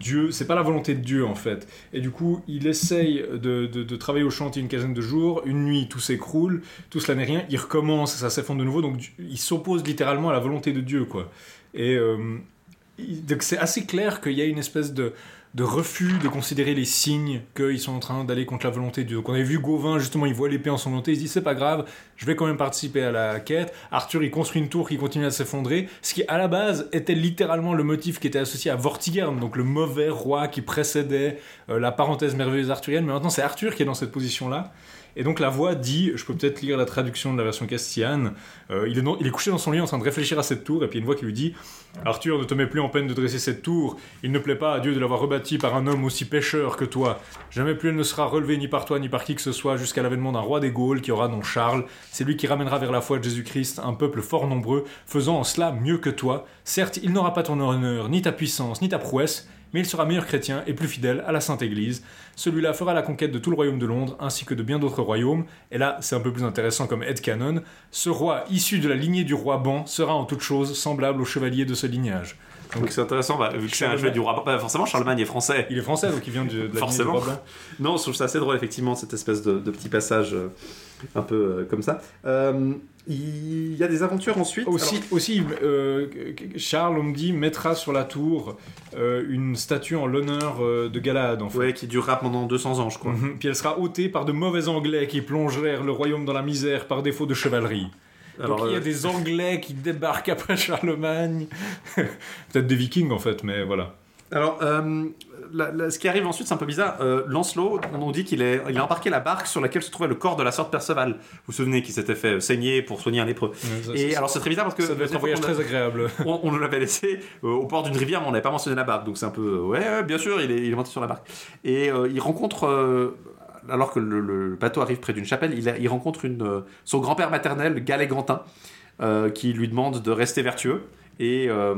Dieu, c'est pas la volonté de Dieu en fait. Et du coup, il essaye de, de- de travailler au chantier une quinzaine de jours, une nuit, tout s'écroule, tout cela n'est rien, il recommence, ça s'effondre de nouveau, donc il s'oppose littéralement à la volonté de Dieu, quoi. Et euh, donc c'est assez clair qu'il y a une espèce de refus de considérer les signes qu'ils sont en train d'aller contre la volonté de Dieu. Donc on avait vu Gauvin, justement, il voit l'épée en son volonté, il se dit c'est pas grave, je vais quand même participer à la quête. Arthur, il construit une tour qui continue à s'effondrer, ce qui à la base était littéralement le motif qui était associé à Vortigern, donc le mauvais roi qui précédait euh, la parenthèse merveilleuse arthurienne, mais maintenant c'est Arthur qui est dans cette position-là. Et donc la voix dit, je peux peut-être lire la traduction de la version castillane, euh, il, est couché dans son lit en train de réfléchir à cette tour, et puis une voix qui lui dit Arthur, ne te mets plus en peine de dresser cette tour, il ne plaît pas à Dieu de l'avoir rebâtie par un homme aussi pécheur que toi. Jamais plus elle ne sera relevée ni par toi ni par qui que ce soit jusqu'à l'avènement d'un roi des Gaules qui aura nom Charles. C'est lui qui ramènera vers la foi de Jésus-Christ un peuple fort nombreux, faisant en cela mieux que toi. Certes, il n'aura pas ton honneur, ni ta puissance, ni ta prouesse, mais il sera meilleur chrétien et plus fidèle à la Sainte Église. Celui-là fera la conquête de tout le royaume de Londres, ainsi que de bien d'autres royaumes. Et là, c'est un peu plus intéressant comme headcanon. Ce roi, issu de la lignée du roi Ban, sera en toute chose semblable au chevalier de ce lignage. Donc c'est intéressant, bah, vu que c'est un jeu du roi. bah, forcément, Charlemagne est français. Il est français, donc il vient de, de la lignée du Forcément. roi Ban. Non, je trouve ça assez drôle, effectivement, cette espèce de, de petit passage euh, un peu euh, comme ça. Euh, il y a des aventures ensuite. Aussi, Alors, aussi euh, Charles, on me dit, mettra sur la tour euh, une statue en l'honneur euh, de Galahad, en fait. ouais, qui durera pendant 200 ans, je crois. Mhm. Puis elle sera ôtée par de mauvais Anglais qui plongèrent le royaume dans la misère par défaut de chevalerie. Alors, Donc il y a des Anglais qui débarquent après Charlemagne. Peut-être des Vikings en fait, mais voilà. Alors, euh, la- la- ce qui arrive ensuite, c'est un peu bizarre. Euh, Lancelot, on nous dit qu'il est, il a embarqué la barque sur laquelle se trouvait le corps de la sorte Perceval. Vous vous souvenez qu'il s'était fait saigner pour soigner un lépreux. Ça, Et alors, c'est très bizarre parce que ça devait être un voyage très agréable. on, on nous l'avait laissé euh, au port d'une rivière, mais on n'avait pas mentionné la barque. Donc c'est un peu, euh, ouais, ouais, bien sûr, il est, il est monté sur la barque. Et euh, il rencontre, alors que le, le bateau arrive près d'une chapelle, il, a- il rencontre une, son grand-père maternel, Galégantin, euh, qui lui demande de rester vertueux. Et. euh,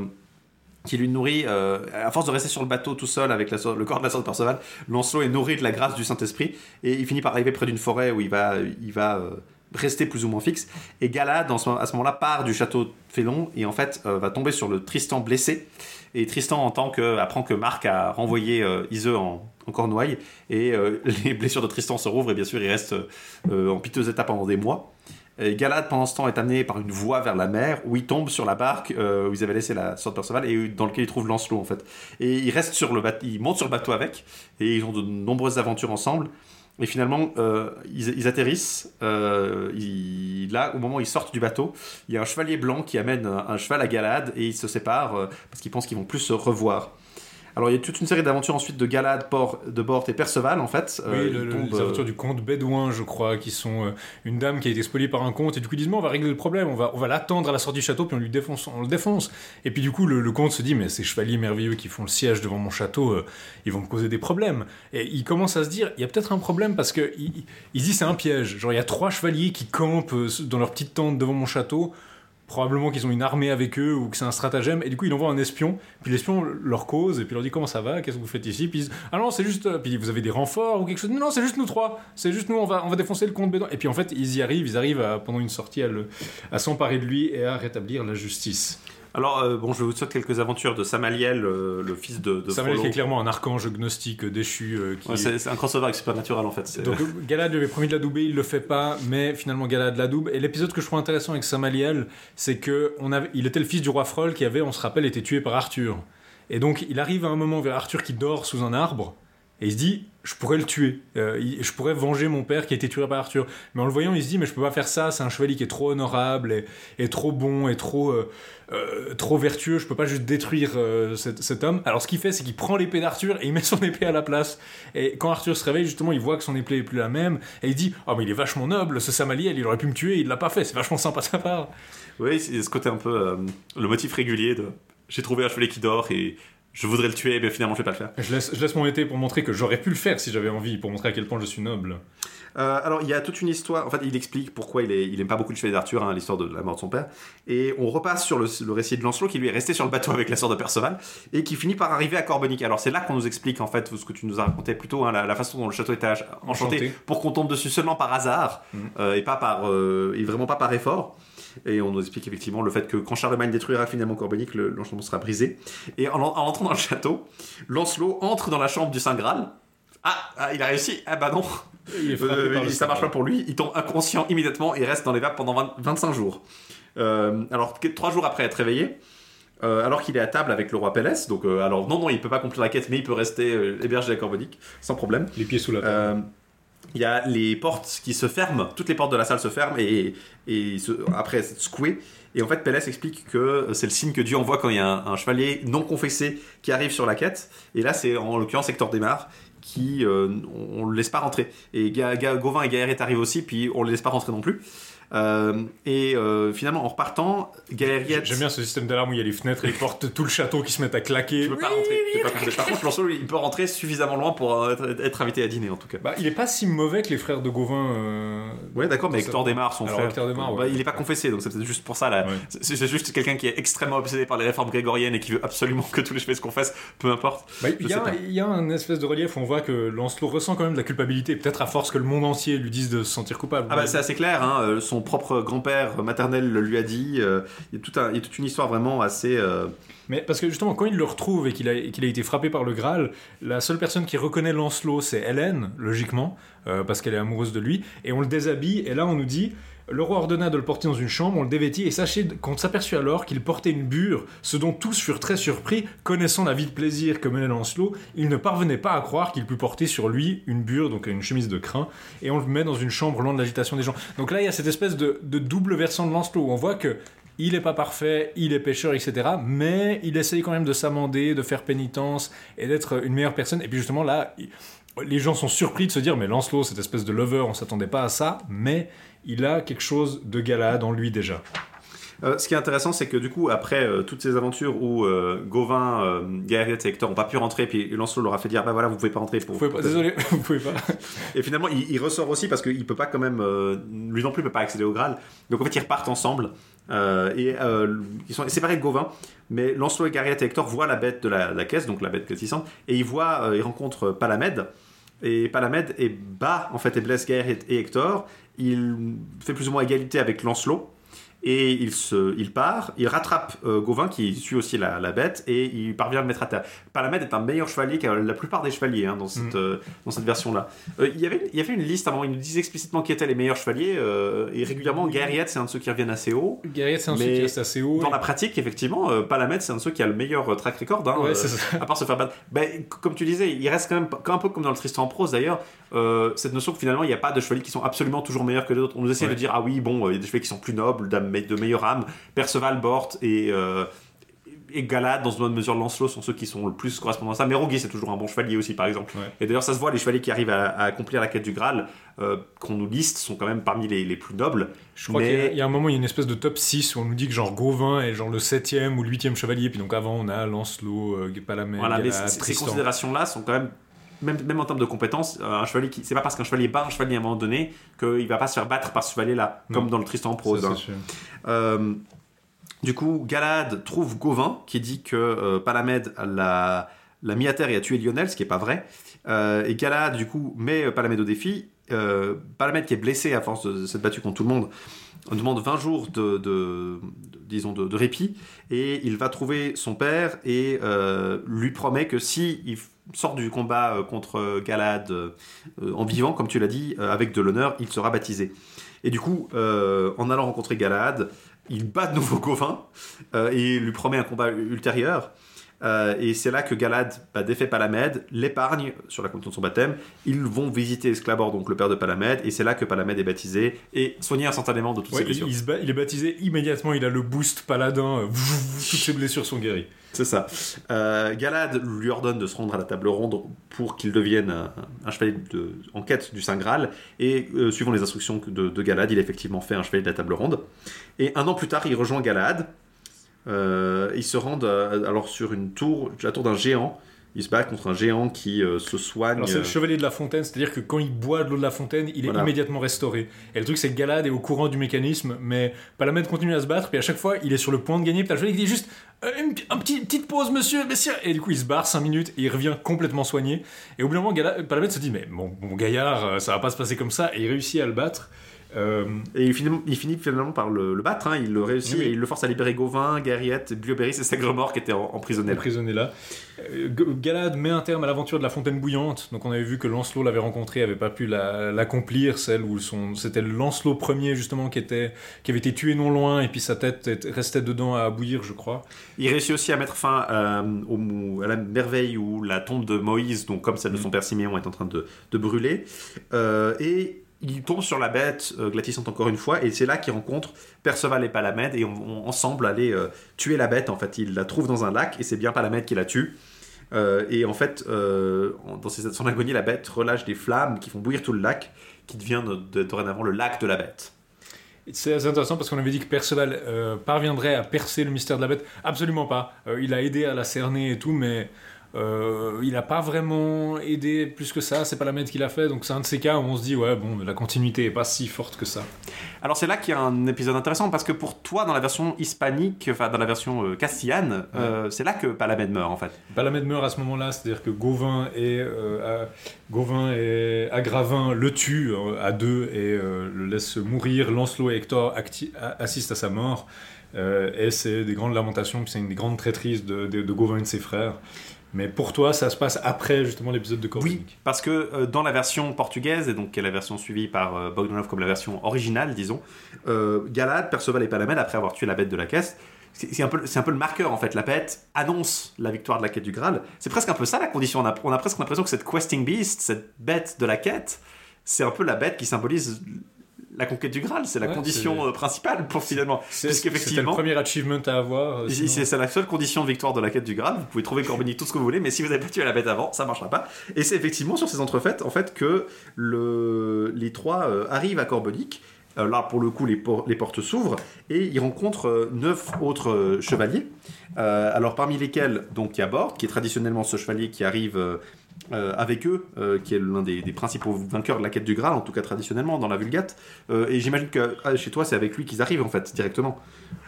qui lui nourrit, euh, à force de rester sur le bateau tout seul avec le corps de la sorte de Perceval, Lancelot est nourri de la grâce du Saint-Esprit et il finit par arriver près d'une forêt où il va, il va euh, rester plus ou moins fixe. Et Galad, à ce moment-là, part du château de Félon et en fait euh, va tomber sur le Tristan blessé. Et Tristan entend que, apprend que Marc a renvoyé Iseux en, en Cornouailles et les blessures de Tristan se rouvrent et bien sûr il reste en piteux état pendant des mois. Et Galad, pendant ce temps, est amené par une voie vers la mer où il tombe sur la barque euh, où ils avaient laissé la sorte Perceval et dans lequel il trouve Lancelot en fait. Et il reste sur le bateau, il monte sur le bateau avec et ils ont de nombreuses aventures ensemble. Et finalement, euh, ils, atterrissent. euh, là, au moment où ils sortent du bateau, il y a un chevalier blanc qui amène un, un cheval à Galad et ils se séparent parce qu'ils pensent qu'ils vont plus se revoir. Alors, il y a toute une série d'aventures ensuite de Galad, Por- de Bort et Perceval en fait. Oui, Euh, le- tombent, les euh, aventures du comte bédouin, je crois, qui sont euh, une dame qui a été spoliée par un comte, et du coup ils disent, on va régler le problème, on va, on va l'attendre à la sortie du château, puis on lui défonce, on le défonce. Et puis du coup, le, le comte se dit, mais ces chevaliers merveilleux qui font le siège devant mon château, euh, ils vont me causer des problèmes. Et il commence à se dire, il y a peut-être un problème parce que il, il- il se dit, c'est un piège. Genre, il y a trois chevaliers qui campent dans leur petite tente devant mon château. Probablement qu'ils ont une armée avec eux ou que c'est un stratagème. Et du coup, il envoie un espion. Puis l'espion leur cause et puis leur dit comment ça va, qu'est-ce que vous faites ici. Puis ils disent ah non, c'est juste. euh, Puis vous avez des renforts ou quelque chose. Non, c'est juste nous trois. C'est juste nous. On va, on va défoncer le comte Bédouin. Et puis en fait, ils y arrivent. Ils arrivent pendant une sortie à, le- à s'emparer de lui et à rétablir la justice. Alors, euh, bon, je vous souhaite quelques aventures de Samaliel, euh, le fils de, de Frollo. qui est clairement un archange gnostique euh, déchu. euh, qui Ouais, c'est un crossover avec Supernatural en fait. Donc Galad lui avait promis de l'adouber, il le fait pas, mais finalement Galad l'adoube. Et l'épisode que je trouve intéressant avec Samaliel, c'est que on avait, il était le fils du roi Froll qui avait, on se rappelle, été tué par Arthur. Et donc il arrive à un moment vers Arthur qui dort sous un arbre, et il se dit, je pourrais le tuer. Euh, je pourrais venger mon père qui a été tué par Arthur. Mais en le voyant, il se dit, mais je peux pas faire ça. C'est un chevalier qui est trop honorable et, et trop bon et trop, euh, euh, trop vertueux. Je peux pas juste détruire euh, cet, cet homme. Alors ce qu'il fait, c'est qu'il prend l'épée d'Arthur et il met son épée à la place. Et quand Arthur se réveille, justement, il voit que son épée est plus la même. Et il dit, oh mais il est vachement noble, ce Samaliel, il aurait pu me tuer, il l'a pas fait. C'est vachement sympa de sa part. Oui, c'est ce côté un peu euh, le motif régulier de j'ai trouvé un chevalier qui dort et je voudrais le tuer, mais finalement je vais pas le faire. Je laisse, je laisse mon épée pour montrer que j'aurais pu le faire si j'avais envie, pour montrer à quel point je suis noble. Euh, alors, il y a toute une histoire. En fait, il explique pourquoi il, est, il aime pas beaucoup le chevalier d'Arthur, hein, l'histoire de la mort de son père. Et on repasse sur le, le récit de Lancelot qui lui est resté sur le bateau avec la sœur de Perceval et qui finit par arriver à Corbenic. Alors, c'est là qu'on nous explique en fait ce que tu nous as raconté plus tôt, hein, la, la façon dont le château était enchanté, Enchanté. pour qu'on tombe dessus seulement par hasard Mhm. euh, et pas par euh, et vraiment pas par effort. Et on nous explique effectivement le fait que quand Charlemagne détruira finalement Corbenic, le- l'enchantement sera brisé. Et en, en entrant dans le château, Lancelot entre dans la chambre du Saint Graal. Ah, ah, il a réussi Ah bah non Il est frappé euh, ça marche pas pour lui, il tombe inconscient immédiatement et reste dans les vapes pendant 20 25 jours. Euh, alors, trois jours après être réveillé, euh, alors qu'il est à table avec le roi Pélès, donc alors non, non, il peut pas accomplir la quête, mais il peut rester hébergé à Corbonic, sans problème. Les pieds sous la table. Il y a les portes qui se ferment, toutes les portes de la salle se ferment et, et se- après c'est secoué. Et en fait, Pélès explique que c'est le signe que Dieu envoie quand il y a un, un chevalier non confessé qui arrive sur la quête. Et là, c'est en l'occurrence Hector Desmar qui euh, on, on le laisse pas rentrer. Et Ga- Ga- Gauvin et Gaëret arrivent aussi, puis on le laisse pas rentrer non plus. Euh, et euh, finalement, en repartant, Gaëriette. J'aime bien ce système d'alarme où il y a les fenêtres et les portes, tout le château qui se mettent à claquer. Tu peux pas rentrer. peux pas. Par contre, Lancelot, il peut rentrer suffisamment loin pour euh, être, être invité à dîner, en tout cas. Bah, il est pas si mauvais que les frères de Gauvin. euh, Ouais, d'accord, mais Ça- Hector Desmar, son Alors, frère. Hector Desmar, ouais. bah, il est pas confessé, donc c'est peut-être juste pour ça. Là. C'est juste quelqu'un qui est extrêmement obsédé par les réformes grégoriennes et qui veut absolument que tous les chevaliers se confessent, peu importe. Bah, Je il, y a, y un espèce de relief où on voit que Lancelot ressent quand même de la culpabilité, peut-être à force que le monde entier lui dise de se sentir coupable. Ah bah c'est assez clair, hein, son propre grand-père maternel lui a dit. euh, il, y a toute une histoire vraiment assez. euh, Mais parce que justement, quand il le retrouve et qu'il a, a été frappé par le Graal, la seule personne qui reconnaît Lancelot, c'est Hélène, logiquement, euh, parce qu'elle est amoureuse de lui, et on le déshabille, et là on nous dit. Le roi ordonna de le porter dans une chambre, on le dévêtit, et sachez qu'on s'aperçut alors qu'il portait une bure, ce dont tous furent très surpris, connaissant la vie de plaisir que menait Lancelot, il ne parvenait pas à croire qu'il pût porter sur lui une bure, donc une chemise de crin, et on le met dans une chambre loin de l'agitation des gens. Donc là, il y a cette espèce de, double versant de Lancelot, où on voit que il est pas parfait, il est pécheur, etc. Mais il essaye quand même de s'amender, de faire pénitence et d'être une meilleure personne. Et puis justement là, les gens sont surpris de se dire mais Lancelot, cette espèce de lover, on s'attendait pas à ça, mais il a quelque chose de Galade en lui déjà. Euh, ce qui est intéressant, c'est que du coup, après euh, toutes ces aventures où euh, Gauvin, euh, et Hector n'ont pas pu rentrer, puis Lancelot leur a fait dire bah voilà, vous pouvez pas rentrer. Pour, Vous pouvez pas- désolé, vous pouvez pas. Et finalement, il, il ressort aussi parce qu'il peut pas quand même, lui non plus peut pas accéder au Graal. Donc en fait, ils repartent ensemble. Et ils sont séparés de Gauvin, mais Lancelot et Gaëriette et Hector voient la bête de la, la caisse, donc la bête grésissante, et ils voient, ils rencontrent Palamède. Et Palamède est bat en fait et blesse Gaëriette et Hector. Il fait plus ou moins égalité avec Lancelot. Et il, se, il part, il rattrape euh, Gauvin qui suit aussi la, la bête et il parvient à le mettre à terre. Palamède est un meilleur chevalier que la plupart des chevaliers hein, dans cette, Mm. euh, dans cette version-là. Euh, il, y avait, il y avait une liste avant, il nous disait explicitement qui étaient les meilleurs chevaliers euh, et régulièrement Gaëriette c'est un de ceux qui reviennent assez haut. Guerrier, c'est un Mais truc qui reste assez haut. Dans la pratique, effectivement, Palamède c'est un de ceux qui a le meilleur track record. hein, Ouais, c'est ça. à part se faire battre. Ben, comme tu disais, il reste quand même un peu comme dans le Tristan en prose d'ailleurs, euh, cette notion que finalement il n'y a pas de chevaliers qui sont absolument toujours meilleurs que les autres. On nous essaie Ouais. de dire ah oui, bon, euh, il y a des chevaliers qui sont plus nobles, de meilleure âme. Perceval, Bort et. euh, et Galad, dans une bonne mesure, Lancelot sont ceux qui sont le plus correspondants à ça. Mais Roguet, c'est toujours un bon chevalier aussi, par exemple. Ouais. Et d'ailleurs, ça se voit, les chevaliers qui arrivent à, à accomplir la quête du Graal, euh, qu'on nous liste, sont quand même parmi les, les plus nobles. Je crois Mais- qu'il y a- il y, a un moment, il y a une espèce de top 6 où on nous dit que genre Gauvin est genre le 7ème ou le 8ème chevalier. Puis donc avant, on a Lancelot, euh, Palamède, Voilà, mais c- ces Tristan. considérations-là sont quand même, même, même en termes de compétences, euh, un chevalier qui, c'est pas parce qu'un chevalier bat un chevalier à un moment donné qu'il va pas se faire battre par ce chevalier-là, comme dans le Tristan en prose. Ça, hein. Euh, du coup, Galad trouve Gauvin qui dit que euh, Palamède l'a, l'a mis à terre et a tué Lionel, ce qui est pas vrai. Euh, et Galad, du coup, met Palamède au défi. Euh, Palamède, qui est blessé à force de s'être battu contre tout le monde, demande 20 jours de, de- de- disons de, répit et il va trouver son père et euh, lui promet que si il sort du combat euh, contre Galad euh, en vivant, comme tu l'as dit, avec de l'honneur, il sera baptisé. Et du coup, en allant rencontrer Galad, il bat de nouveau Gauvin et lui promet un combat ultérieur. Euh, et c'est là que Galad bah, défait Palamède, l'épargne sur la condition de son baptême. Ils vont visiter Esclabor, donc le père de Palamède, et c'est là que Palamède est baptisé et soigné instantanément de toutes Ouais, ses blessures. il il est baptisé immédiatement, il a le boost paladin, euh, toutes ses blessures sont guéries. C'est ça. Euh, Galad lui ordonne de se rendre à la table ronde pour qu'il devienne un, un chevalier de- en quête du Saint Graal. Et euh, suivant les instructions de, de Galad, il effectivement fait un chevalier de la table ronde. Et un an plus tard, il rejoint Galad. Euh, ils se rendent euh, alors sur une tour, la tour d'un géant. Il se bat contre un géant qui euh, se soigne. Alors c'est le chevalier de la fontaine, c'est-à-dire que quand il boit de l'eau de la fontaine, il est immédiatement restauré. Et le truc c'est que Galad est au courant du mécanisme, mais Palamède continue à se battre, puis à chaque fois il est sur le point de gagner, puis t'as le chevalier qui dit juste une, un petit, petite pause monsieur, messieurs, et du coup il se barre 5 minutes et il revient complètement soigné. Et au bout d'un moment, Palamède se dit mais mon, mon gaillard, ça va pas se passer comme ça, et il réussit à le battre. Euh, Et il finit, il finit finalement par le, le battre. hein. Il le réussit Oui. et il le force à libérer Gauvin, Guerriette, Blioberis et Sègremort qui étaient en- emprisonnés. là. Euh, Galad met un terme à l'aventure de la fontaine bouillante. Donc on avait vu que Lancelot l'avait rencontré, avait pas pu la- l'accomplir, celle où son c'était Lancelot premier justement qui était qui avait été tué non loin et puis sa tête était- restait dedans à bouillir, je crois. Il réussit aussi à mettre fin euh, au à la merveille où la tombe de Moïse, donc comme celle de son père Siméon, est en train de, de brûler. Et il tombe sur la bête euh, glaptissante encore une fois, et c'est là qu'il rencontre Perceval et Palamède, et on, on- ensemble aller euh, tuer la bête. En fait, il la trouve dans un lac, et c'est bien Palamède qui la tue. Euh, et en fait, dans son agonie, la bête relâche des flammes qui font bouillir tout le lac, qui devient de- dorénavant le lac de la bête. C'est assez intéressant parce qu'on avait dit que Perceval parviendrait à percer le mystère de la bête. Absolument pas. Il a aidé à la cerner et tout, mais euh, il n'a pas vraiment aidé plus que ça. C'est pas la maître qui l'a fait, donc c'est un de ces cas où on se dit ouais bon, la continuité est pas si forte que ça. Alors c'est là qu'il y a un épisode intéressant parce que pour toi, dans la version hispanique, enfin dans la version euh, castillane, euh, c'est là que Palamède meurt en fait. Palamède meurt à ce moment-là, c'est-à-dire que Gauvin et, à- Gauvin et Agravin le tuent à deux et le laissent mourir. Lancelot et Hector a- assistent à sa mort. Et c'est des grandes lamentations, puis c'est une des grandes traîtrises de, de- de Gauvin et de ses frères. Mais pour toi, ça se passe après justement l'épisode de Corbinic. Parce que euh, dans la version portugaise, et donc qui est la version suivie par euh, Bogdanov comme la version originale, disons, euh, Galad, Perceval et Palamède, après avoir tué la bête de la caisse, c'est un, peu, le marqueur en fait. La bête annonce la victoire de la quête du Graal. C'est presque un peu ça la condition. On a presque l'impression que cette questing beast, cette bête de la quête, c'est un peu la bête qui symbolise la conquête du Graal. C'est la Ouais, condition euh, principale pour finalement. C'est- le premier achievement à avoir. euh, sinon- C'est la seule condition de victoire de la quête du Graal. Vous pouvez trouver Corbinic tout ce que vous voulez, mais si vous avez pas tué la bête avant, ça marchera pas. Et c'est effectivement sur ces entrefaites en fait que le, les trois euh, arrivent à Corbinic. Euh, là, pour le coup, les, por- les portes s'ouvrent et ils rencontrent euh, neuf autres chevaliers. Alors, parmi lesquels, donc, il y a Bord, qui est traditionnellement ce chevalier qui arrive euh, avec eux, euh, qui est l'un des, principaux vainqueurs de la quête du Graal, en tout cas traditionnellement dans la Vulgate. Euh, et j'imagine que ah, chez toi, c'est avec lui qu'ils arrivent en fait directement.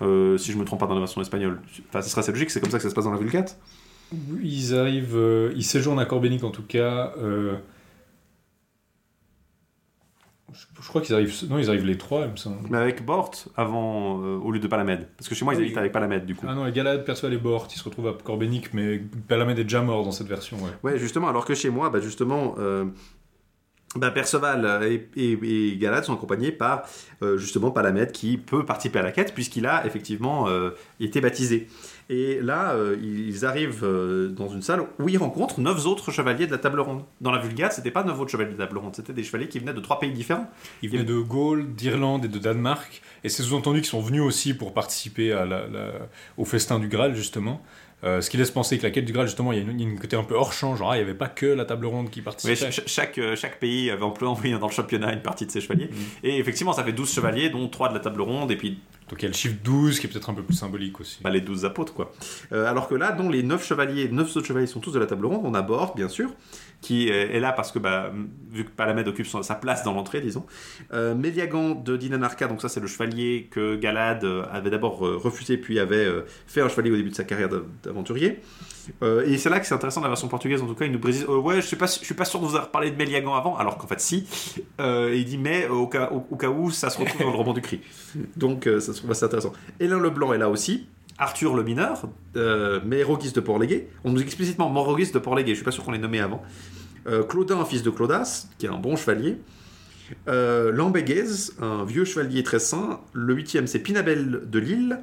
Si je me trompe pas dans la version espagnole. Enfin, ce serait assez logique, c'est comme ça que ça se passe dans la Vulgate. Ils arrivent, ils séjournent à Corbinic en tout cas. Je, je crois qu'ils arrivent, non, ils arrivent les trois, il me semble. Mais avec Bort avant, euh, au lieu de Palamède. Parce que chez moi, ils Oui. habitent avec Palamède du coup. Ah non, et Galad, Perceval et Bort, ils se retrouvent à Corbinic, mais Palamède est déjà mort dans cette version. Ouais. Ouais, justement, alors que chez moi, bah, justement, euh, bah, Perceval et, et- et Galad sont accompagnés par euh, justement Palamède qui peut participer à la quête puisqu'il a effectivement euh, été baptisé. Et là, euh, ils arrivent euh, dans une salle où ils rencontrent neuf autres chevaliers de la table ronde. Dans la Vulgate, c'était pas neuf autres chevaliers de la table ronde, c'était des chevaliers qui venaient de trois pays différents. Ils venaient de Gaule, d'Irlande et de Danemark, et c'est sous-entendu qu'ils sont venus aussi pour participer à la- la- au festin du Graal, justement. Euh, ce qui laisse penser que la quête du Graal, justement, il y a une, côté un peu hors champ, genre ah, il n'y avait pas que la table ronde qui Oui, participait. ch- chaque, chaque pays avait envoyé dans le championnat une partie de ses chevaliers. Et effectivement, ça fait 12 chevaliers, dont 3 de la table ronde, et puis Donc il y a le chiffre 12 qui est peut-être un peu plus symbolique aussi. bah, les 12 apôtres, quoi. Euh, alors que là, dont les 9 chevaliers, 9 autres chevaliers sont tous de la table ronde, on aborde, bien sûr, qui est là parce que, bah, vu que Palamède occupe sa place dans l'entrée, disons. Euh, Méliagan de Dinanarca, donc ça, c'est le chevalier que Galad euh, avait d'abord euh, refusé, puis avait euh, fait un chevalier au début de sa carrière d'av- d'aventurier. Et c'est là que c'est intéressant la version portugaise, en tout cas, il nous précise euh, Ouais, je suis, pas, je suis pas sûr de vous avoir parlé de Méliagan avant, alors qu'en fait, si. Il dit Mais au cas, au, au cas où, ça se retrouve dans le roman du cri. Donc, ça se trouve assez intéressant. Hélène Leblanc est là aussi. Arthur le mineur, euh, Mérogis de Port-Légué. On nous dit explicitement Morogis de Port-Légué, je suis pas sûr qu'on l'ait nommé avant. Euh, Claudin, fils de Claudas, qui est un bon chevalier. Euh, Lambéguez, un vieux chevalier très saint. Le huitième, c'est Pinabel de Lille.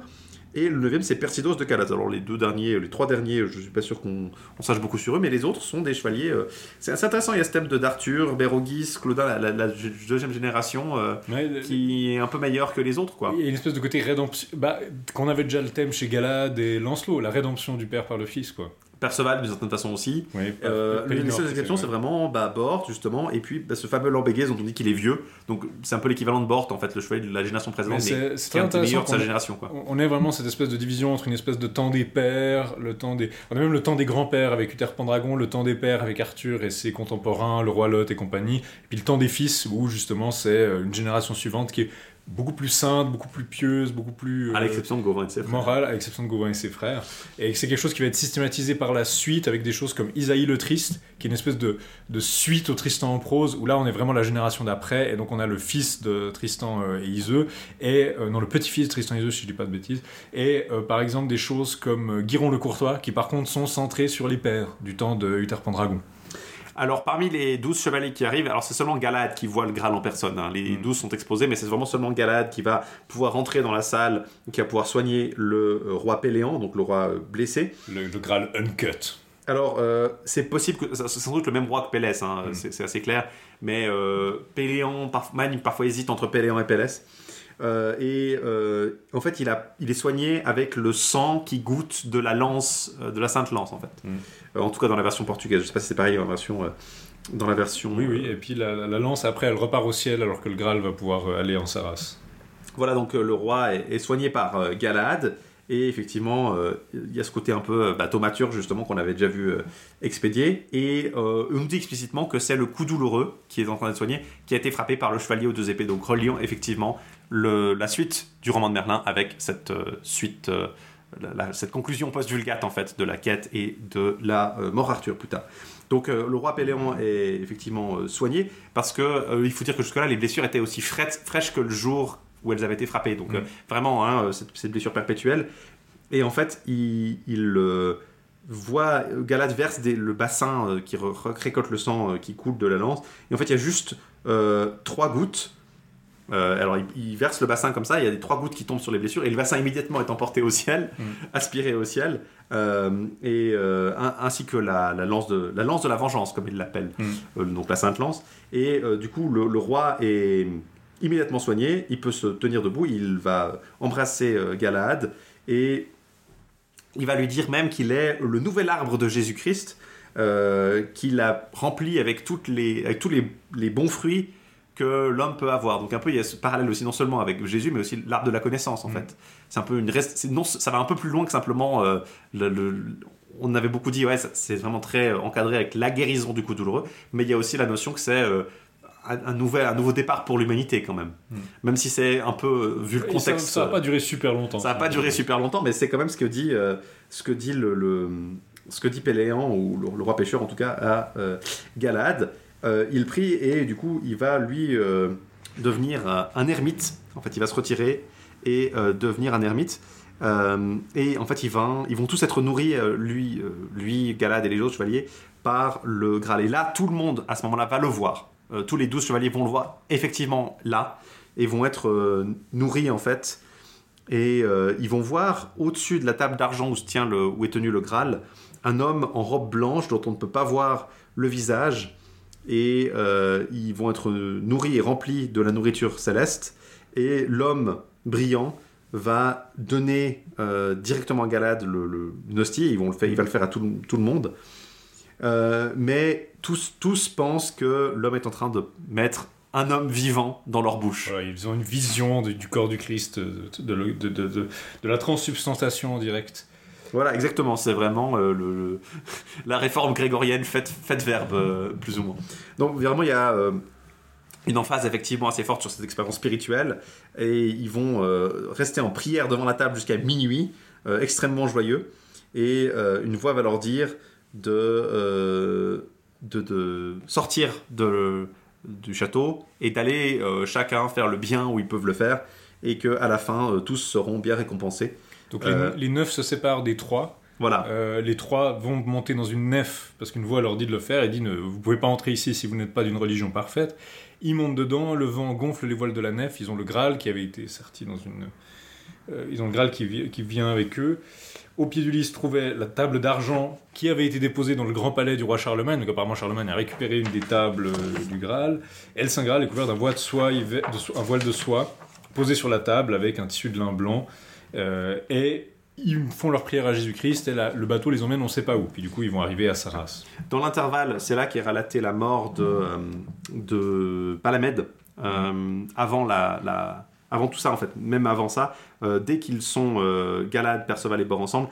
Et le neuvième, c'est Persidos de Calas. Alors les deux derniers, les trois derniers, je suis pas sûr qu'on on sache beaucoup sur eux, mais les autres sont des chevaliers. euh, c'est assez intéressant. Il y a ce thème de d'Arthur, Bérogis, Claudin, la, la- la deuxième génération, euh, Ouais, qui est un peu meilleure que les autres, quoi. Il y a une espèce de côté rédemption. Bah, qu'on avait déjà le thème chez Galad et Lancelot, la rédemption du père par le fils, quoi. Perceval, d'une certaine façon aussi. Oui, Euh, les seules exceptions, c'est vraiment bah, Bort, justement, et puis bah, ce fameux Lambéguez dont on dit qu'il est vieux. Donc c'est un peu l'équivalent de Bort, en fait, le chevalier de la génération précédente, Mais c'est- un des meilleurs de sa génération, quoi. On est vraiment cette espèce de division entre une espèce de temps des pères, le temps des. On a même le temps des grands-pères avec Uther Pendragon, le temps des pères avec Arthur et ses contemporains, le roi Lot et compagnie, et puis le temps des fils où justement c'est euh, une génération suivante qui est beaucoup plus sainte, beaucoup plus pieuse, beaucoup plus. À euh, l'exception de Gauvin et ses frères. morale, à l'exception de Gauvin et ses frères. Et c'est quelque chose qui va être systématisé par la suite avec des choses comme Isaïe le Triste, qui est une espèce de, de suite au Tristan en prose, où là on est vraiment la génération d'après, et donc on a le fils de Tristan euh, et Iseux, et euh, non, le petit-fils de Tristan et Iseux, si je dis pas de bêtises, et euh, par exemple des choses comme Guiron le Courtois, qui par contre sont centrées sur les pères du temps de Uther Pendragon. Alors, parmi les 12 chevaliers qui arrivent, alors c'est seulement Galad qui voit le Graal en personne. hein. Les Mm. 12 sont exposés, mais c'est vraiment seulement Galad qui va pouvoir rentrer dans la salle, qui va pouvoir soigner le euh, roi Péléan, donc le roi euh, blessé. Le, le Graal uncut. Alors, euh, c'est possible que. C'est sans doute le même roi que Pélès, hein, Mm. c'est assez clair. Mais euh, Péléan, Man, parfois hésite entre Péléan et Pélès. Euh, et euh, en fait, il, a, il est soigné avec le sang qui goûte de la lance, euh, de la sainte lance, en fait. Mm. Euh, en tout cas, dans la version portugaise. Je sais pas si c'est pareil dans la version. dans la version Oui, oui, et puis la, la lance après elle repart au ciel alors que le Graal va pouvoir aller en Saras. Voilà, donc le roi est, est soigné par Galahad. Et effectivement, euh, il y a ce côté un peu bah, thaumaturge, justement, qu'on avait déjà vu euh, expédier. Et euh, on nous dit explicitement que c'est le coup douloureux qui est en train d'être soigné, qui a été frappé par le chevalier aux deux épées. Donc reliant effectivement le- la suite du roman de Merlin avec cette euh, suite, euh, la- la- cette conclusion post-vulgate, en fait, de la quête et de la euh, mort Arthur, plus tard. Donc le roi Péléon est effectivement soigné parce que il faut dire que jusque-là les blessures étaient aussi fraîches, fraîches que le jour où elles avaient été frappées. Donc vraiment, hein, cette, cette blessure perpétuelle. Et en fait, il, il, voit Galad verse des- le bassin qui récolte le sang qui coule de la lance. Et en fait, il y a juste trois gouttes. Euh, alors, il, il verse le bassin comme ça, il y a des trois gouttes qui tombent sur les blessures, et le bassin immédiatement est emporté au ciel, Mm. aspiré au ciel, euh, et euh, un- ainsi que la, la lance de la lance de la vengeance, comme il l'appelle, Mm. donc la sainte lance. Et du coup, le, le roi est immédiatement soigné, il peut se tenir debout, il va embrasser Galahad, et il va lui dire même qu'il est le nouvel arbre de Jésus-Christ, qu'il a rempli avec, toutes les, avec tous les, les bons fruits que l'homme peut avoir. Donc un peu, il y a ce parallèle aussi non seulement avec Jésus, mais aussi l'arbre de la connaissance en Mm. fait. C'est un peu une c'est- non, ça va un peu plus loin que simplement euh, le, le- on avait beaucoup dit ouais, c'est vraiment très euh, encadré avec la guérison du coup douloureux, mais il y a aussi la notion que c'est euh, un, nouvel, un nouveau départ pour l'humanité quand même. Mm. Même si c'est un peu vu le Et ça- contexte. Ça va pas durer super longtemps. Ça n'a pas duré super longtemps, mais c'est quand même ce que dit, euh, ce que dit le, le- ce que dit Péléan ou le, le roi pêcheur en tout cas à euh, Galahad. Euh, il prie et du coup il va lui euh, devenir euh, un ermite. En fait, il va se retirer et devenir un ermite. Et en fait, ils vont, ils vont tous être nourris, lui, lui, Galad et les autres chevaliers, par le Graal. Et là, tout le monde, à ce moment-là, va le voir. Tous les douze chevaliers vont le voir effectivement là et vont être nourris en fait. Et ils vont voir au-dessus de la table d'argent où, se tient où est tenu le Graal un homme en robe blanche dont on ne peut pas voir le visage. Et euh, ils vont être nourris et remplis de la nourriture céleste. Et l'homme brillant va donner euh, directement à Galad le, le. Ils vont le faire, il va le faire à tout, le- monde. Euh, mais tous, tous pensent que l'homme est en train de mettre un homme vivant dans leur bouche. Ils ont une vision du corps du Christ, de, de, la transsubstantiation en direct. Voilà, exactement. C'est vraiment euh, la réforme grégorienne faite, verbe, euh, plus ou moins. Donc, vraiment, il y a euh, une emphase effectivement assez forte sur cette expérience spirituelle. Et ils vont rester en prière devant la table jusqu'à minuit, extrêmement joyeux. Et une voix va leur dire de, sortir du château et d'aller chacun faire le bien où ils peuvent le faire. Et qu'à la fin, tous seront bien récompensés. Donc les, Euh. les neuf se séparent des trois. Voilà. Euh, les trois vont monter dans une nef parce qu'une voix leur dit de le faire et dit ne, vous pouvez pas entrer ici si vous n'êtes pas d'une religion parfaite. Ils montent dedans, le vent gonfle les voiles de la nef. Ils ont le Graal qui avait été sorti dans une euh, ils ont le Graal qui, vi- qui vient avec eux. Au pied du lit se trouvait la table d'argent qui avait été déposée dans le grand palais du roi Charlemagne. Donc apparemment Charlemagne a récupéré une des tables euh, du Graal. Et le Saint Graal est couvert d'un voile de soie, un voile de soie posé sur la table avec un tissu de lin blanc. Euh, et ils font leur prière à Jésus-Christ et le bateau les emmène on sait pas où. Puis du coup ils vont arriver à Saras. Dans l'intervalle, c'est là qu'est relatée la mort de, euh, de Palamède. euh, avant, tout ça, en fait, même avant ça, dès qu'ils sont euh, Galad, Perceval et Bor ensemble,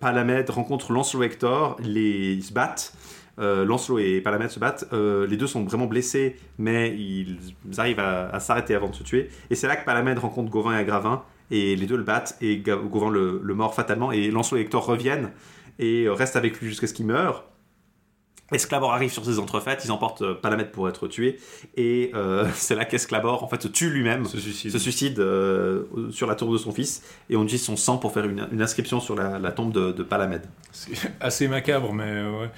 Palamède rencontre Lancelot et Hector, les, ils se battent. Lancelot et Palamède se battent. Les deux sont vraiment blessés, mais ils, arrivent à, à s'arrêter avant de se tuer. Et c'est là que Palamède rencontre Gauvin et Agravin, et les deux le battent, et Ga- Gauvin le, le mord fatalement, et Lancelot et Hector reviennent, et restent avec lui jusqu'à ce qu'il meure. Esclabor arrive sur ces entrefaites, ils emportent euh, Palamède pour être tué, et euh, c'est là qu'Esclabor en fait se tue lui-même, Se suicide. se suicide euh, sur la tour de son fils, et on utilise son sang pour faire une, une inscription sur la, la tombe de, de Palamède. C'est assez macabre mais ouais.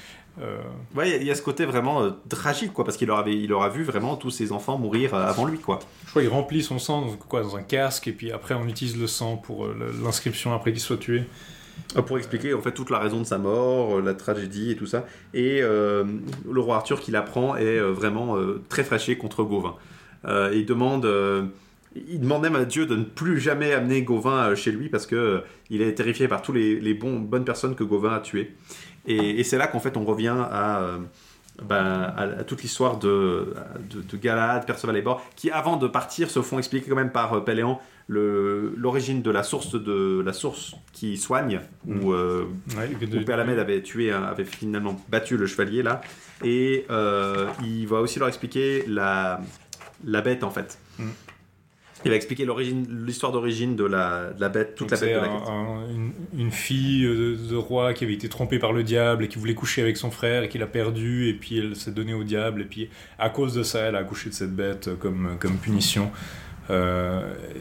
Euh, Ouais, il y a- il y, a ce côté vraiment tragique, quoi, parce qu'il avait, il leur a vu vraiment tous ses enfants mourir avant lui, quoi. Crois qu'il remplit son sang dans, quoi, dans un casque et puis après on utilise le sang pour euh, l'inscription après qu'il soit tué. Euh, Pour expliquer en fait toute la raison de sa mort, euh, la tragédie et tout ça. Et euh, le roi Arthur qui l'apprend est vraiment très fâché contre Gauvin. Euh, il demande, il demande même à Dieu de ne plus jamais amener Gauvin chez lui parce que il est terrifié par tous les, les bonnes personnes que Gauvin a tuées. Et c'est là qu'en fait on revient à, euh, ben, à, à toute l'histoire de, de, de Galad, Perceval et Bor, qui avant de partir se font expliquer quand même par euh, Péléan le- l'origine de la source de la source qui soigne où, euh, Ouais, de- où Palamède avait tué, avait finalement battu le chevalier là, et euh, il va aussi leur expliquer la, la bête en fait. Mm. Il va expliquer l'histoire d'origine de la, de la bête, toute Donc la bête de la un- quête. un- une, une fille euh, de, de roi qui avait été trompée par le diable et qui voulait coucher avec son frère et qui l'a perdu et puis elle s'est donnée au diable et puis à cause de ça elle a accouché de cette bête comme, comme punition. Euh,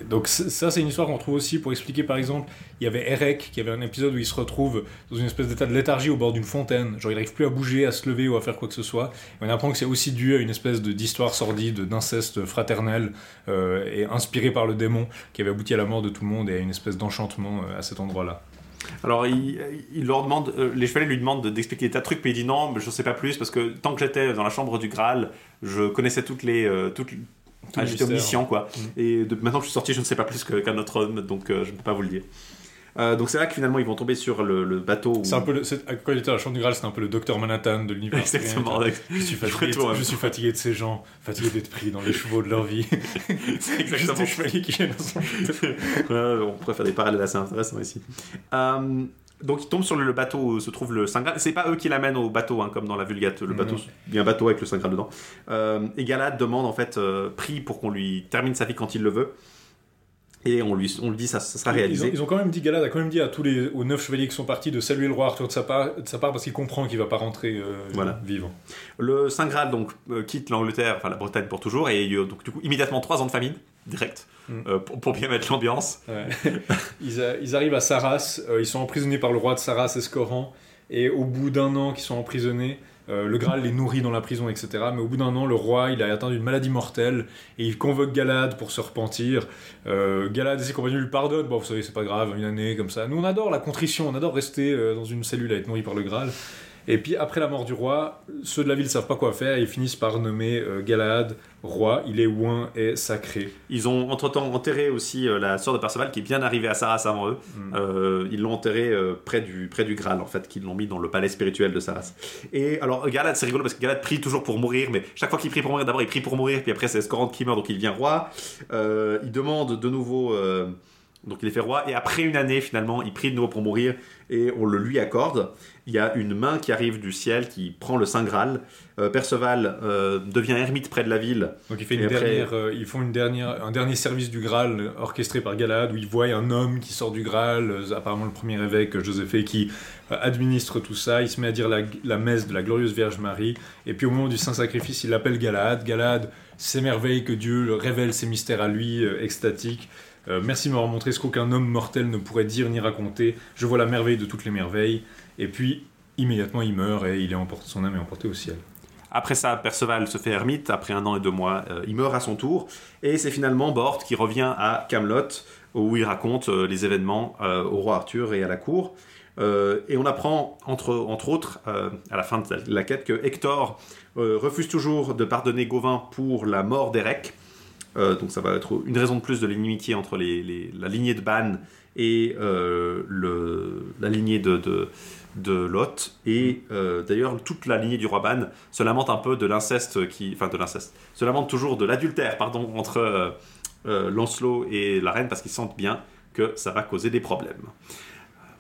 donc ça c'est une histoire qu'on trouve aussi pour expliquer par exemple il y avait Erek qui avait un épisode où il se retrouve dans une espèce d'état de léthargie au bord d'une fontaine genre il n'arrive plus à bouger à se lever ou à faire quoi que ce soit et on apprend que c'est aussi dû à une espèce d'histoire sordide d'inceste fraternel euh, et inspiré par le démon qui avait abouti à la mort de tout le monde et à une espèce d'enchantement euh, à cet endroit-là. Alors il, il leur demande, les chevaliers lui demandent de- d'expliquer des tas de trucs, puis il dit non, mais je sais pas plus parce que tant que j'étais dans la chambre du Graal, je connaissais toutes les, toutes, Tout ah, j'étais omniscient quoi. Mm. Et de- maintenant que je suis sorti, je ne sais pas plus qu'un autre homme, donc euh, je ne peux pas vous le dire. Euh, donc c'est là que finalement ils vont tomber sur le, le bateau. où- C'est un peu le, quand il était à la chambre du Graal, c'est un peu le docteur Manhattan de l'univers. Exactement. Je suis, fatigué, ouais. je suis fatigué de ces gens, fatigué d'être pris dans les chevaux de leur vie. C'est Juste exactement des chevaliers qui viennent dans son Ouais, on pourrait faire des parallèles assez intéressants ici. Euh, donc ils tombent sur le, le bateau où se trouve le Saint Graal. C'est pas eux qui l'amènent au bateau, hein, comme dans la Vulgate. Le bateau, Non. il y a un bateau avec le Saint Graal dedans. Euh, et Galad demande en fait, euh, prie pour qu'on lui termine sa vie quand il le veut. Et on lui, on lui dit ça, ça sera Ils ont, réalisé. ils ont quand même dit, Galad a quand même dit à tous les aux neuf chevaliers qui sont partis de saluer le roi Arthur de sa part, de sa part parce qu'il comprend qu'il va pas rentrer euh, Voilà. vivant. Le Saint Graal donc euh, quitte l'Angleterre, enfin la Bretagne pour toujours, et donc du coup immédiatement trois ans de famine direct Mm. euh, pour, pour bien mettre l'ambiance. Ouais. ils, arrivent à Saras, euh, ils sont emprisonnés par le roi de Saras, Escoran, et au bout d'un an qu'ils sont emprisonnés, euh, le Graal les nourrit dans la prison, etc. Mais au bout d'un an, le roi, il a atteint d'une maladie mortelle, et il convoque Galad pour se repentir. Galad et ses compagnons lui pardonnent, bon, vous savez, c'est pas grave, une année comme ça. Nous, on adore la contrition, on adore rester dans une cellule à être nourri par le Graal. Et puis après la mort du roi, ceux de la ville savent pas quoi faire, et ils finissent par nommer euh, Galad roi, il est ouin et sacré. Ils ont entre-temps enterré aussi euh, la sœur de Perceval qui est bien arrivée à Saras avant eux. Mm. Euh, ils l'ont enterré euh, près, du, près du Graal, en fait, qu'ils l'ont mis dans le palais spirituel de Saras. Et alors, Galad, c'est rigolo parce que Galad prie toujours pour mourir, mais chaque fois qu'il prie pour mourir, d'abord il prie pour mourir, puis après c'est Escorante qui meurt, donc il devient roi. Il demande de nouveau. Donc il est fait roi, et après une année, finalement, il prie de nouveau pour mourir, et on le lui accorde. Il y a une main qui arrive du ciel, qui prend le Saint Graal. Euh, Perceval euh, devient ermite près de la ville, Donc il fait Et une après- dernière, euh, ils font une dernière, un dernier service du Graal orchestré par Galad où ils voient un homme qui sort du Graal, apparemment le premier évêque Joséphée qui administre tout ça. Il se met à dire la, la messe de la glorieuse Vierge Marie et puis au moment du saint sacrifice, il appelle Galad. Galad s'émerveille que Dieu le révèle ses mystères à lui, extatique. Euh, merci de m'avoir montré ce qu'aucun homme mortel ne pourrait dire ni raconter. Je vois la merveille de toutes les merveilles. Et puis immédiatement il meurt et il est emporté, son âme est emportée au ciel. Après ça, Perceval se fait ermite. Après un an et deux mois, euh, il meurt à son tour. Et c'est finalement Bort qui revient à Camelot où il raconte euh, les événements au roi Arthur et à la cour. Et on apprend, entre, autres, à la fin de la, quête, que Hector refuse toujours de pardonner Gauvin pour la mort d'Erec. Euh, donc ça va être une raison de plus de l'inimitié entre la lignée de Ban et euh, la lignée de, de, Lot. Et euh, d'ailleurs, toute la lignée du roi Ban se lamente un peu de l'inceste qui... Enfin, de l'inceste. Se lamente toujours de l'adultère, pardon, entre Lancelot et la reine, parce qu'ils sentent bien que ça va causer des problèmes.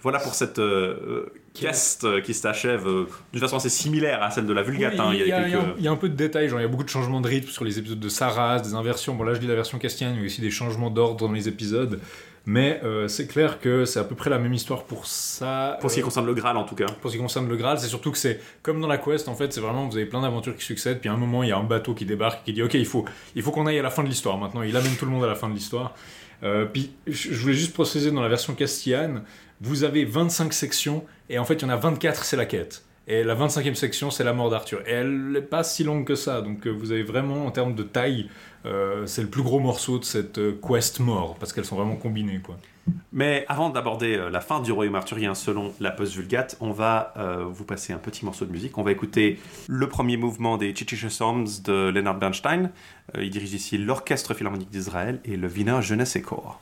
Voilà pour cette euh, euh, quest euh, qui s'achève euh, d'une façon assez similaire à celle de la Vulgate. Oui, hein. il, y a, il y a- quelques- il y a un peu de détails, genre il y a beaucoup de changements de rythme sur les épisodes de Saras, des inversions. Bon là je dis la version castienne, il y a aussi des changements d'ordre dans les épisodes. Mais euh, c'est clair que c'est à peu près la même histoire pour ça. Pour ce qui Euh, concerne le Graal, en tout cas. pour ce qui concerne le Graal, c'est surtout que c'est comme dans la quest, en fait, c'est vraiment, vous avez plein d'aventures qui succèdent, puis à un moment, il y a un bateau qui débarque et qui dit, ok, il faut, il faut qu'on aille à la fin de l'histoire. Maintenant, il amène tout le monde à la fin de l'histoire. Euh, puis, je voulais juste préciser dans la version castillane, vous avez 25 sections, et en fait, il y en a 24, c'est la quête. Et la 25e section, c'est la mort d'Arthur. Et elle n'est pas si longue que ça, donc euh, vous avez vraiment, en termes de taille, euh, c'est le plus gros morceau de cette euh, quest mort, parce qu'elles sont vraiment combinées. Mais avant d'aborder la fin du royaume arthurien selon la post-vulgate, on va vous passer un petit morceau de musique. On va écouter le premier mouvement des Chichiche Psalms de Leonard Bernstein. Il dirige ici l'Orchestre Philharmonique d'Israël et le Wiener Jeunesse et Corps.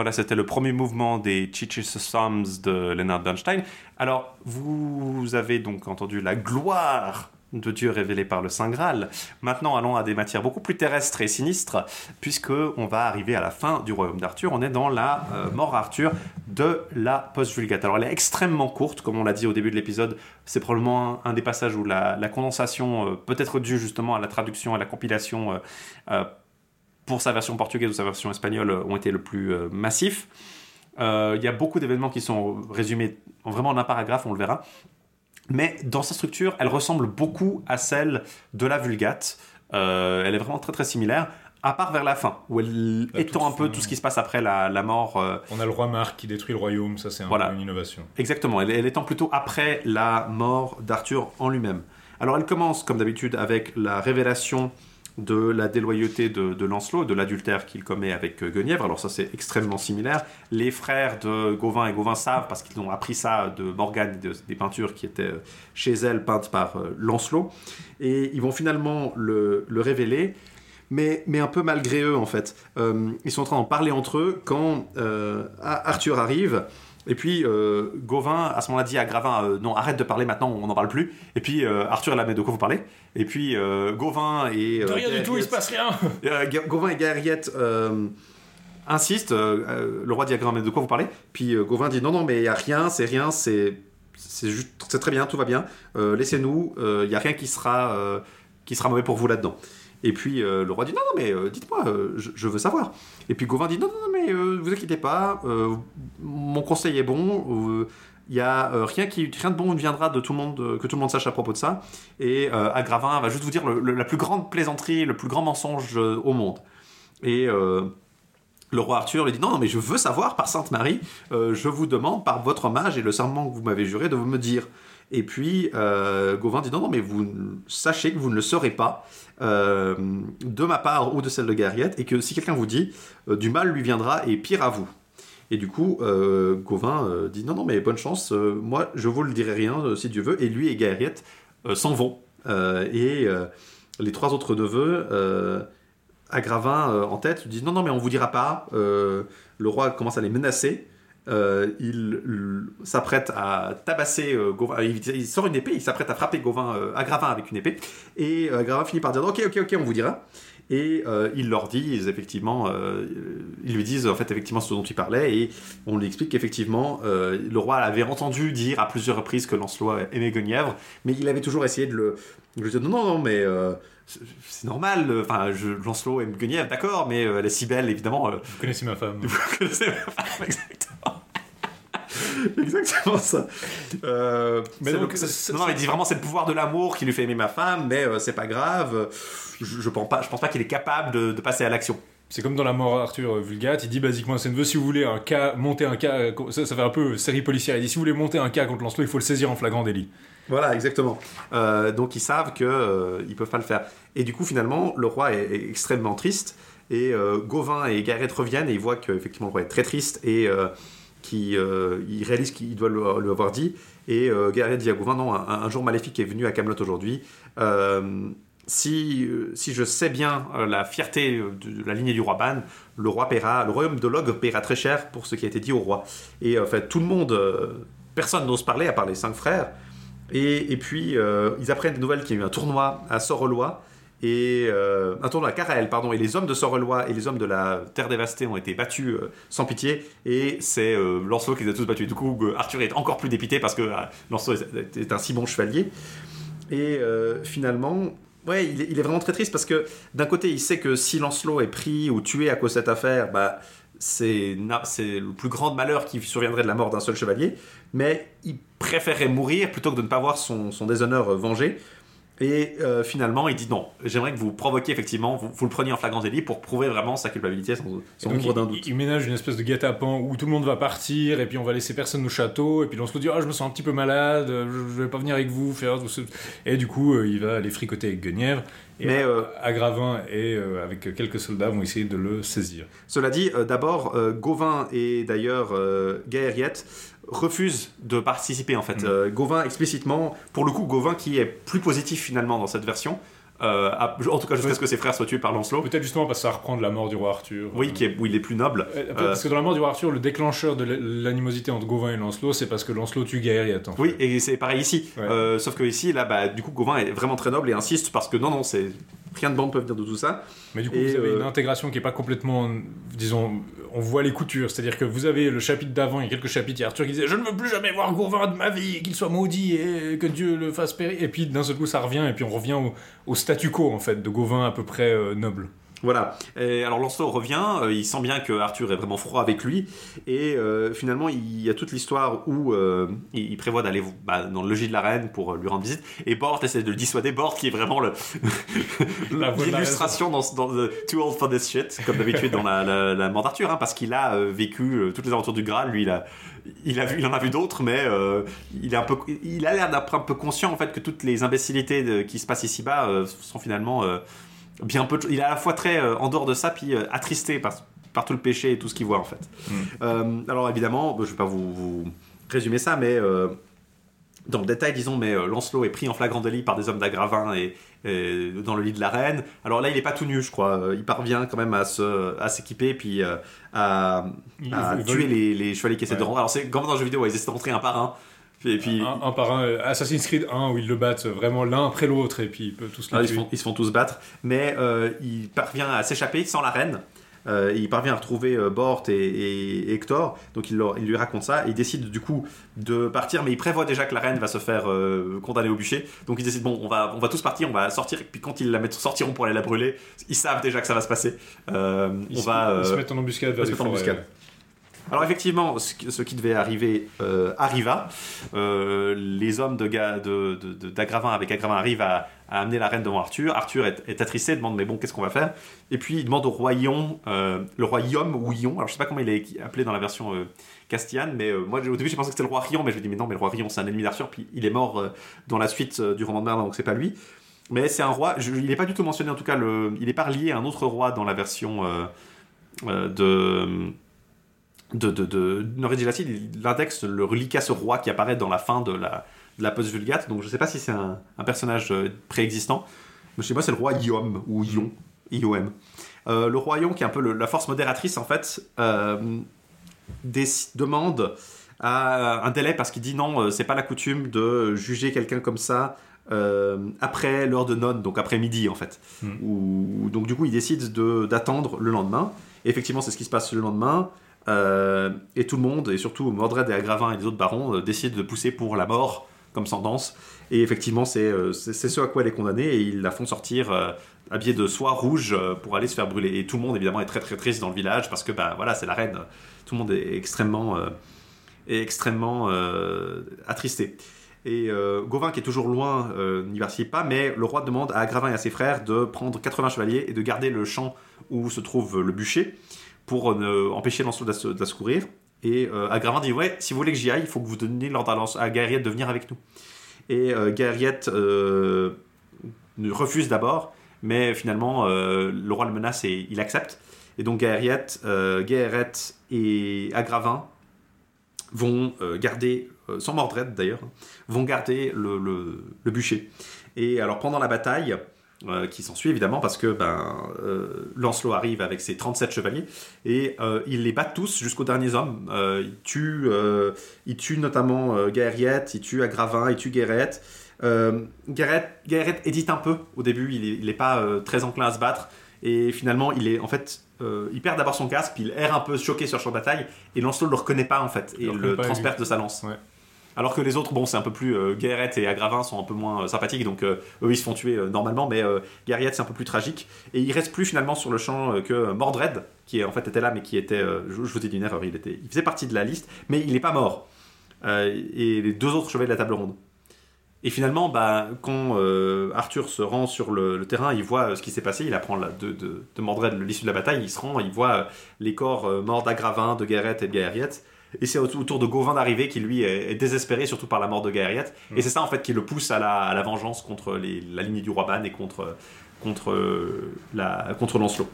Voilà, c'était le premier mouvement des Chichis Psalms de Leonard Bernstein. Alors, vous avez donc entendu la gloire de Dieu révélée par le Saint Graal. Maintenant, allons à des matières beaucoup plus terrestres et sinistres, puisque on va arriver à la fin du royaume d'Arthur. On est dans la euh, mort Arthur de la post-vulgate. Alors, elle est extrêmement courte, comme on l'a dit au début de l'épisode. C'est probablement un, des passages où la, condensation euh, peut être due justement à la traduction, à la compilation euh, pour sa version portugaise ou sa version espagnole ont été le plus massifs. Il y a beaucoup d'événements qui sont résumés vraiment en un paragraphe, on le verra mais dans sa structure, elle ressemble beaucoup à celle de la Vulgate. Euh, elle est vraiment très très similaire, à part vers la fin, où elle étend un peu tout ce qui se passe après la, mort. Euh. On a le roi Marc qui détruit le royaume, ça c'est un peu une innovation. Exactement, elle, elle étend plutôt après la mort d'Arthur en lui-même. Alors elle commence, comme d'habitude, avec la révélation de la déloyauté de, Lancelot, de l'adultère qu'il commet avec euh, Guenièvre. Alors ça c'est extrêmement similaire. Les frères de Gauvin et Gauvin savent parce qu'ils ont appris ça de Morgane des peintures qui étaient euh, chez elle peintes par euh, Lancelot. Et ils vont finalement le, révéler. Mais, mais, un peu malgré eux en fait. ils sont en train d'en parler entre eux quand Arthur arrive et puis euh, Gauvin, à ce moment-là, dit à Gravin euh, Non, arrête de parler maintenant, on n'en parle plus. Et puis euh, Arthur, là, mais de quoi vous parlez? Et puis Gauvin et. de rien du tout, il se passe rien Gauvin et Gaëriette insistent Le roi dit à Gravin Mais de quoi vous parlez? Puis Gauvin dit Non, non, mais il n'y a rien, c'est rien, c'est. C'est juste, c'est très bien, tout va bien. Laissez-nous, il n'y a rien qui sera, qui sera mauvais pour vous là-dedans. Et puis euh, le roi dit non, non, mais euh, dites-moi, euh, je, veux savoir. Et puis Gauvin dit non, non, non mais vous inquiétez pas, mon conseil est bon. il y a rien qui rien de bon ne viendra de tout le monde que tout le monde sache à propos de ça. Et Agravin va juste vous dire la plus grande plaisanterie, le plus grand mensonge au monde. Et le roi Arthur lui dit non, non, mais je veux savoir par Sainte Marie, je vous demande par votre hommage et le serment que vous m'avez juré de me dire. Et puis Gauvin dit non, non, mais vous sachez que vous ne le saurez pas. Euh, de ma part ou de celle de Garriette, et que si quelqu'un vous dit euh, du mal lui viendra et pire à vous. Et du coup, euh, Gauvin dit non, non, mais bonne chance, moi je vous le dirai rien si Dieu veut, et lui et Garriette s'en vont. et les trois autres neveux, Agravin en tête, disent non, non, mais on vous dira pas. le roi commence à les menacer. Euh, il, s'apprête à tabasser euh, Gauvin. Il, sort une épée, il s'apprête à frapper Gauvin, euh, Agravin avec une épée. Et Agravin finit par dire Ok, ok, ok, on vous dira. Et il leur dit, effectivement, ils lui disent en fait effectivement ce dont il parlait, et on lui explique qu'effectivement le roi avait entendu dire à plusieurs reprises que Lancelot aimait Guenièvre, mais il avait toujours essayé de le, de dire non, non, mais c'est normal, enfin, Lancelot aime Guenièvre, d'accord, mais elle est si belle, évidemment. Vous connaissez ma femme. Vous connaissez ma femme, exactement. Exactement ça. Euh, mais donc, non, il dit vraiment c'est le pouvoir de l'amour qui lui fait aimer ma femme, mais euh, c'est pas grave. Je, je pense pas, je pense pas qu'il est capable de, passer à l'action. C'est comme dans la mort Arthur Vulgate, il dit basiquement c'est neveu si vous voulez un cas, monter un cas, ça, fait un peu série policière, il dit si vous voulez monter un cas contre Lancelot, il faut le saisir en flagrant délit. Voilà, exactement. Euh, donc ils savent qu'ils ils peuvent pas le faire. Et du coup finalement, le roi est, extrêmement triste, et Gauvin et Gareth reviennent, et ils voient qu'effectivement le roi est très triste, et qui euh, il réalise qu'il doit le, avoir dit. Et euh, dit à non, un, jour maléfique est venu à Camelot aujourd'hui. Euh, si, si je sais bien la fierté de, la lignée du roi Ban, le roi paiera, le royaume de Log paiera très cher pour ce qui a été dit au roi. Et en fait, tout le monde, personne n'ose parler à part les cinq frères. Et, et puis, ils apprennent des nouvelles qu'il y a eu un tournoi à Sorolois et euh, un tournoi à Caraël, pardon, et les hommes de Sorelois et les hommes de la Terre dévastée ont été battus euh, sans pitié, et c'est euh, Lancelot qui les a tous battus. Du coup, Arthur est encore plus dépité parce que Lancelot est un si bon chevalier. Et finalement, ouais, il est, vraiment très triste parce que d'un côté, il sait que si Lancelot est pris ou tué à cause de cette affaire, bah, c'est le plus grand malheur qui surviendrait de la mort d'un seul chevalier, mais il préférerait mourir plutôt que de ne pas voir son déshonneur vengé. Et euh, finalement, il dit non, j'aimerais que vous provoquiez effectivement, vous, le preniez en flagrant délit pour prouver vraiment sa culpabilité sans, sans nombre d'un doute. Il, ménage une espèce de guet-apens où tout le monde va partir et puis on va laisser personne au château et puis on se dit ah je me sens un petit peu malade, je, vais pas venir avec vous faire et du coup euh, il va aller fricoter avec Guenièvre. Et Mais euh, Agravin et avec quelques soldats vont essayer de le saisir. Cela dit, d'abord Gauvin et d'ailleurs Gaëriette refuse de participer en fait. Mm. Euh, Gauvin explicitement, pour le coup, Gauvin qui est plus positif finalement dans cette version, euh, à- en tout cas jusqu'à ce que ses frères soient tués par Lancelot. Peut-être justement parce que ça reprend de la mort du roi Arthur. Oui, qui est, où il est plus noble. Euh, Euh, Parce que dans la mort du roi Arthur, le déclencheur de l'animosité entre Gauvin et Lancelot, c'est parce que Lancelot tue Gaëriette. en fait. Oui, et c'est pareil ici. Ouais. Euh, sauf que ici, là, bah, du coup, Gauvin est vraiment très noble et insiste parce que non, non, c'est rien de bon peut venir de tout ça. Mais du coup, Et, vous avez euh, une intégration qui est pas complètement, disons, on voit les coutures. C'est-à-dire que vous avez le chapitre d'avant, il y a quelques chapitres, il y a Arthur qui disait Je ne veux plus jamais voir Gauvin de ma vie, qu'il soit maudit et que Dieu le fasse périr. Et puis d'un seul coup, ça revient, et puis on revient au, statu quo, en fait, de Gauvin à peu près euh, noble. Voilà. Et alors Lancelot revient, euh, il sent bien que Arthur est vraiment froid avec lui, et euh, finalement il y a toute l'histoire où euh, il, il prévoit d'aller bah, dans le logis de la reine pour lui rendre visite, et Bort essaie de le dissuader, Bort qui est vraiment l'illustration dans, dans the Too Old for This Shit, comme d'habitude dans la, la, la mort d'Arthur, hein, parce qu'il a vécu toutes les aventures du Graal, lui il a il, a vu, il en a vu d'autres, mais euh, il, est un peu, il a l'air d'être un peu conscient en fait que toutes les imbécilités de- qui se passent ici-bas euh, sont finalement euh, bien peu de. Il est à la fois très euh, en dehors de ça, puis euh, attristé par, par tout le péché et tout ce qu'il voit en fait. Mm. Euh, alors évidemment, je vais pas vous, vous résumer ça, mais euh, dans le détail, disons, mais euh, Lancelot est pris en flagrant délit par des hommes d'Agravin et, et dans le lit de la reine. Alors là, il est pas tout nu, je crois. Il parvient quand même à se à s'équiper puis euh, à, tuer les, les chevaliers qui essaient de rentrer. Alors c'est comme dans le jeu vidéo, ils essaient de rentrer un par un. Et puis Un, un par un, Assassin's Creed 1, où ils le battent vraiment l'un après l'autre, et puis ils tous les Ah, ils, se font, ils se font tous battre, mais euh, il parvient à s'échapper sans la reine. Euh, il parvient à retrouver euh, Bort et, et- et Hector, donc il, leur- il lui raconte ça. Et il décide du coup de partir, mais il prévoit déjà que la reine va se faire condamner au bûcher. Donc il décide bon, on va, on va tous partir, on va sortir. Et puis quand ils la mettent, sortiront pour aller la brûler, ils savent déjà que ça va se passer. Ils, on se- va. ils se mettent en embuscade vers ils les mettent en forêts. embuscade. Alors effectivement, ce qui, devait arriver euh, arriva. Euh, les hommes Ga- de, de- d'Agravin avec Agravin arrivent à, amener la reine devant Arthur. Arthur est, attristé, demande mais bon qu'est-ce qu'on va faire? Et puis il demande au royaume, euh, le Yom ou Ion. Alors je sais pas comment il est appelé dans la version euh, castillane, mais moi au début j'ai pensé que c'était le roi Rion, mais je me dis mais non mais le roi Rion c'est un ennemi d'Arthur, puis il est mort dans la suite du roman de Merlin donc c'est pas lui. Mais c'est un roi, il n'est pas du tout mentionné en tout cas, il n'est pas relié à un autre roi dans la version de de, de, de il indexe le reliquat ce roi qui apparaît dans la fin de la, de la post vulgate. Donc je sais pas si c'est un, un personnage euh, préexistant. Mais sais pas, c'est le roi Iom ou Ion. IOM. Euh, le roi Ion, qui est un peu le- la force modératrice, en fait, euh, demande à un délai parce qu'il dit non, c'est pas la coutume de juger quelqu'un comme ça euh, après l'heure de nonne, donc après midi en fait. Hmm. Donc du coup, il décide de- d'attendre le lendemain. Et effectivement, c'est ce qui se passe le lendemain. Euh, et tout le monde, et surtout Mordred et Agravin et les autres barons, euh, décident de pousser pour la mort comme sentence. Et effectivement, c'est euh, c'est ce à quoi elle est condamnée, et ils la font sortir habillée de soie rouge pour aller se faire brûler. Et tout le monde, évidemment, est très très triste dans le village parce que, bah, voilà, c'est la reine. Tout le monde est extrêmement, est extrêmement attristé. Et Gauvin, qui est toujours loin, n'y participe pas, mais le roi demande à Agravin et à ses frères de prendre 80 chevaliers et de garder le champ où se trouve le bûcher pour ne empêcher Lancelot de de la secourir. Et euh, dit Ouais, si vous voulez que j'y aille, il faut que vous donniez l'ordre à, à Gaëriette de venir avec nous. Et euh, Gaëriette euh, refuse d'abord, mais finalement, euh, le roi le menace et il accepte. Et donc Gaëriette, euh, Gaërette et Agravin vont euh, garder, euh, sans Mordred d'ailleurs, vont garder le bûcher. Et alors pendant la bataille, euh, qui s'ensuit évidemment parce que ben, euh, Lancelot arrive avec ses 37 chevaliers et euh, il les bat tous jusqu'aux derniers hommes. Il, tue, il tue notamment Gaëriette, il tue Agravin, il tue Gaërette, Gaërette hésite un peu au début, il n'est pas très enclin à se battre et finalement il est en fait euh, il perd d'abord son casque, puis il erre un peu choqué sur le champ de bataille et Lancelot ne le reconnaît pas en fait et Il le transperce de sa lance. Ouais. Alors que les autres, bon, c'est un peu plus. Euh, Gaërette et Agravin sont un peu moins euh, sympathiques, donc euh, eux ils se font tuer euh, normalement, mais Gaërette c'est un peu plus tragique. Et il reste plus finalement sur le champ que Mordred, qui en fait était là, mais qui était. je, vous ai dit erreur, il, était, il faisait partie de la liste, mais il n'est pas mort. Et les deux autres chevaliers de la table ronde. Et finalement, bah, quand Arthur se rend sur le, terrain, il voit ce qui s'est passé, il apprend de, de, de Mordred l'issue de la bataille, il se rend, il voit les corps morts d'Agravin, de Gaërette et de Gaëriette. Et c'est au- autour de Gauvin d'arriver qui lui est, désespéré, surtout par la mort de Gaëriette. Et c'est ça en fait qui le pousse à la, à la vengeance contre les- la lignée du roi Ban et contre, contre, euh, la, contre Lancelot.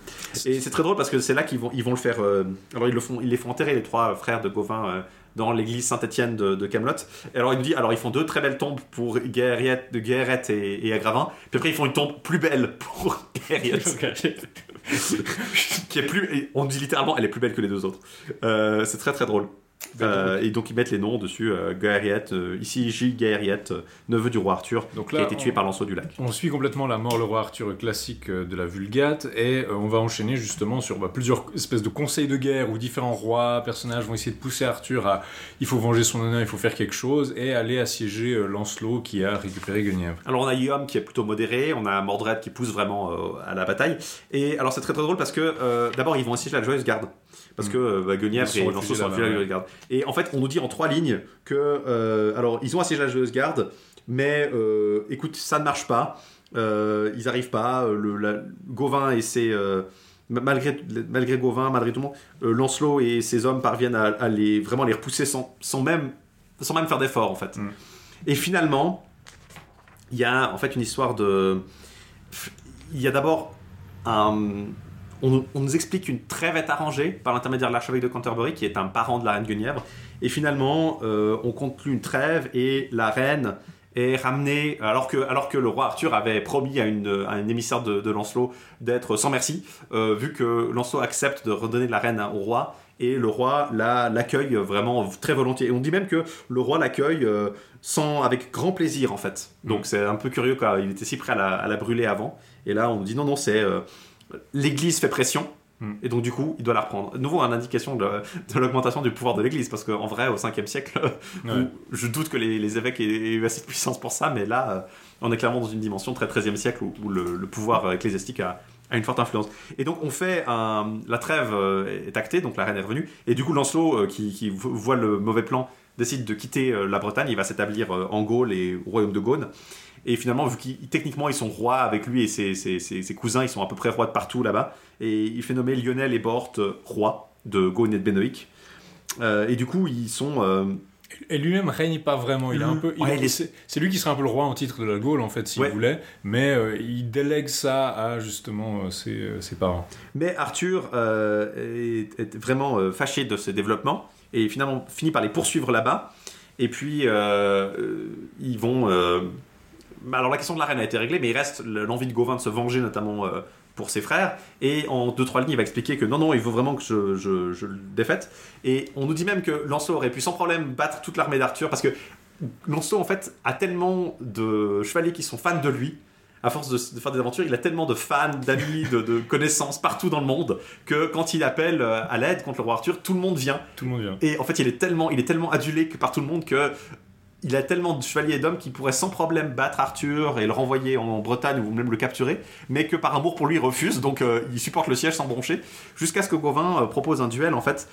Et c'est très drôle parce que c'est là qu'ils vont, ils vont le faire. euh, alors ils, le font, ils les font enterrer, les trois frères de Gauvin, euh, dans l'église Saint-Étienne de, Camelot. Et alors il nous dit, alors ils font deux très belles tombes pour Gaërette et, et Agravin, puis après ils font une tombe plus belle pour Gaëriette, qui est plus, on dit littéralement, elle est plus belle que les deux autres. Euh, c'est très très drôle. Euh, et donc ils mettent les noms dessus, euh, Gaëriette, euh, ici Gilles Gaëriette, euh, neveu du roi Arthur, Donc qui a été tué on- par l'anseau du lac. On suit complètement la mort le roi Arthur classique de la Vulgate et on va enchaîner justement sur bah, plusieurs espèces de conseils de guerre où différents rois, personnages vont essayer de pousser Arthur à il faut venger son honneur, il faut faire quelque chose et aller assiéger Lancelot qui a récupéré Guenièvre. Alors on a Guillaume qui est plutôt modéré, on a Mordred qui pousse vraiment à la bataille. Et alors c'est très très drôle parce que d'abord ils vont assiéger la Joyeuse Garde. Parce que euh, bah, Guenièvre et Lancelot sont refusés à la. Et en fait on nous dit en trois lignes que euh, alors ils ont assiégé la Joyeuse Garde, mais euh, écoute ça ne marche pas. Ils arrivent pas. Le, la- Gauvin et ses ma- malgré malgré Gauvin, malgré tout le monde, euh, Lancelot et ses hommes parviennent à, à les vraiment les repousser sans, sans même sans même faire d'effort en fait. Mm. Et finalement il y a en fait une histoire de. Il y a d'abord un. On, nous- on nous explique qu'une trêve est arrangée par l'intermédiaire de l'archevêque de Canterbury, qui est un parent de la reine Guenièvre. Et finalement, euh, on conclut une trêve et la reine est ramenée, alors que, alors que le roi Arthur avait promis à, une, à un émissaire de, de Lancelot d'être sans merci, euh, vu que Lancelot accepte de redonner la reine au roi. Et le roi la- l'accueille vraiment très volontiers. Et on dit même que le roi l'accueille euh, sans, avec grand plaisir en fait. Donc c'est un peu curieux quand il était si prêt à la, à la brûler avant. Et là on nous dit non, non, c'est euh, l'Église fait pression. Mm. Et donc du coup, il doit la reprendre. De nouveau, une indication de, de l'augmentation du pouvoir de l'Église, parce qu'en vrai, au 5e siècle, Ouais. où je doute que les, les évêques aient aient eu assez de puissance pour ça, mais là, euh, on est clairement dans une dimension très 13e siècle où, où le, le pouvoir euh, ecclésiastique a, a une forte influence. Et donc on fait un, la trêve euh, est actée, donc la reine est revenue, et du coup Lancelot, qui, qui vo- voit le mauvais plan, décide de quitter la Bretagne, il va s'établir en Gaule et au royaume de Gaune. Et finalement, vu qu'ils techniquement ils sont rois avec lui et ses, ses- ses- ses cousins, ils sont à peu près rois de partout là-bas, et il fait nommer Lionel et Bort euh, rois de Gaune et de Benoïc. Euh, et du coup, ils sont euh, Et lui-même règne pas vraiment. Il est un peu. Ouais, il est- c'est, lui qui serait un peu le roi en titre de la Gaule en fait s'il Ouais. voulait, mais euh, il délègue ça à justement ses, ses parents. Mais Arthur est, est vraiment fâché de ce développement et finalement finit par les poursuivre là-bas. Et puis ils vont. Alors la question de la reine a été réglée, mais il reste le- l'envie de Gauvin de se venger, notamment euh, pour ses frères. Et en deux trois lignes, il va expliquer que non, non, il veut vraiment que je, je, je le défaite. Et on nous dit même que Lancelot aurait pu sans problème battre toute l'armée d'Arthur parce que Lancelot en fait a tellement de chevaliers qui sont fans de lui à force de, de faire des aventures, il a tellement de fans, d'amis, de, de connaissances partout dans le monde que quand il appelle euh, à l'aide contre le roi Arthur, tout le monde vient. Tout le monde vient. Et en fait, il est tellement, il est tellement adulé que par tout le monde que il a tellement de chevaliers et d'hommes qui pourraient sans problème battre Arthur et le renvoyer en Bretagne ou même le capturer, mais que par amour pour lui il refuse, donc euh, il supporte le siège sans broncher, jusqu'à ce que Gauvin euh, propose un duel en fait.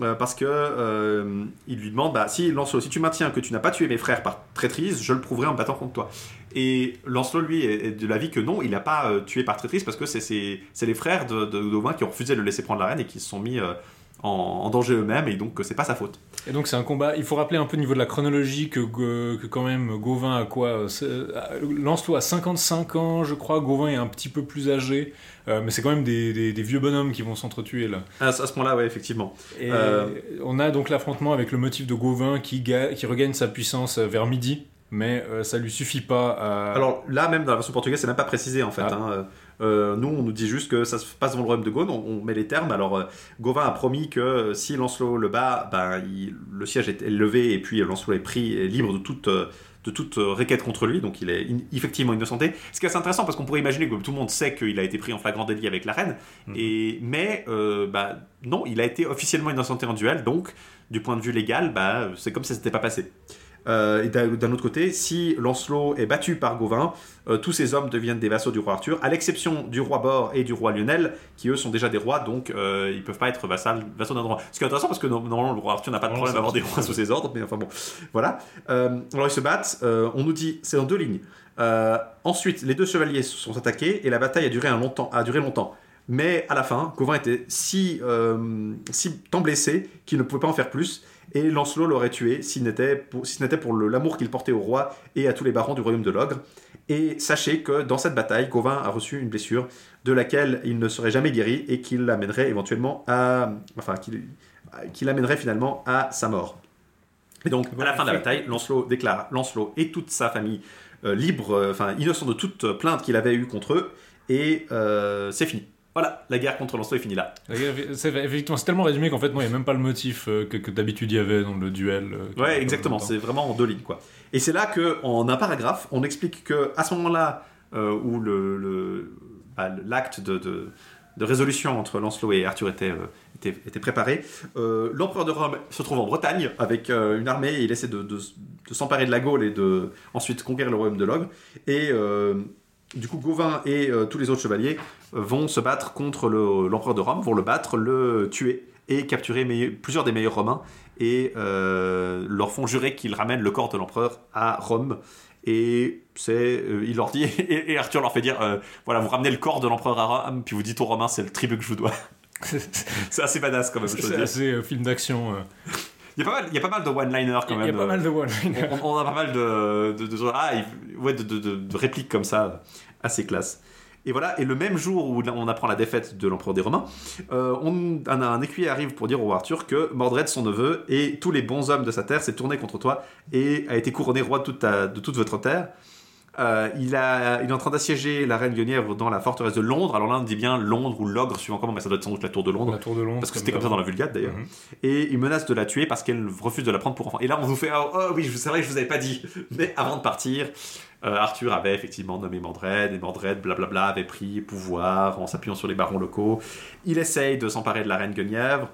euh, parce que il lui demande bah, si Lancelot, si tu maintiens que tu n'as pas tué mes frères par traîtrise, je le prouverai en battant contre toi. Et Lancelot, lui, est de l'avis que non, il n'a pas tué par traîtrise parce que c'est les frères de, de Gauvin qui ont refusé de le laisser prendre la reine et qui se sont mis en, en danger eux-mêmes et donc que c'est pas sa faute. Et donc c'est un combat. Il faut rappeler un peu au niveau de la chronologie que, quand même Gauvin a quoi Lancelot a 55 ans, je crois. Gauvin est un petit peu plus âgé, Euh, mais c'est quand même des, des- des vieux bonhommes qui vont s'entretuer là. À ce, à ce moment-là, ouais, effectivement. Et Euh. on a donc l'affrontement avec le motif de Gauvin qui, ga- qui regagne sa puissance euh, vers midi, mais euh, ça lui suffit pas à. Alors là, même dans la version portugaise, c'est même pas précisé en fait. Ah. hein. Euh, nous, on nous dit juste que ça se passe dans le royaume de Gaune, on, on met les termes. Alors, euh, Gauvin a promis que euh, si Lancelot le bat, ben, il- le siège est levé et puis Lancelot est pris libre de toute, de toute requête contre lui, donc il est in- effectivement innocenté. Ce qui est assez intéressant parce qu'on pourrait imaginer que tout le monde sait qu'il a été pris en flagrant délit avec la reine, Mhm. et, mais euh, bah, non, il a été officiellement innocenté en duel, donc du point de vue légal, bah, c'est comme si ça s'était pas passé. Euh, et d'un autre côté, si Lancelot est battu par Gauvin, euh, tous ces hommes deviennent des vassaux du roi Arthur, à l'exception du roi Bor et du roi Lionel, qui eux sont déjà des rois, donc euh, ils peuvent pas être vassals, vassaux d'un roi. Ce qui est intéressant parce que no- normalement le roi Arthur n'a pas de problème ça à avoir va. des rois sous ses ordres, mais enfin bon, voilà. Euh, alors ils se battent, on nous dit, c'est en deux lignes. Ensuite, les deux chevaliers se sont attaqués et la bataille a duré, un longtemps, a duré longtemps. Mais à la fin, Gauvin était si, si tant blessé qu'il ne pouvait pas en faire plus. Et Lancelot l'aurait tué s'il n'était pour, si ce n'était pour l'amour qu'il portait au roi et à tous les barons du royaume de l'Ogre. Et sachez que dans cette bataille, Gauvin a reçu une blessure de laquelle il ne serait jamais guéri et qui l'amènerait éventuellement à. Enfin, qui, qui l'amènerait finalement à sa mort. Et donc, à la fin de la bataille, Lancelot déclare Lancelot et toute sa famille euh, libres, euh, enfin innocents de toute plainte qu'il avait eue contre eux, et euh, c'est fini. Voilà, la guerre contre Lancelot est finie là. C'est effectivement, c'est tellement résumé qu'en fait, moi, il n'y a même pas le motif euh, que, que d'habitude il y avait dans le duel. euh, Ouais, exactement. C'est vraiment en deux lignes, quoi. Et c'est là que, en un paragraphe, on explique que à ce moment-là euh, où le, le- bah, l'acte de, de- de résolution entre Lancelot et Arthur était, euh, était, était préparé, l'empereur de Rome se trouve en Bretagne avec une armée et il essaie de, s'emparer de la Gaule et de ensuite conquérir le royaume de l'Ogre. Et du coup, Gauvin et euh, tous les autres chevaliers euh, vont se battre contre le- l'empereur de Rome, vont le battre, le tuer et capturer meille- plusieurs des meilleurs romains et euh, leur font jurer qu'ils ramènent le corps de l'empereur à Rome. Et c'est, euh, il leur dit, et, et Arthur leur fait dire, voilà, vous ramenez le corps de l'empereur à Rome, puis vous dites aux Romains, c'est le tribut que je vous dois. c'est assez badass quand même, C'est assez film d'action. Il y a pas mal, il y a pas mal de one-liners quand Il même. y a pas mal de one on, on a pas mal de, de, de- ah, il- ouais, répliques comme ça, assez classe. Et voilà, et le même jour où on apprend la défaite de l'empereur des Romains, euh, on, un, un écuyer arrive pour dire au roi Arthur que Mordred, son neveu, et tous les bons hommes de sa terre s'est tourné contre toi et a été couronné roi de toute, ta- de toute votre terre. Euh, il, a, il est en train d'assiéger la reine Guenièvre dans la forteresse de Londres. Alors là, on dit bien Londres ou l'ogre, suivant comment, mais ça doit être sans doute la tour de Londres. La tour de Londres. Parce que c'était comme ça dans la Vulgate d'ailleurs. Mhm. Et il menace de la tuer parce qu'elle refuse de la prendre pour enfant. Et là, on vous fait Oh, oh oui, je- c'est vrai que je vous avais pas dit. Mais avant de partir, euh, Arthur avait effectivement nommé Mordred. Et Mordred, blablabla, avait pris pouvoir en s'appuyant sur les barons locaux. Il essaye de s'emparer de la reine Guenièvre.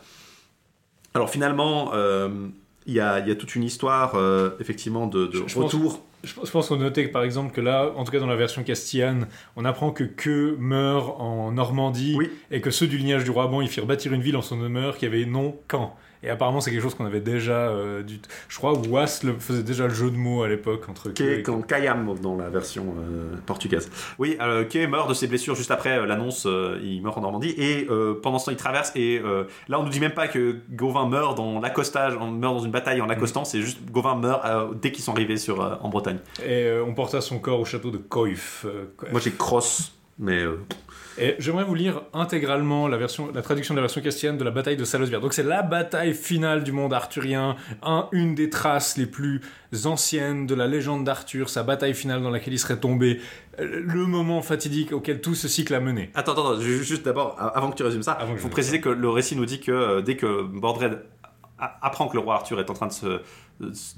Alors finalement, euh, il y, a, il y a toute une histoire, effectivement, de, retour. Pense je pense qu'on notait par exemple que là, en tout cas dans la version castillane, on apprend que Que meurt en Normandie Oui. et que ceux du lignage du roi Bon, ils firent bâtir une ville en son honneur qui avait nom Caen. Et apparemment, c'est quelque chose qu'on avait déjà. euh, du... Je crois Was le faisait déjà le jeu de mots à l'époque entre est et Kayam dans la version euh, portugaise. Oui, euh, Kay meurt de ses blessures juste après euh, l'annonce, euh, il meurt en Normandie, et pendant ce temps il traverse, et là on nous dit même pas que Gauvin meurt dans l'accostage, on meurt dans une bataille en accostant, c'est juste Gauvin meurt dès qu'ils sont arrivés sur, en Bretagne. Et on porta son corps au château de Coif. Moi j'ai Cross, mais Et j'aimerais vous lire intégralement la, version, la traduction de la version castillane de la bataille de Salosbière. Donc c'est la bataille finale du monde arthurien, un- une des traces les plus anciennes de la légende d'Arthur, sa bataille finale dans laquelle il serait tombé, euh, le moment fatidique auquel tout ce cycle a mené. Attends, attends, attends, ju- juste d'abord, avant que tu résumes ça, il faut préciser que le récit nous dit que euh, dès que Mordred a- apprend que le roi Arthur est en train de se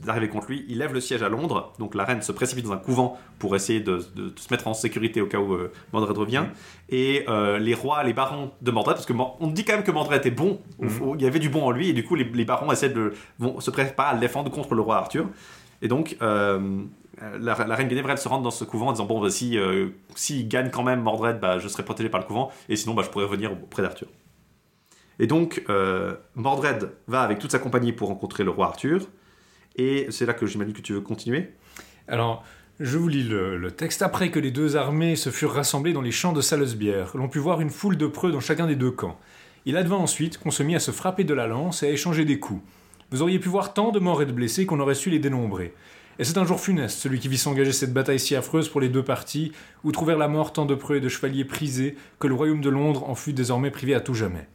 d'arriver contre lui, il lève le siège à Londres, donc la reine se précipite dans un couvent pour essayer de, de- de se mettre en sécurité au cas où euh, Mordred revient, et euh, les rois, les barons de Mordred, parce que Mor- on dit quand même que Mordred était bon, au- il y avait du bon en lui, et du coup les, les barons essaient de vont se préparer à le défendre contre le roi Arthur, et donc euh, la, la reine Guinevere elle se rentre dans ce couvent en disant bon bah, si euh, s'il gagne quand même Mordred bah, je serai protégé par le couvent et sinon bah, je pourrais revenir auprès d'Arthur. Et donc Mordred va avec toute sa compagnie pour rencontrer le roi Arthur et c'est là que j'imagine que tu veux continuer Alors, je vous lis le, texte. Après que les deux armées se furent rassemblées dans les champs de Salesbière, l'on put voir une foule de preux dans chacun des deux camps. Il advint ensuite qu'on se mit à se frapper de la lance et à échanger des coups. Vous auriez pu voir tant de morts et de blessés qu'on aurait su les dénombrer. Et c'est un jour funeste, celui qui vit s'engager cette bataille si affreuse pour les deux parties, où trouvèrent la mort tant de preux et de chevaliers prisés, que le royaume de Londres en fut désormais privé à tout jamais.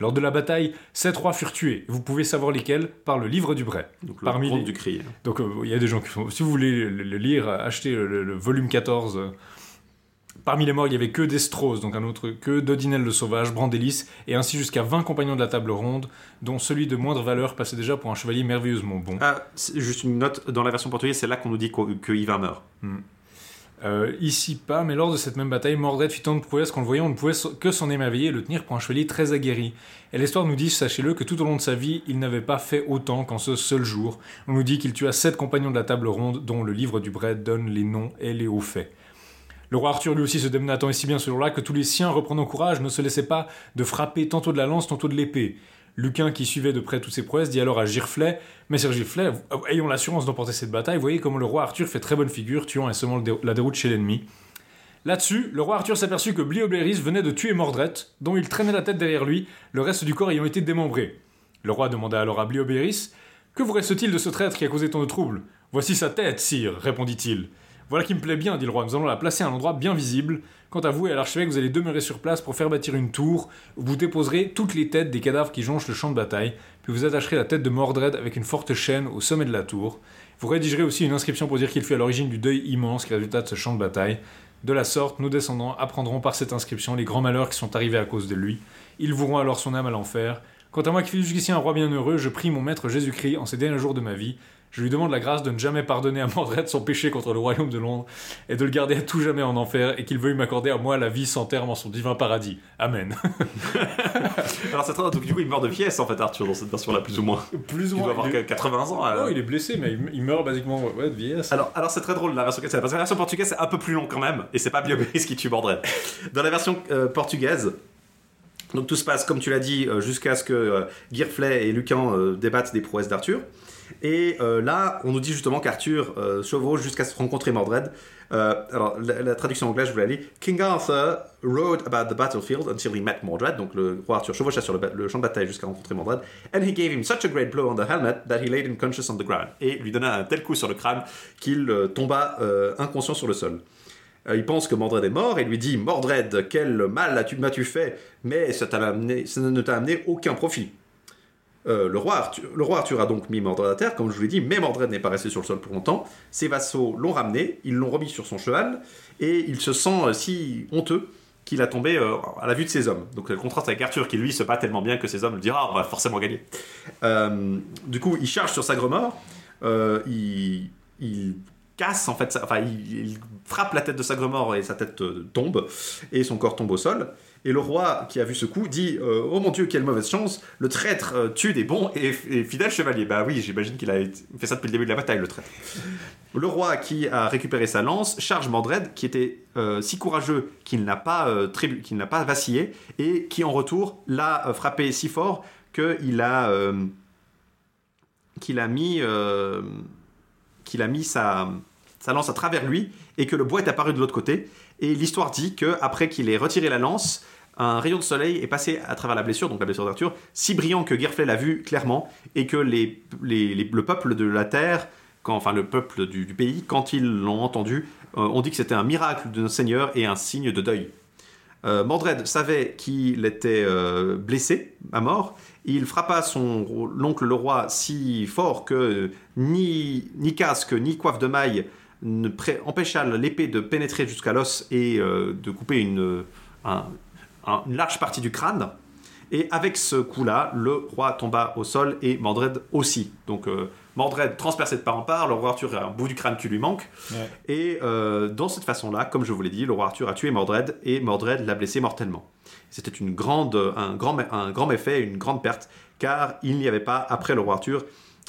Lors de la bataille, sept rois furent tués. Vous pouvez savoir lesquels par le livre du Bray. donc le Parmi les- du cri Donc euh, il y a des gens qui font. Si vous voulez le, lire, achetez le, volume 14. euh. Parmi les morts, il y avait que Destros, donc un autre, que Dodinel le Sauvage, Brandélis, et ainsi jusqu'à 20 compagnons de la table ronde, dont celui de moindre valeur passait déjà pour un chevalier merveilleusement bon. ah, juste une note dans la version portugaise c'est là qu'on nous dit que Yvain meurt Euh, ici pas, mais lors de cette même bataille, Mordred fit tant de prouesses qu'en le voyant, on ne pouvait que s'en émerveiller et le tenir pour un chevalier très aguerri. Et l'histoire nous dit, sachez-le, que tout au long de sa vie, il n'avait pas fait autant qu'en ce seul jour. On nous dit qu'il tua sept compagnons de la table ronde, dont le livre du Bray donne les noms et les hauts faits. Le roi Arthur lui aussi se démena tant et si bien ce jour-là que tous les siens, reprenant courage, ne se laissaient pas de frapper tantôt de la lance, tantôt de l'épée. Luquin, qui suivait de près toutes ces prouesses, dit alors à Girflet Messire Girflet, ayons l'assurance d'emporter cette bataille, voyez comment le roi Arthur fait très bonne figure, tuant et semant la déroute chez l'ennemi. Là-dessus, le roi Arthur s'aperçut que Bliobléris venait de tuer Mordred, dont il traînait la tête derrière lui, le reste du corps ayant été démembré. Le roi demanda alors à Bliobléris Que vous reste-t-il de ce traître qui a causé tant de troubles? Voici sa tête, sire, répondit-il. Voilà qui me plaît bien, dit le roi. Nous allons la placer à un endroit bien visible. Quant à vous et à l'archevêque, vous allez demeurer sur place pour faire bâtir une tour où vous déposerez toutes les têtes des cadavres qui jonchent le champ de bataille, puis vous attacherez la tête de Mordred avec une forte chaîne au sommet de la tour. Vous rédigerez aussi une inscription pour dire qu'il fut à l'origine du deuil immense qui résulta de ce champ de bataille. De la sorte, nos descendants apprendront par cette inscription les grands malheurs qui sont arrivés à cause de lui. Ils voueront alors son âme à l'enfer. Quant à moi qui fus jusqu'ici un roi bienheureux, je prie mon maître Jésus-Christ en ces derniers jours de ma vie. Je lui demande la grâce de ne jamais pardonner à Mordred son péché contre le royaume de Londres et de le garder à tout jamais en enfer et qu'il veuille m'accorder à moi la vie sans terme en son divin paradis. Amen. Alors c'est très donc du coup il meurt de vieillesse en fait Arthur dans cette version là plus ou moins. Plus ou Il doit moins. avoir il est- 80 ans. euh. Oh, il est blessé, mais il, meurt basiquement ouais, de vieillesse. Alors, alors c'est très drôle la version parce que la version portugaise c'est un peu plus long quand même et c'est pas Bioberis qui tue Mordred. Dans la version euh, portugaise, donc tout se passe comme tu l'as dit euh, jusqu'à ce que euh, Girflet et Lucan euh, débattent des prouesses d'Arthur. Et euh, là, on nous dit justement qu'Arthur euh, chevauche jusqu'à rencontrer Mordred. Euh, alors, la, traduction anglaise, je vous la lis. King Arthur rode about the battlefield until he met Mordred. Donc, le roi Arthur chevaucha sur le, champ de bataille jusqu'à rencontrer Mordred. And he gave him such a great blow on the helmet that he laid him conscious on the ground. Et lui donna un tel coup sur le crâne qu'il tomba inconscient sur le sol. Il pense que Mordred est mort et lui dit Mordred, quel mal as-tu- m'as-tu fait? Mais ça ne t'a amené aucun profit. Euh, le, roi Arthur, le roi Arthur a donc mis Mordred à terre, comme je vous l'ai dit, mais Mordred n'est pas resté sur le sol pour longtemps. Ses vassaux l'ont ramené, ils l'ont remis sur son cheval, et il se sent euh, si honteux qu'il a tombé euh, à la vue de ses hommes. Donc le contraste avec Arthur qui lui se bat tellement bien que ses hommes lui diront ah, on va forcément gagner. Du coup, il charge sur sa il, il casse en fait, enfin il, frappe la tête de Sagremor et sa tête euh, tombe et son corps tombe au sol. Et le roi qui a vu ce coup dit euh, Oh mon dieu, quelle mauvaise chance Le traître euh, tue des bons et, et fidèles chevaliers. Bah oui, j'imagine qu'il a fait ça depuis le début de la bataille, le traître. Le roi qui a récupéré sa lance charge Mordred, qui était euh, si courageux qu'il n'a pas, qu'il n'a pas vacillé, et qui en retour l'a frappé si fort qu'il a, qu'il a mis, qu'il a mis sa, lance à travers lui, et que le bois est apparu de l'autre côté. Et l'histoire dit que après qu'il ait retiré la lance, un rayon de soleil est passé à travers la blessure, donc la blessure d'Arthur, si brillant que Girflet l'a vu clairement, et que les, le peuple de la terre, enfin le peuple du, du pays, quand ils l'ont entendu, euh, ont dit que c'était un miracle de notre Seigneur et un signe de deuil. Euh, Mordred savait qu'il était euh, blessé à mort. Il frappa son l'oncle le roi si fort que ni, ni casque ni coiffe de maille ne empêcha l'épée de pénétrer jusqu'à l'os et euh, de couper une, un- un- une large partie du crâne. Et avec ce coup-là, le roi tomba au sol et Mordred aussi. Donc euh, Mordred transpercé de part en part, le roi Arthur a un bout du crâne qui lui manque. Ouais. Et euh, dans cette façon-là, comme je vous l'ai dit, le roi Arthur a tué Mordred et Mordred l'a blessé mortellement. C'était une grande, un, grand, un grand méfait, une grande perte, car il n'y avait pas, après le roi Arthur,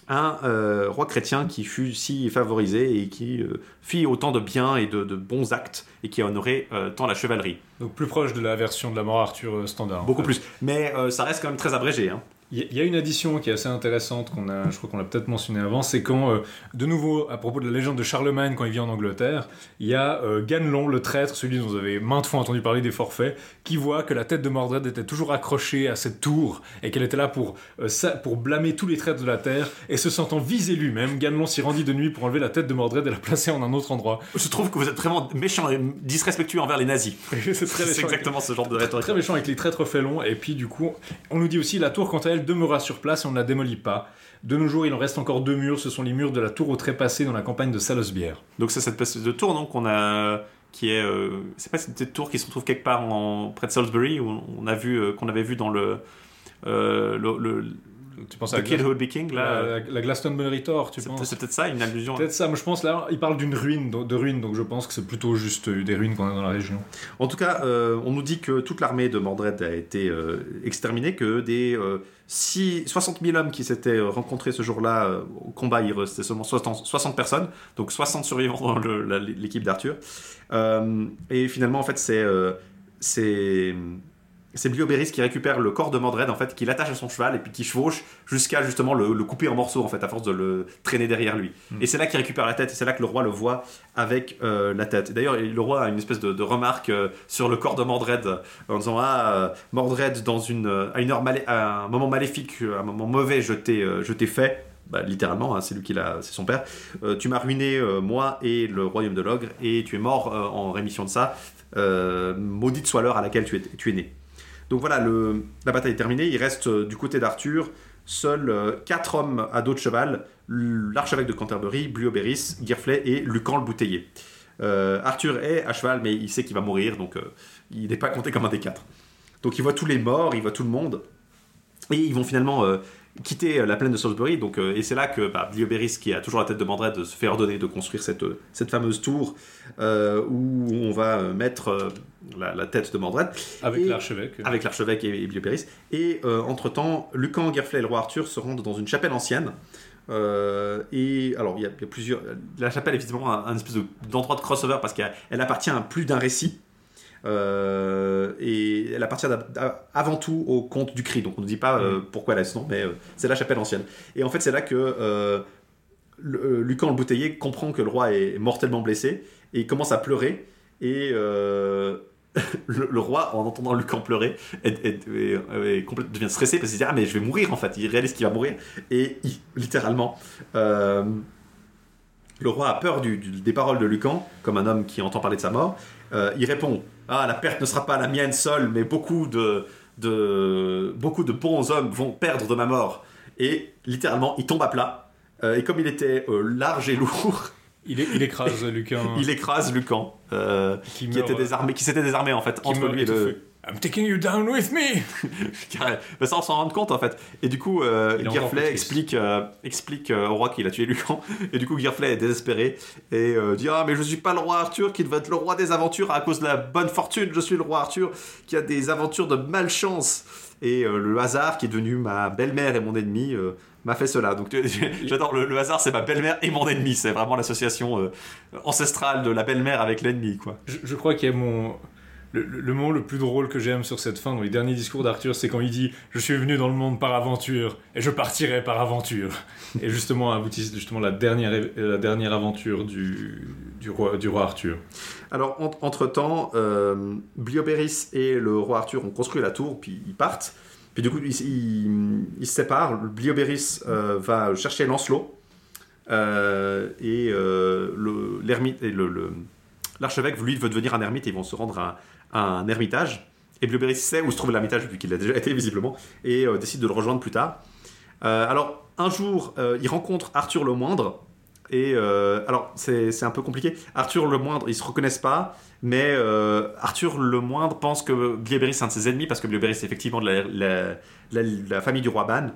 un euh, roi chrétien qui fut si favorisé et qui euh, fit autant de biens et de, de bons actes et qui a honoré euh, tant la chevalerie. Donc plus proche de la version de la mort Arthur standard. en Beaucoup fait. plus. Mais ça reste quand même très abrégé. Hein. Il y- a une addition qui est assez intéressante qu'on a, je crois qu'on l'a peut-être mentionné avant, c'est quand, euh, de nouveau, à propos de la légende de Charlemagne quand il vit en Angleterre, il y a euh, Ganelon, le traître, celui dont vous avez maintes fois entendu parler des forfaits, qui voit que la tête de Mordred était toujours accrochée à cette tour et qu'elle était là pour, euh, pour blâmer tous les traîtres de la terre. Et se sentant visé lui-même, Ganelon s'y rendit de nuit pour enlever la tête de Mordred et la placer en un autre endroit. Je trouve que vous êtes vraiment méchant et disrespectueux envers les nazis. c'est exactement ce genre de rhétorique. très méchant avec les traîtres félons. Et puis, du coup, on nous dit aussi la tour, quant à demeura sur place et on ne la démolit pas. De nos jours, il en reste encore deux murs. Ce sont les murs de la tour au trépassé dans la campagne de Salosbière. Donc c'est cette espèce de tour donc qu'on a qui est euh, c'est pas cette tour qui se trouve quelque part en près de Salisbury où on a vu euh, qu'on avait vu dans le euh, le, le Tu penses à The Kid Who King là la, la, la Glastonbury Tor, tu c'est penses? c'est peut-être ça une allusion Peut-être ça, mais je pense là, il parle d'une ruine, de, de ruines, donc je pense que c'est plutôt juste euh, des ruines qu'on a dans la région. En tout cas, euh, on nous dit que toute l'armée de Mordred a été euh, exterminée, que des euh, six- 60 000 hommes qui s'étaient rencontrés ce jour-là euh, au combat, restait seulement 60, 60 personnes, donc 60 survivants dans l'équipe d'Arthur. Euh, et finalement, en fait, c'est euh, c'est Blioberis qui récupère le corps de Mordred, en fait, qui l'attache à son cheval et puis qui chevauche jusqu'à justement le, le couper en morceaux, en fait, à force de le traîner derrière lui. Et c'est là qu'il récupère la tête, et c'est là que le roi le voit avec euh, la tête. D'ailleurs, le roi a une espèce de, de remarque euh, sur le corps de Mordred, euh, en disant Ah, euh, Mordred, dans une, à, une heure malé- à un moment maléfique, à un moment mauvais, je t'ai je t'ai fait. bah, littéralement, hein, c'est lui qui l'a, c'est son père. Tu m'as ruiné moi et le royaume de l'ogre et tu es mort en rémission de ça. Maudite soit l'heure à laquelle tu es, tu es né. Donc voilà, la bataille est terminée. Il reste euh, du côté d'Arthur seuls euh, quatre hommes à dos de cheval l'archevêque de Canterbury, Bluoberis, Girflet et Lucan le bouteiller. Euh, Arthur est à cheval, mais il sait qu'il va mourir, donc il n'est pas compté comme un des quatre. Donc il voit tous les morts, il voit tout le monde, et ils vont finalement quitter euh, la plaine de Salisbury. Donc, euh, et c'est là que bah, Blioberis, qui a toujours la tête de Mandred, se fait ordonner de construire cette, euh, cette fameuse tour euh, où on va mettre la, la tête de Mandred. Avec l'archevêque. Avec l'archevêque et, et Blioberis. Et entre-temps, Lucan, Girflet et le roi Arthur se rendent dans une chapelle ancienne. Euh, et alors, il y, a, il y a plusieurs. La chapelle est évidemment un, un espèce de- d'endroit de crossover parce qu'elle elle appartient à plus d'un récit. Euh, et elle appartient avant tout au conte du cri. Donc on ne dit pas euh, pourquoi elle a ce nom, mais euh, c'est la chapelle ancienne. Et en fait, c'est là que le- Lucan le bouteiller comprend que le roi est mortellement blessé et il commence à pleurer. Et le, le roi, en entendant Lucan pleurer, est- est- est- est complètement- devient stressé parce qu'il se dit Ah, mais je vais mourir en fait. Il réalise qu'il va mourir. Et il- littéralement, le roi a peur du- du- des paroles de Lucan, comme un homme qui entend parler de sa mort. Euh, il répond Ah, la perte ne sera pas la mienne seule, mais beaucoup de, de, beaucoup de bons hommes vont perdre de ma mort. Et littéralement, il tombe à plat. Euh, et comme il était euh, large et lourd, Il, écrase Lucan. il écrase Lucan, euh, qui, qui, meurt, était désarmé, qui s'était désarmé en fait entre lui et le. I'm taking you down with me. Mais ça, on s'en rend compte en fait. Et du coup, euh, triste. explique, euh, explique euh, au roi qu'il a tué Lucan. Et du coup, Girflet est désespéré et euh, dit Ah, mais je suis pas le roi Arthur qui devait être le roi des aventures à cause de la bonne fortune. Je suis le roi Arthur qui a des aventures de malchance. Et euh, le hasard qui est devenu ma belle-mère et mon ennemi. euh, m'a fait cela. Donc j'adore le, le hasard, c'est ma belle-mère et mon ennemi. C'est vraiment l'association euh, ancestrale de la belle-mère avec l'ennemi, quoi. je, je crois qu'il y a mon. Le, le- moment le plus drôle que j'aime sur cette fin, dans les derniers discours d'Arthur, c'est quand il dit Je suis venu dans le monde par aventure et je partirai par aventure. Et justement, aboutit justement la dernière, la dernière aventure du, du, roi, du roi Arthur. Alors, en- entre-temps, euh, Blioberis et le roi Arthur ont construit la tour, puis ils partent. Puis du coup, ils, ils- se séparent. Blioberis euh, va chercher Lancelot. euh, et euh, le- l'ermite l'archevêque, lui, veut devenir un ermite et ils vont se rendre à un ermitage. Et Blioberis sait où se trouve l'ermitage, vu qu'il a déjà été visiblement, et euh, décide de le rejoindre plus tard. Euh, alors, un jour, euh, il rencontre Arthur le Moindre. Et alors, c'est c'est un peu compliqué. Arthur le Moindre, ils se reconnaissent pas, mais Arthur le Moindre pense que Blioberis est un de ses ennemis, parce que Blioberis est effectivement de la, la- la- la famille du roi Ban.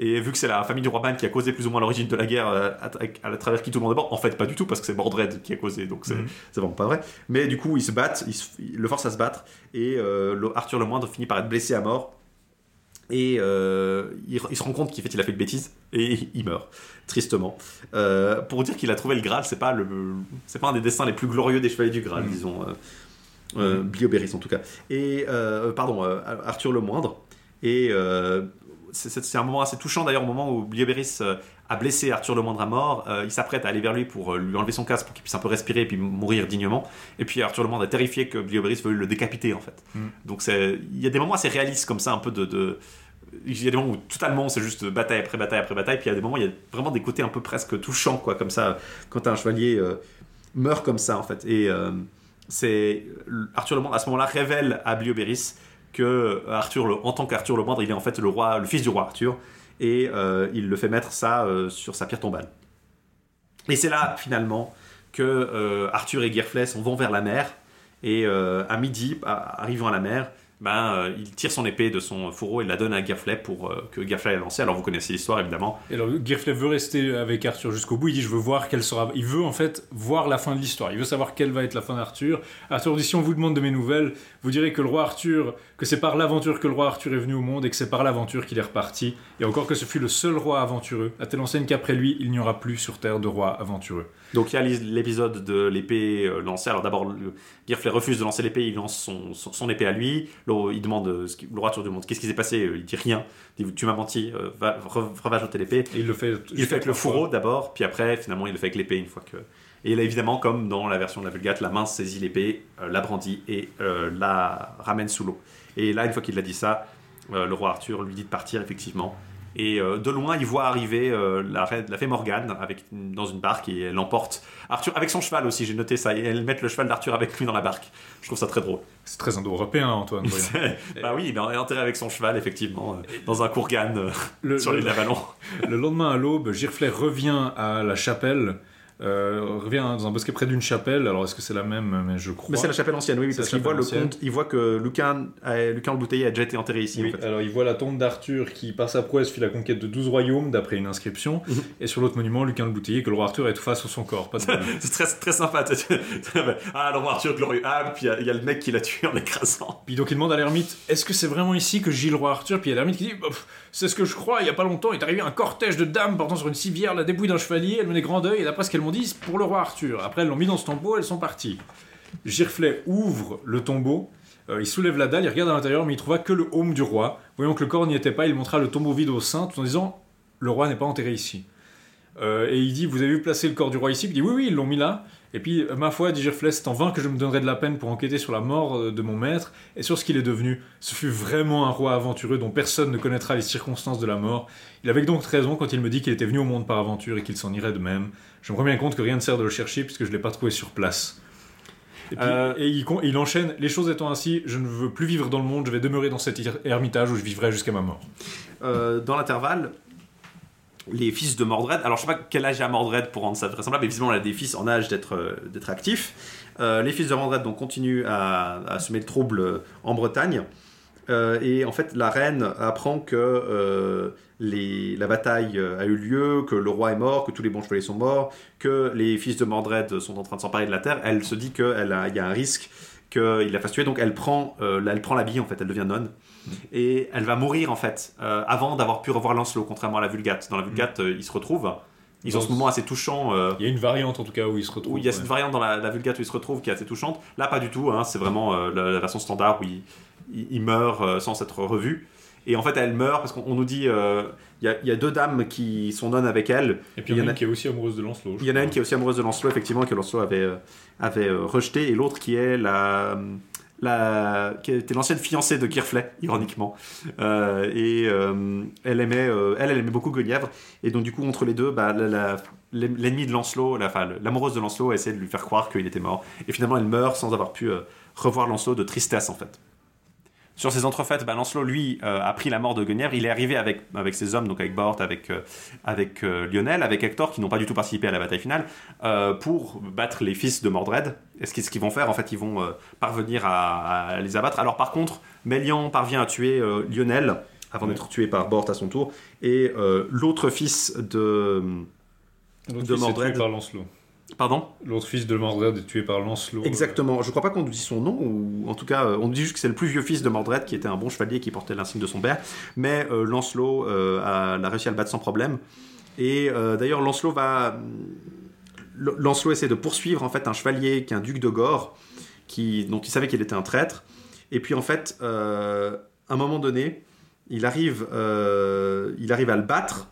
Et vu que c'est la famille du roi qui a causé plus ou moins l'origine de la guerre euh, à, à- à travers qui tout le monde est mort, en fait, pas du tout, parce que c'est Mordred qui a causé, donc c'est Mhm. c'est vraiment pas vrai. Mais du coup, ils se battent, ils, se- ils le forcent à se battre, et euh, Arthur le Moindre finit par être blessé à mort. Et euh, il, il se rend compte qu'il fait, il a fait une bêtise et il meurt tristement. Euh, pour dire qu'il a trouvé le Graal, c'est pas le, c'est pas un des destins les plus glorieux des chevaliers du Graal, Mhm. disons. Euh, en tout cas. Et euh, pardon, Arthur le Moindre. Et euh, c'est- un moment assez touchant d'ailleurs au moment où Blioberis euh, a blessé Arthur le Moindre à mort. Euh, il s'apprête à aller vers lui pour euh, lui enlever son casque pour qu'il puisse un peu respirer et puis mourir dignement. Et puis Arthur le Moindre est terrifié que Blioberis veuille le décapiter en fait. Mhm. Donc c'est- il y a des moments assez réalistes comme ça, un peu de, de- il y a des moments où totalement c'est juste bataille après bataille après bataille, puis il y a des moments où il y a vraiment des côtés un peu presque touchants, quoi, comme ça, quand un chevalier euh, meurt comme ça, en fait. Et c'est Arthur le Moindre, à ce moment-là, révèle à Blioberis que Arthur, le, en tant qu'Arthur le Moindre, il est en fait le roi, le fils du roi Arthur, et euh, il le fait mettre ça euh, sur sa pierre tombale. Et c'est là, finalement, que euh, Arthur et Girflet s'en vont vers la mer, et euh, à midi, arrivant à la mer, ben, euh, il tire son épée de son fourreau et la donne à Girflet pour euh, que Girflet la lance. Alors vous connaissez l'histoire évidemment. Et alors, veut rester avec Arthur jusqu'au bout. Il dit Je veux voir quelle sera. Il veut en fait voir la fin de l'histoire. Il veut savoir quelle va être la fin d'Arthur. Arthur dit Si on vous demande de mes nouvelles, vous direz que le roi Arthur, que c'est par l'aventure que le roi Arthur est venu au monde et que c'est par l'aventure qu'il est reparti. Et encore que ce fut le seul roi aventureux, à telle enseigne qu'après lui, il n'y aura plus sur terre de roi aventureux. Donc il y a l'épisode de l'épée euh, lancée. Alors d'abord, le- Girflet refuse de lancer l'épée, il lance son, son, son épée à lui. Il demande, euh, ce le roi Arthur demande qu'est-ce qui s'est passé. Euh, Il dit rien. Il dit tu m'as menti, euh, va, re- jeter l'épée. Il le fait. Il le fait avec le fourreau d'abord, puis après, finalement, il le fait avec l'épée une fois que. Et là, évidemment, comme dans la version de la Vulgate, la main saisit l'épée, euh, la brandit et euh, la ramène sous l'eau. Et là, une fois qu'il a dit ça, euh, le roi Arthur lui dit de partir, effectivement. Et euh, de loin, il voit arriver euh, la, fée Morgane avec, dans une barque et elle emporte Arthur avec son cheval aussi, j'ai noté ça. Et elle met le cheval d'Arthur avec lui dans la barque. Je trouve ça très drôle. C'est très indo-européen, Antoine. voyons. bah oui, il est enterré avec son cheval, effectivement, euh, dans un courgane euh, Le- sur le- l'île d'Avalon. Le lendemain à l'aube, Girflet revient à la chapelle, euh, revient dans un bosquet près d'une chapelle. Alors est-ce que c'est la même? Mais je crois. Mais c'est la chapelle ancienne, oui, parce qu'il voit le comte, il voit que Lucan, euh, Lucan le Bouteiller a déjà été enterré ici. Oui, en fait. alors il voit la tombe d'Arthur qui, par sa prouesse, fit la conquête de 12 royaumes, d'après une inscription. Mhm. Et sur l'autre monument, Lucan le Bouteiller, que le roi Arthur est face sur son corps. C'est très, très sympa. ah, le roi Arthur glorieux. Ah, puis il y a- y, a le mec qui l'a tué en l'écrasant. Puis donc il demande à l'ermite Est-ce que c'est vraiment ici que gît le roi Arthur? Puis il y a l'ermite qui dit Bah, pff, C'est ce que je crois, il y a pas longtemps est arrivé un cortège de dames portant sur une civière la dépouille d'un chevalier, elles menaient grand deuil, et d'après ce qu'elles m'ont dit, c'est pour le roi Arthur. Après, elles l'ont mis dans ce tombeau, elles sont parties. Girflet ouvre le tombeau, euh, il soulève la dalle, il regarde à l'intérieur, mais il trouva que le haume du roi. Voyant que le corps n'y était pas, il montra le tombeau vide au sein, tout en disant Le roi n'est pas enterré ici. Euh, et il dit Vous avez vu placer le corps du roi ici il dit Oui, oui, ils l'ont mis là. Et puis, euh, ma foi, dit Girflet, c'est en vain que je me donnerai de la peine pour enquêter sur la mort euh, de mon maître et sur ce qu'il est devenu. Ce fut vraiment un roi aventureux dont personne ne connaîtra les circonstances de la mort. Il avait donc raison quand il me dit qu'il était venu au monde par aventure et qu'il s'en irait de même. Je me rends bien compte que rien ne sert de le chercher puisque je ne l'ai pas trouvé sur place. Et, puis- Euh, et il, enchaîne, les choses étant ainsi, je ne veux plus vivre dans le monde, je vais demeurer dans cet er- ermitage où je vivrai jusqu'à ma mort. Euh, dans l'intervalle, les fils de Mordred, alors je sais pas quel âge a Mordred pour rendre ça vraisemblable, mais visiblement il a des fils en âge d'être euh, actifs. Euh, les fils de Mordred donc continuent à, semer le trouble euh, en Bretagne. Euh, et en fait, la reine apprend que la bataille a eu lieu, que le roi est mort, que tous les bons chevaliers sont morts, que les fils de Mordred sont en train de s'emparer de la terre. Elle se dit qu'il y a un risque qu'il la fasse tuer, donc elle prend elle prend l'habit en fait, elle devient nonne et elle va mourir en fait euh, avant d'avoir pu revoir Lancelot, contrairement à la Vulgate. Dans la Vulgate, euh, ils se retrouvent. Ils ont ce moment assez touchant. euh, Il y a une variante en tout cas où il se retrouve. où il y a ouais. cette variante dans la, la Vulgate où ils se retrouvent qui est assez touchante. Là, pas du tout. hein, c'est vraiment euh, la, la version standard où il, il- il meurt sans s'être revu. Et en fait, elle meurt parce qu'on on nous dit euh, il y, a, il y a deux dames qui sont nonnes avec elle. Et puis il y en a une qui est aussi amoureuse de Lancelot. Il y en a une qui est aussi amoureuse de Lancelot, effectivement, que Lancelot avait, euh, avait euh, rejeté, et l'autre qui est la, qui était l'ancienne fiancée de Girflet, ironiquement. Euh, et euh, elle aimait, euh, elle, elle aimait beaucoup Guenièvre, et donc du coup entre les deux, bah, l'ennemi de Lancelot, l'amoureuse de Lancelot, a essayé de lui faire croire qu'il était mort, et finalement elle meurt sans avoir pu revoir Lancelot de tristesse en fait. Sur ces entrefaites, bah, Lancelot, lui, euh, a pris la mort de Guenièvre. Il est arrivé avec, avec ses hommes, donc avec Bort, avec, euh, avec euh, Lionel, avec Hector, qui n'ont pas du tout participé à la bataille finale, pour battre les fils de Mordred. Et ce qu'ils vont faire, en fait, ils vont parvenir à, à les abattre. Alors, par contre, Mélian parvient à tuer Lionel, avant d'être tué par Bort à son tour. Et l'autre fils de. De fils est Mordred. tué par Lancelot. Pardon L'autre fils de Mordred est tué par Lancelot. Exactement. Je crois pas qu'on nous dit son nom, ou en tout cas, euh, on nous dit juste que c'est le plus vieux fils de Mordred, qui était un bon chevalier qui portait l'insigne de son père. Mais euh, Lancelot euh, a, a réussi à le battre sans problème. Et euh, d'ailleurs, Lancelot va. Lancelot essaie de poursuivre en fait un chevalier qui est un duc de Gore, qui donc il savait qu'il était un traître. Et puis en fait, euh, à un moment donné, il arrive, euh, il arrive à le battre.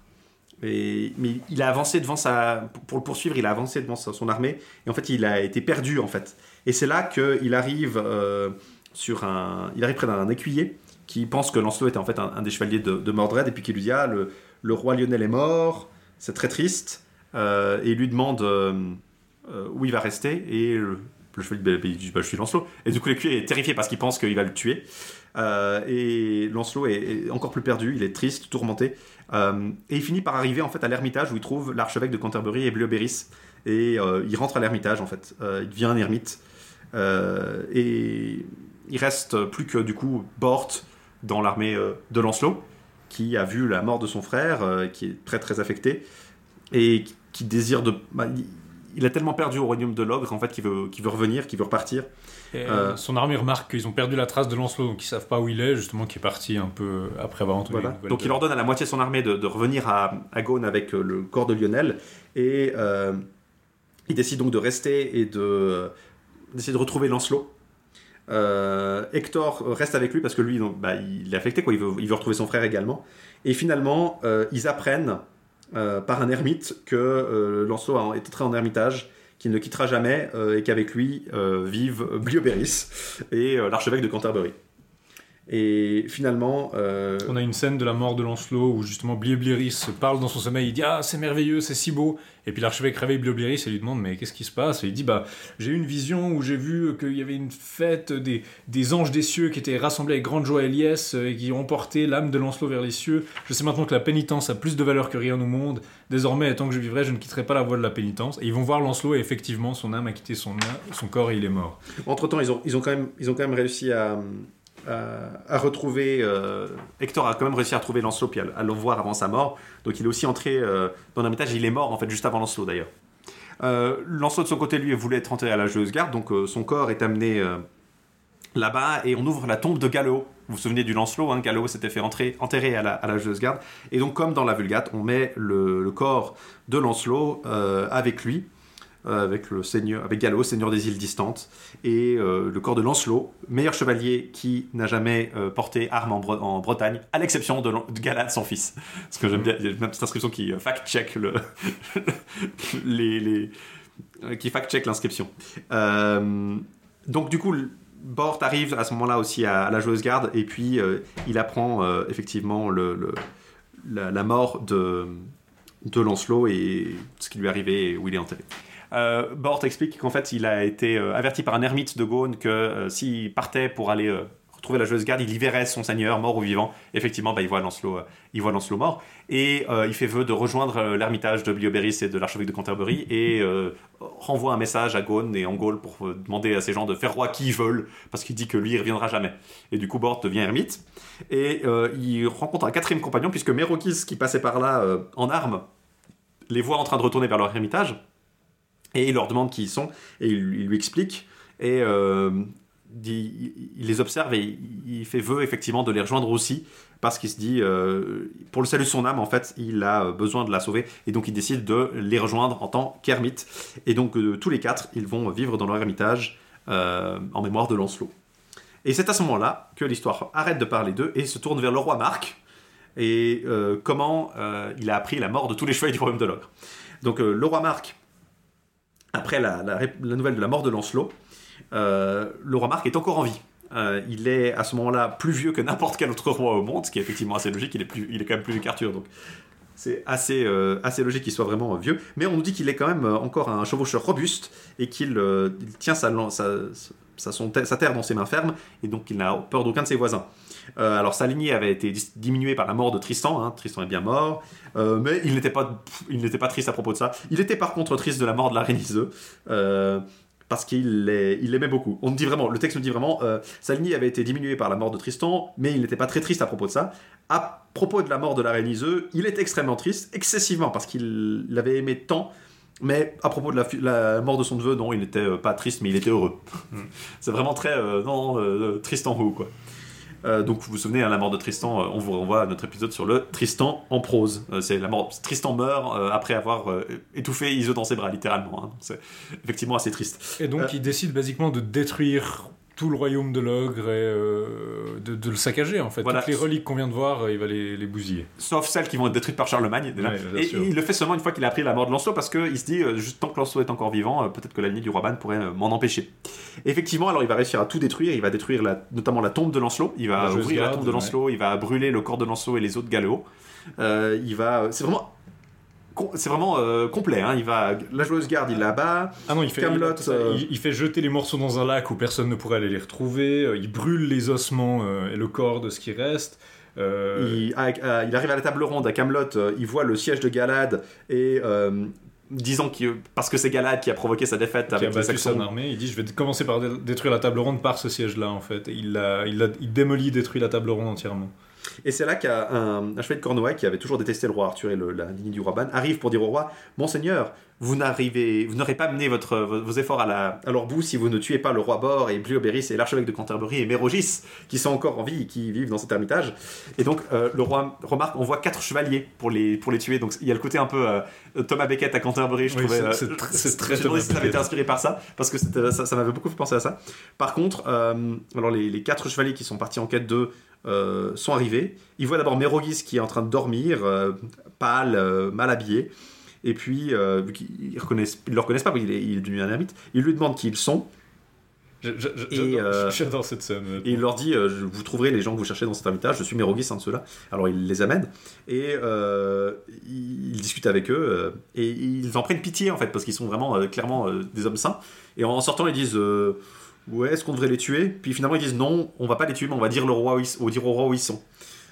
Mais il a avancé devant sa pour- le poursuivre, il a avancé devant son armée. Et en fait il a été perdu en fait. Et c'est là qu'il arrive euh, sur un, il arrive près d'un écuyer qui pense que Lancelot était en fait un, des chevaliers de, Mordred et puis qui lui dit ah le, roi Lionel est mort, c'est très triste euh, et il lui demande euh, où il va rester. Et le, chevalier bah, il dit bah, je suis Lancelot. Et du coup l'écuyer est terrifié parce qu'il pense qu'il va le tuer. Et Lancelot est encore plus perdu, il est triste, tourmenté euh, et il finit par arriver en fait à l'ermitage où il trouve l'archevêque de Canterbury et Bleuberis et euh, il rentre à l'ermitage en fait. Euh, il devient un ermite et il reste plus que du coup Bort dans l'armée de Lancelot qui a vu la mort de son frère, qui est très très affecté et qui- qui désire de. bah, il, a tellement perdu au royaume de l'ogre en fait qu'il veut, veut revenir, qu'il veut repartir. Euh, son armée remarque qu'ils ont perdu la trace de Lancelot, donc ils savent pas où il est, justement, qui est parti un peu après avoir entendu Voilà. Donc il ordonne à la moitié de son armée de, de revenir à, à Gaune avec euh, le corps de Lionel et euh, il décide donc de rester et de d'essayer de retrouver Lancelot. Euh, Hector reste avec lui parce que lui donc, bah, il est affecté quoi, il veut, il veut retrouver son frère également. Et finalement ils apprennent euh, par un ermite que euh, Lancelot a- entré en ermitage qu'il ne quittera jamais euh, et qu'avec lui euh, vivent Blioberis et l'archevêque de Canterbury. Et finalement, euh, On a une scène de la mort de Lancelot où justement Bliobliris parle dans son sommeil, il dit Ah, c'est merveilleux, c'est si beau. Et puis l'archevêque réveille Bliobliris et lui demande Mais qu'est-ce qui se passe? Et il dit Bah, j'ai eu une vision où j'ai vu qu'il y avait une fête des, des anges des cieux qui étaient rassemblés avec grande joie et liesse et qui ont porté l'âme de Lancelot vers les cieux. Je sais maintenant que la pénitence a plus de valeur que rien au monde. Désormais, tant que je vivrai, je ne quitterai pas la voie de la pénitence. Et ils vont voir Lancelot et effectivement, son âme a quitté son, son corps et il est mort. entre-temps, ils ont, ils, ont quand même, ils ont quand même réussi à, à, à retrouver... euh, Hector a quand même réussi à retrouver Lancelot puis à, à le voir avant sa mort. Donc il est aussi entré euh, dans l'Ermitage. Il est mort en fait juste avant Lancelot d'ailleurs. Euh, Lancelot de son côté lui voulait être enterré à la Joueuse Garde, donc euh, son corps est amené euh, là-bas et on ouvre la tombe de Gallo. Vous vous souvenez du Lancelot, hein, Gallo s'était fait entrer, enterrer à la, Joueuse Garde. Et donc comme dans la Vulgate, on met le, corps de Lancelot euh, avec lui. Euh, Avec le seigneur, avec Gallo, seigneur des îles distantes, et euh, le corps de Lancelot, meilleur chevalier qui n'a jamais euh, porté arme en, Bre- en Bretagne, à l'exception de, de Galad, son fils. Parce que j'aime bien, il y a même petite inscription qui euh, fact-check le, les, les- qui fact-check l'inscription. Donc du coup, Bort arrive à ce moment-là aussi à, à la joueuse garde, et puis il apprend effectivement le, le- la, la mort de, de Lancelot et ce qui lui est arrivé et où il est enterré. Euh, Bort explique qu'en fait, il a été euh, averti par un ermite de Gaune que euh, s'il partait pour aller euh, retrouver la joueuse garde, il y verrait son seigneur, mort ou vivant. Effectivement, bah, il, voit Lancelot, il voit Lancelot mort. Et il fait vœu de rejoindre l'ermitage de Blioberis et de l'archevêque de Canterbury et renvoie un message à Gaune et en Gaule pour demander à ces gens de faire roi qui ils veulent, parce qu'il dit que lui, il reviendra jamais. Et du coup, Bort devient ermite. Et il rencontre un quatrième compagnon, puisque Mérokis, qui passait par là en armes, les voit en train de retourner vers leur ermitage. Et il leur demande qui ils sont, et il, lui explique. Et euh, il les observe et il, fait vœu effectivement de les rejoindre aussi, parce qu'il se dit, euh, pour le salut de son âme, en fait, il a besoin de la sauver, et donc il décide de les rejoindre en tant qu'ermite. Et donc euh, tous les quatre, ils vont vivre dans leur ermitage euh, en mémoire de Lancelot. Et c'est à ce moment-là que l'histoire arrête de parler d'eux et se tourne vers le roi Marc, et euh, comment euh, il a appris la mort de tous les chevaliers du royaume de l'ogre. Donc euh, le roi Marc, après la, nouvelle de la mort de Lancelot, euh, le roi Marc est encore en vie. Euh, il est à ce moment-là plus vieux que n'importe quel autre roi au monde, ce qui est effectivement assez logique. Il est, plus, il est quand même plus vieux qu'Arthur, donc c'est assez, euh, assez logique qu'il soit vraiment vieux. Mais on nous dit qu'il est quand même encore un chevaucheur robuste et qu'il il tient sa, sa, sa- sa terre dans ses mains fermes et donc il n'a peur d'aucun de ses voisins. Euh, alors sa lignée avait été diminuée par la mort de Tristan. hein. Tristan est bien mort, euh, mais il n'était pas, il n'était pas triste à propos de ça. Il était par contre triste de la mort de la reine Iseux. euh, parce qu'il l'ai- il l'aimait beaucoup. On dit vraiment, le texte nous dit vraiment, euh, sa lignée avait été diminuée par la mort de Tristan, mais il n'était pas très triste à propos de ça. À propos de la mort de la reine Iseux, il est extrêmement triste, excessivement, parce qu'il l'avait aimé tant. Mais à propos de la, mort de son neveu, non, il n'était pas triste, mais il était heureux. C'est vraiment très euh, non, euh, Tristan Who, quoi. Euh, donc vous vous souvenez, hein, la mort de Tristan, euh, on vous renvoie à notre épisode sur le Tristan en prose. Euh, c'est la mort. Tristan meurt après avoir étouffé Iseult dans ses bras, littéralement. hein. C'est effectivement assez triste. Et donc, il décide basiquement de détruire tout le royaume de l'ogre et euh, de, de le saccager, en fait. Voilà. Toutes les reliques qu'on vient de voir, euh, il va les, les bousiller. Sauf celles qui vont être détruites par Charlemagne. Déjà. Ouais, bien et il le fait seulement une fois qu'il a appris la mort de Lancelot parce qu'il se dit, euh, juste tant que Lancelot est encore vivant, euh, peut-être que la lignée du roi Ban pourrait m'en empêcher. Et effectivement, alors il va réussir à tout détruire. Il va détruire la- notamment la tombe de Lancelot. Il va La ouvrir la tombe de Lancelot. Il va brûler le corps de Lancelot et les autres Galéos. Il va. C'est vraiment. C'est vraiment euh, complet. hein. Il va. La joueuse garde, il la bat. Ah non, il fait, Camelot, il, euh, il- il fait jeter les morceaux dans un lac où personne ne pourrait aller les retrouver. euh, Il brûle les ossements euh, et le corps de ce qui reste. Il, à- à- il arrive à la table ronde à Camelot, il voit le siège de Galad et disant que parce que c'est Galad qui a provoqué sa défaite qui a avec les battu son armée, il dit je vais commencer par dé- détruire la table ronde par ce siège-là en fait. Et il, il démolit, détruit la table ronde entièrement. Et c'est là qu'un un chevalier de Cornouailles qui avait toujours détesté le roi Arthur et le- la lignée du roi Ban arrive pour dire au roi Monseigneur, vous n'arrivez, vous n'aurez pas mené votre, vos, efforts à, la, à leur bout si vous ne tuez pas le roi Bor et Blioberis et l'archevêque de Canterbury et Mérogis qui sont encore en vie et qui vivent dans cet ermitage. Et donc euh, le roi remarque on voit quatre chevaliers pour les, pour les tuer. Donc il y a le côté un peu euh, Thomas Becket à Canterbury, je Oui, trouvais. c'est- euh, c'est très me demandais si ça avait été inspiré par ça parce que ça, ça m'avait beaucoup fait penser à ça. Par contre, euh, alors les, les quatre chevaliers qui sont partis en quête d'eux euh, sont arrivés. Ils voient d'abord Mérogis qui est en train de dormir, euh, pâle, euh, mal habillé. Et puis, qu'ils ne le reconnaissent pas, parce qu'il est, il est devenu un ermite, ils lui demandent qui ils sont. J'adore cette scène. Et il leur dit Vous trouverez les gens que vous cherchez dans cet ermitage, je suis Mérogis, un de ceux-là. Alors il les amène et il, il discute avec eux et ils en prennent pitié en fait parce qu'ils sont vraiment clairement des hommes sains. Et en sortant, ils disent Ouais, est-ce qu'on devrait les tuer? Puis finalement, ils disent Non, on va pas les tuer, mais on va dire, le roi où ils, au roi où ils sont.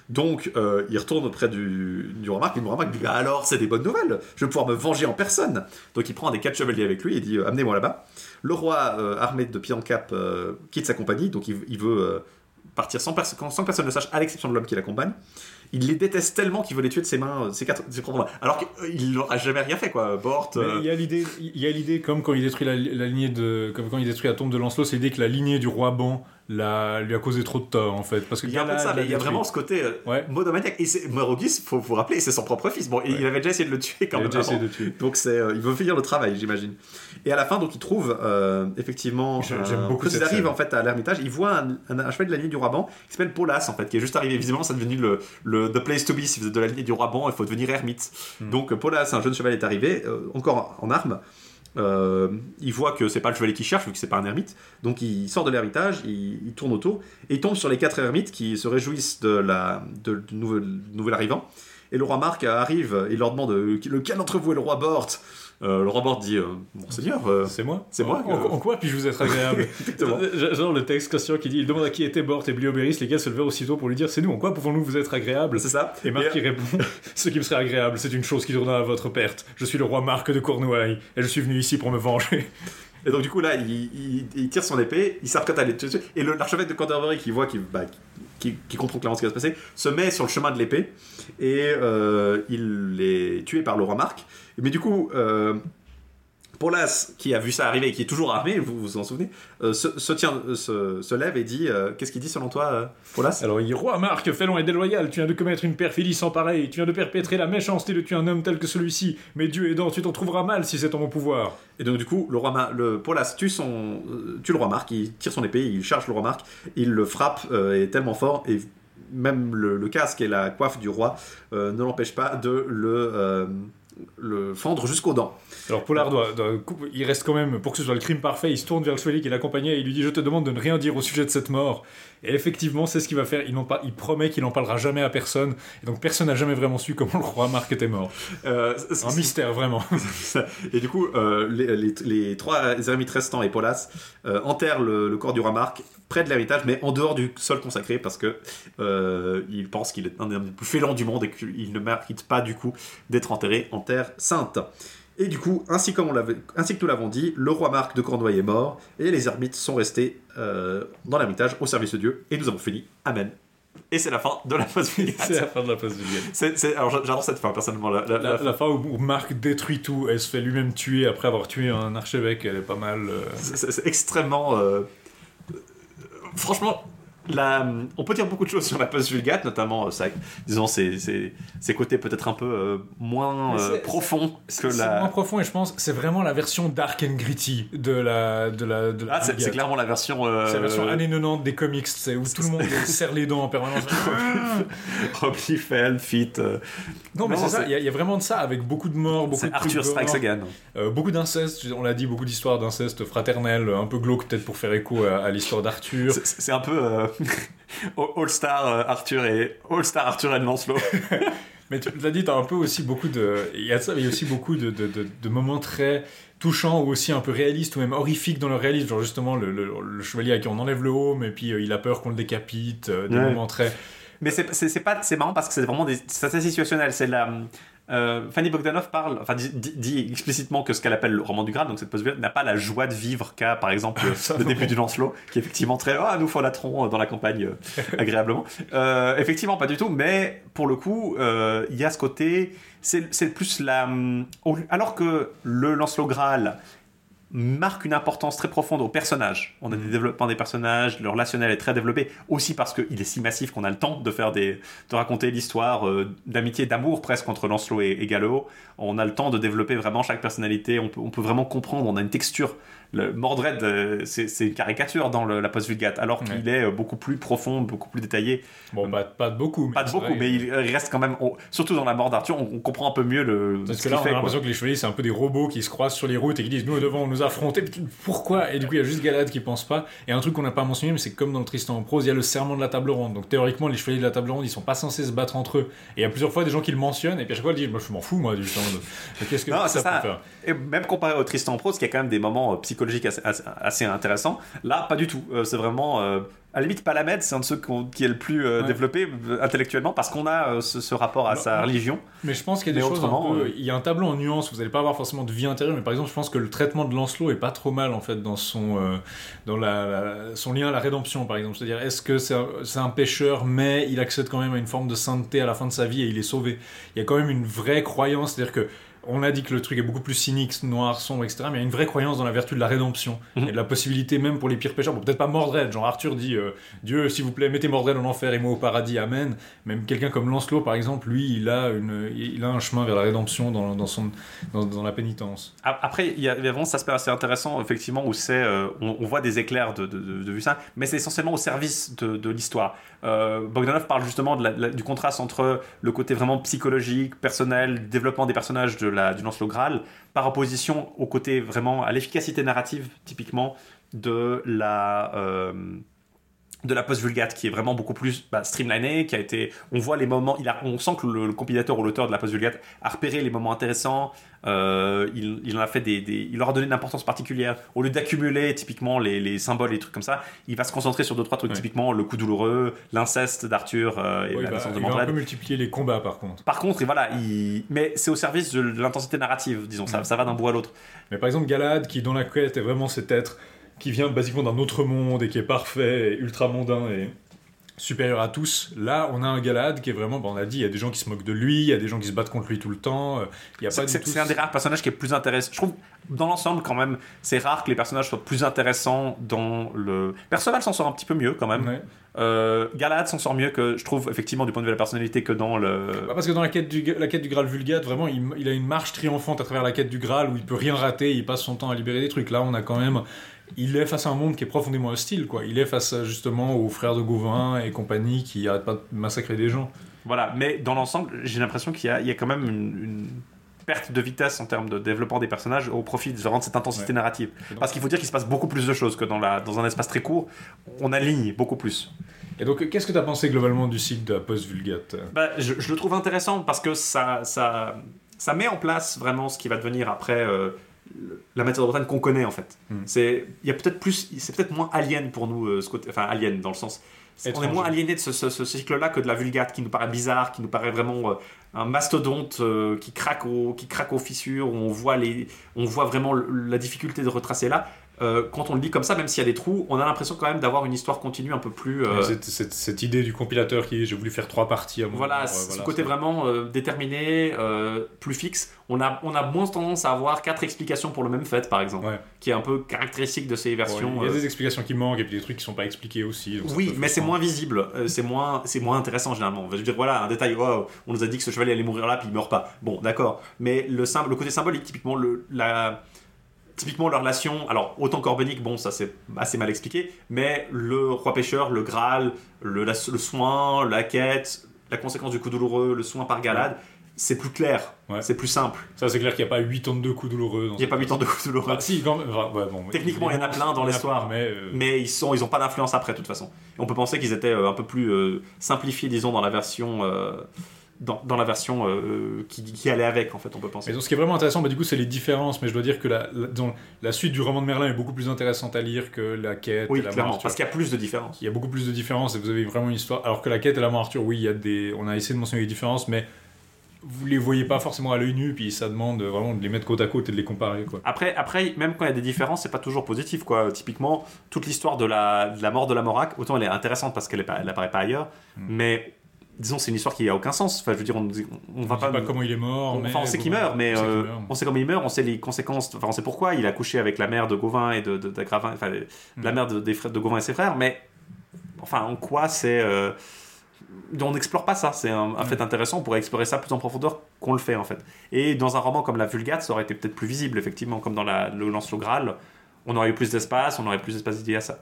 Donc, euh, il retourne auprès du, du roi Marc, et le roi Marc dit Bah Alors, c'est des bonnes nouvelles, je vais pouvoir me venger en personne. Donc, il prend des quatre chevaliers avec lui et dit euh, Amenez-moi là-bas. Le roi, euh, armé de pied en cap, quitte sa compagnie, donc il, veut partir sans, sans que personne ne sache, à l'exception de l'homme qui l'accompagne. Il les déteste tellement qu'il veut les tuer de ses mains, euh, ses quatre, ses propres mains. Alors qu'il n'aura jamais rien fait, quoi. Bort. Euh, il y a l'idée, il y a l'idée comme quand il détruit la, la lignée de, comme quand il détruit la tombe de Lancelot, c'est l'idée que la lignée du roi Ban la, lui a causé trop de tort en fait, parce que Il y a un peu de Galad ça, l'a mais il y a vraiment ce côté euh, Ouais. monomaniaque. Et c'est- Morogis, faut vous rappeler, c'est son propre fils. Bon, et il avait déjà essayé de le tuer quand Il a même. déjà essayé de tuer. Donc c'est, euh, il veut finir le travail, j'imagine. Et à la fin, donc il trouve euh, effectivement. J'aime- beaucoup quand ils arrivent en fait à l'ermitage, il voit un, un, un cheval de la lignée du roi Ban qui s'appelle Paulas en fait, qui est juste arrivé. Visiblement, c'est devenu le, le the place to be. Si vous êtes de la lignée du roi Ban, il faut devenir ermite. Hmm. Donc Paulas, un jeune cheval, est arrivé, euh, encore en armes. Euh, il voit que c'est pas le chevalier qu'il cherche vu que c'est pas un ermite. Donc il sort de l'ermitage il, il tourne autour et il tombe sur les quatre ermites qui se réjouissent de la de, du nouvel, arrivant. Et le roi Marc arrive et leur demande euh, lequel d'entre vous est le roi Bort? Euh, le roi dit euh, monseigneur euh, C'est moi C'est moi, En, euh. quoi puis-je vous être agréable Exactement. Genre le texte Christian qui dit il demande à qui était Bort et Bliobéris, lesquels se levèrent aussitôt pour lui dire c'est nous, en quoi pouvons-nous vous être agréables c'est ça Et Marc qui répond Ce qui me serait agréable, c'est une chose qui tournera à votre perte. Je suis le roi Marc de Cornouailles et je suis venu ici pour me venger. Et donc du coup là, il, il- il tire son épée, il s'apprête à aller tuer. Et l'archevêque de Canterbury qui voit, qui, bah, qui, qui comprend clairement ce qui va se passer, se met sur le chemin de l'épée et euh, il est tué par le roi Marc. Mais du coup, euh, Paulas, qui a vu ça arriver et qui est toujours armé, vous vous en souvenez, euh, se, se tient, euh, se, se lève et dit euh, Qu'est-ce qu'il dit selon toi, Paulas Alors il dit Roi Marc, félon et déloyal, tu viens de commettre une perfidie sans pareille, tu viens de perpétrer la méchanceté de tuer un homme tel que celui-ci, mais Dieu aidant, tu t'en trouveras mal si c'est en mon pouvoir. Et donc du coup, le roi Ma- le Paulas tue son tue le roi Marc, il tire son épée, il charge le roi Marc, il le frappe est tellement fort et même le, le casque et la coiffe du roi ne l'empêchent pas de le le fendre jusqu'aux dents. Alors Pollard doit, il reste quand même, pour que ce soit le crime parfait, il se tourne vers le chevalier qui l'accompagnait et il lui dit Je te demande de ne rien dire au sujet de cette mort. Et effectivement, c'est ce qu'il va faire. Il, il promet qu'il n'en parlera jamais à personne. Et donc personne n'a jamais vraiment su comment le roi Marc était mort. Euh, c'est- Un mystère, vraiment. Et du coup, euh, les, les- les trois ermites restants et Paulas euh, enterrent le, le corps du roi Marc près de l'héritage, mais en dehors du sol consacré, parce que euh, ils pensent qu'il est un des plus félons du monde et qu'il ne mérite pas du coup d'être enterré en terre sainte. Et du coup, ainsi, comme on ainsi que nous l'avons dit, le roi Marc de Cornouailles est mort et les ermites sont restés euh, dans l'ermitage au service de Dieu. Et nous avons fini. Amen. Et c'est la fin de la phase c'est la fin de la. C'est, c'est- alors j'adore cette fin personnellement. La, la- La, la- la fin où, Marc détruit tout et se fait lui-même tuer après avoir tué un archevêque, elle est pas mal. euh, C'est- extrêmement. euh, Franchement, la- on peut dire beaucoup de choses sur la post vulgate, notamment, euh, ça, disons, ses, ses- ses côtés peut-être un peu euh, moins euh, profonds que la. moins profond et je pense c'est vraiment la version dark and gritty de la de la de la Ah, c'est clairement la version. euh, C'est la version années 90 des comics, c'est où tout le monde serre les dents en permanence. Rob Liefeld, fit. non, mais c'est ça, il y, a- il y a vraiment de ça, avec beaucoup de morts, beaucoup C'est de Arthur Strikes Again. beaucoup d'inceste, on l'a dit, beaucoup d'histoires d'inceste fraternel, un peu glauque peut-être pour faire écho à, à l'histoire d'Arthur. C'est- un peu All-Star euh, Arthur et All-Star Arthur et Lancelot. Mais tu l'as dit, t'as un peu aussi beaucoup de. Il y a de ça, mais il y a aussi beaucoup de, de, de- de moments très touchants ou aussi un peu réalistes ou même horrifiques dans le réalisme. Genre justement le, le- le chevalier à qui on enlève le haut, mais puis euh, il a peur qu'on le décapite. euh, des Ouais. moments très. Mais c'est pas c'est marrant parce que c'est vraiment des c'est assez situationnel. C'est la euh, Fanny Bogdanov parle, enfin dit, explicitement que ce qu'elle appelle le roman du Graal, donc cette post n'a pas la joie de vivre qu'a par exemple le début du Lancelot, qui est effectivement très ah nous folâtrons dans la campagne euh, agréablement. Euh, effectivement pas du tout, mais pour le coup euh, il y a ce côté c'est plus la hum, alors que le Lancelot Graal marque une importance très profonde aux personnages. On a des développements des personnages, le relationnel est très développé, aussi parce qu'il est si massif qu'on a le temps de faire des, de raconter l'histoire euh, d'amitié, d'amour presque entre Lancelot et, et Gallo. On a le temps de développer vraiment chaque personnalité. On peut, on peut vraiment comprendre. On a une texture le Mordred, euh, c'est une caricature dans le- la post Vulgate, alors Ouais. qu'il est euh, beaucoup plus profond, beaucoup plus détaillé. Bon, pas, pas de beaucoup. Pas de beaucoup, vrai. mais il reste quand même, on- surtout dans la mort d'Arthur, on, on comprend un peu mieux le. Parce ce que là, on fait, a quoi. l'impression que les chevaliers, c'est un peu des robots qui se croisent sur les routes et qui disent Nous devons nous affronter. Pourquoi? Et du coup, il y a juste Galad qui pense pas. Et un truc qu'on n'a pas mentionné, mais c'est comme dans le Tristan en prose, il y a le serment de la table ronde. Donc théoriquement, les chevaliers de la table ronde, ils sont pas censés se battre entre eux. Et il y a plusieurs fois des gens qui le mentionnent, et puis à chaque fois, ils disent Moi, je m'en fous, moi, du serment de. Qu'est-ce que Non, ça ça. peut faire? Et même comparé au Tristan en prose, qui a quand même des moments euh, psychologiques assez, assez- assez intéressants, là, pas du tout. Euh, c'est vraiment. euh, à la limite, Palamède, c'est un de ceux qui est le plus euh, Ouais. développé euh, intellectuellement parce qu'on a euh, ce, ce rapport à Non, sa religion. Mais je pense qu'il y a des Mais choses un peu- Il y a un tableau en nuances, vous n'allez pas avoir forcément de vie intérieure, mais par exemple, je pense que le traitement de Lancelot est pas trop mal, en fait, dans son, dans la, la- son lien à la rédemption, par exemple. C'est-à-dire, est-ce que c'est un, un pécheur, mais il accède quand même à une forme de sainteté à la fin de sa vie et il est sauvé? Il y a quand même une vraie croyance, c'est-à-dire que on a dit que le truc est beaucoup plus cynique, noir, sombre, etc. Mais il y a une vraie croyance dans la vertu de la rédemption Mhm. et de la possibilité même pour les pires pécheurs. Bon, peut-être pas Mordred, genre Arthur dit euh, Dieu, s'il vous plaît, mettez Mordred en enfer et moi au paradis, Amen. Même quelqu'un comme Lancelot, par exemple, lui, il a, une, il a un chemin vers la rédemption dans, dans, son, dans, dans la pénitence. Après, il y a il y a vraiment cet aspect assez intéressant, effectivement, où c'est, euh, on, on voit des éclairs de, de, de, de vue ça, mais c'est essentiellement au service de, de l'histoire. Euh, Bogdanov parle justement du contraste entre le côté vraiment psychologique, personnel, développement des personnages du Lancelot Graal, par opposition au côté vraiment à l'efficacité narrative, typiquement, de la. euh, de la post vulgate qui est vraiment beaucoup plus bah, streamliné qui a été on voit les moments il a, on sent que le, le compilateur ou l'auteur de la post vulgate a repéré les moments intéressants euh, il, il en a fait des, des- il leur a donné une importance particulière au lieu d'accumuler typiquement les, les symboles et les trucs comme ça il va se concentrer sur deux trois trucs Ouais. typiquement le coup douloureux l'inceste d'Arthur euh, et Ouais, la naissance de il va un peu multiplier les combats, par contre. par contre et voilà il... mais c'est au service de l'intensité narrative disons ça, Ouais. ça va d'un bout à l'autre Mais par exemple, Galad, qui dans la quête est vraiment cet être qui vient basiquement d'un autre monde et qui est parfait, et ultra mondain et supérieur à tous. Là, on a un Galad qui est vraiment, bon, on a dit, il y a des gens qui se moquent de lui, il y a des gens qui se battent contre lui tout le temps. euh, Il y a pas C'est du c'est- tout. c'est un des rares personnages qui est plus intéressant. Je trouve, dans l'ensemble, quand même, c'est rare que les personnages soient plus intéressants dans le. Perceval s'en sort un petit peu mieux, quand même. Ouais. Euh, Galahad s'en sort mieux que, je trouve, effectivement, du point de vue de la personnalité, que dans le. Bah, parce que dans la quête du, la quête du Graal Vulgate, vraiment, il, il a une marche triomphante à travers la quête du Graal où il peut rien rater, il passe son temps à libérer des trucs. Là, on a quand même. Il est face à un monde qui est profondément hostile, quoi. Il est face à, justement aux frères de Gauvin et compagnie qui arrêtent pas de massacrer des gens. Voilà. Mais dans l'ensemble, j'ai l'impression qu'il y y a quand même une. une perte de vitesse en termes de développement des personnages au profit de vraiment de cette intensité Ouais. narrative. Parce qu'il faut dire qu'il se passe beaucoup plus de choses que dans, la, dans un espace très court. On aligne beaucoup plus. Et donc, qu'est-ce que tu as pensé globalement du cycle de la post-Vulgate? Bah, je, je le trouve intéressant parce que ça, ça, ça met en place vraiment ce qui va devenir après euh, la matière de Bretagne qu'on connaît en fait. Mm. C'est, il y a peut-être plus, c'est peut-être moins alien pour nous euh, ce côté, enfin alien dans le sens. On est moins aliéné de ce, ce- ce cycle-là que de la Vulgate qui nous paraît bizarre, qui nous paraît vraiment euh, un mastodonte euh, qui craque au, qui craque aux fissures. Où on voit les, on voit vraiment la difficulté de retracer là. Euh, quand on le lit comme ça, même s'il y a des trous, on a l'impression quand même d'avoir une histoire continue un peu plus. euh, cette, cette- cette idée du compilateur qui dit j'ai voulu faire trois parties à mon Voilà, livre, ce voilà, côté vraiment euh, déterminé, plus fixe. On a, on a moins tendance à avoir quatre explications pour le même fait, par exemple, Ouais. qui est un peu caractéristique de ces versions. Ouais, il y a des explications qui manquent et puis des trucs qui sont pas expliqués aussi. Oui, mais c'est moins visible, c'est moins, c'est moins intéressant généralement. Je veux dire, voilà, un détail, oh, on nous a dit que ce chevalier allait mourir là, puis il meurt pas. Bon, d'accord. Mais le, le côté symbolique, typiquement, le, la, typiquement leur relation, alors autant qu'Orbenic, bon, ça c'est assez mal expliqué, mais le roi pêcheur, le Graal, le, la- le soin, la quête, la conséquence du coup douloureux, le soin par Galade, c'est plus clair, Ouais. c'est plus simple. Ça, c'est clair qu'il n'y a pas 82 coups douloureux. Il n'y a pas 8 ans de coups douloureux. Bah, si, quand même. enfin, ouais, bon, Techniquement, il y en a plein dans l'histoire. Mais, euh, mais ils sont ils ont pas d'influence après de toute façon Et on peut penser qu'ils étaient euh, un peu plus euh, simplifiés disons dans la version euh, dans, dans la version euh, qui, qui allait avec en fait on peut penser Mais donc, ce qui est vraiment intéressant, bah, du coup, c'est les différences. Mais je dois dire que la, la, disons, la suite du roman de Merlin est beaucoup plus intéressante à lire que la quête oui et la clairement mort. parce qu'il y a plus de différences Il y a beaucoup plus de différences et vous avez vraiment une histoire. Alors que la quête et la mort Arthur, oui, il y a des. On a essayé de mentionner les différences, mais vous les voyez pas forcément à l'œil nu, puis ça demande vraiment de les mettre côte à côte et de les comparer, quoi. après après même quand il y a des différences c'est pas toujours positif quoi typiquement toute l'histoire de la, de la mort de la Morac autant elle est intéressante parce qu'elle est pas- elle apparaît pas ailleurs Mm. mais disons c'est une histoire qui a aucun sens enfin je veux dire on, on, On va pas pas comment il est mort. On- mais enfin, on sait qu'il meurt, mais on sait qu'il euh, meurt. on sait comment il meurt, on sait les conséquences, enfin, on sait pourquoi il a couché avec la mère de Gauvin et de, de, d'Agravin, enfin, de la Mm. mère de, des frères, de Gauvin et ses frères, mais enfin, en quoi c'est. euh, on n'explore pas ça, c'est un, un Mm. fait intéressant, on pourrait explorer ça plus en profondeur qu'on le fait en fait. Et dans un roman comme La Vulgate, ça aurait été peut-être plus visible, effectivement, comme dans la, le Lancelot Graal, on aurait eu plus d'espace, on aurait plus d'espace dédié à ça.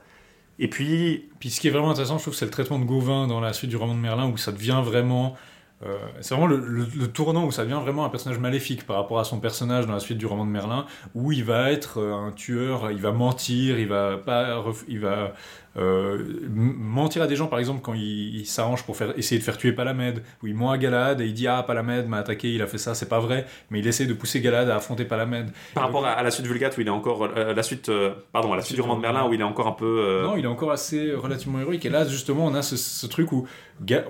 Et puis, Puis ce qui est vraiment intéressant, je trouve, c'est le traitement de Gauvin dans la suite du roman de Merlin, où ça devient vraiment. euh, c'est vraiment le, tournant où ça devient vraiment un personnage maléfique par rapport à son personnage dans la suite du roman de Merlin, où il va être euh, un tueur, il va mentir, il va pas, il va mentir à des gens, par exemple, quand il, il s'arrange pour faire, essayer de faire tuer Palamède, où il ment à Galad et il dit ah Palamède m'a attaqué, il a fait ça, c'est pas vrai, mais il essaie de pousser Galad à affronter Palamède. par rapport à, à la suite Vulgate où il est encore. euh, la suite. euh, pardon, à la suite du roman de Merlin où il est encore un peu. euh, Non, il est encore assez relativement héroïque. Et là, justement, on a ce, ce truc où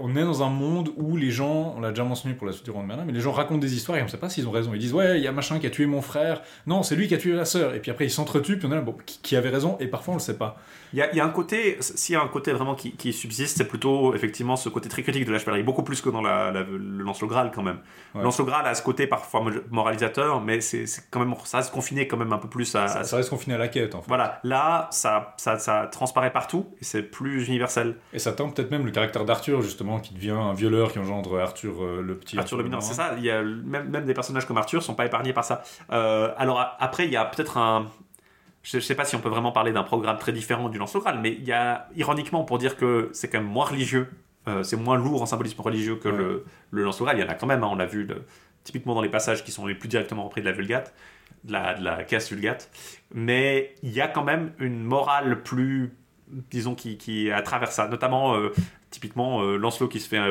on est dans un monde où les gens, on l'a déjà mentionné pour la suite du roman de Merlin, mais les gens racontent des histoires et on ne sait pas s'ils ont raison. Ils disent ouais, il y a machin qui a tué mon frère. Non, c'est lui qui a tué la sœur. Et puis après, ils s'entretuent. Puis on est là, bon, qui, qui avait raison? Et parfois, on le sait pas. Il y, a, il y a un côté, s'il y a un côté vraiment qui, qui subsiste, c'est plutôt effectivement ce côté très critique de la chevalerie, beaucoup plus que dans la, la- le Lancelot Graal quand même. Ouais. Lancelot Graal a ce côté parfois mo- moralisateur, mais c'est quand même, ça reste confiné quand même un peu plus à. Ça, à- ça reste confiné à la quête, en fait. Voilà, là, ça, ça, ça transparaît partout et c'est plus universel. Et ça tend peut-être même le caractère d'Arthur, justement, qui devient un violeur qui engendre Arthur euh, le petit. Arthur le mineur, c'est ça. Il y a même, même des personnages comme Arthur sont pas épargnés par ça. Euh, alors après, il y a peut-être un. Je, je sais pas si on peut vraiment parler d'un programme très différent du Lancelot Graal, mais il y a ironiquement pour dire que c'est quand même moins religieux, euh, c'est moins lourd en symbolisme religieux que Ouais. le, le Lancelot Graal. Il y en a quand même, hein, on l'a vu le- typiquement dans les passages qui sont les plus directement repris de la Vulgate, de la, de la caisse Vulgate. Mais il y a quand même une morale plus, disons, qui, qui est à travers ça. Notamment, euh, typiquement, euh, Lancelot qui se fait,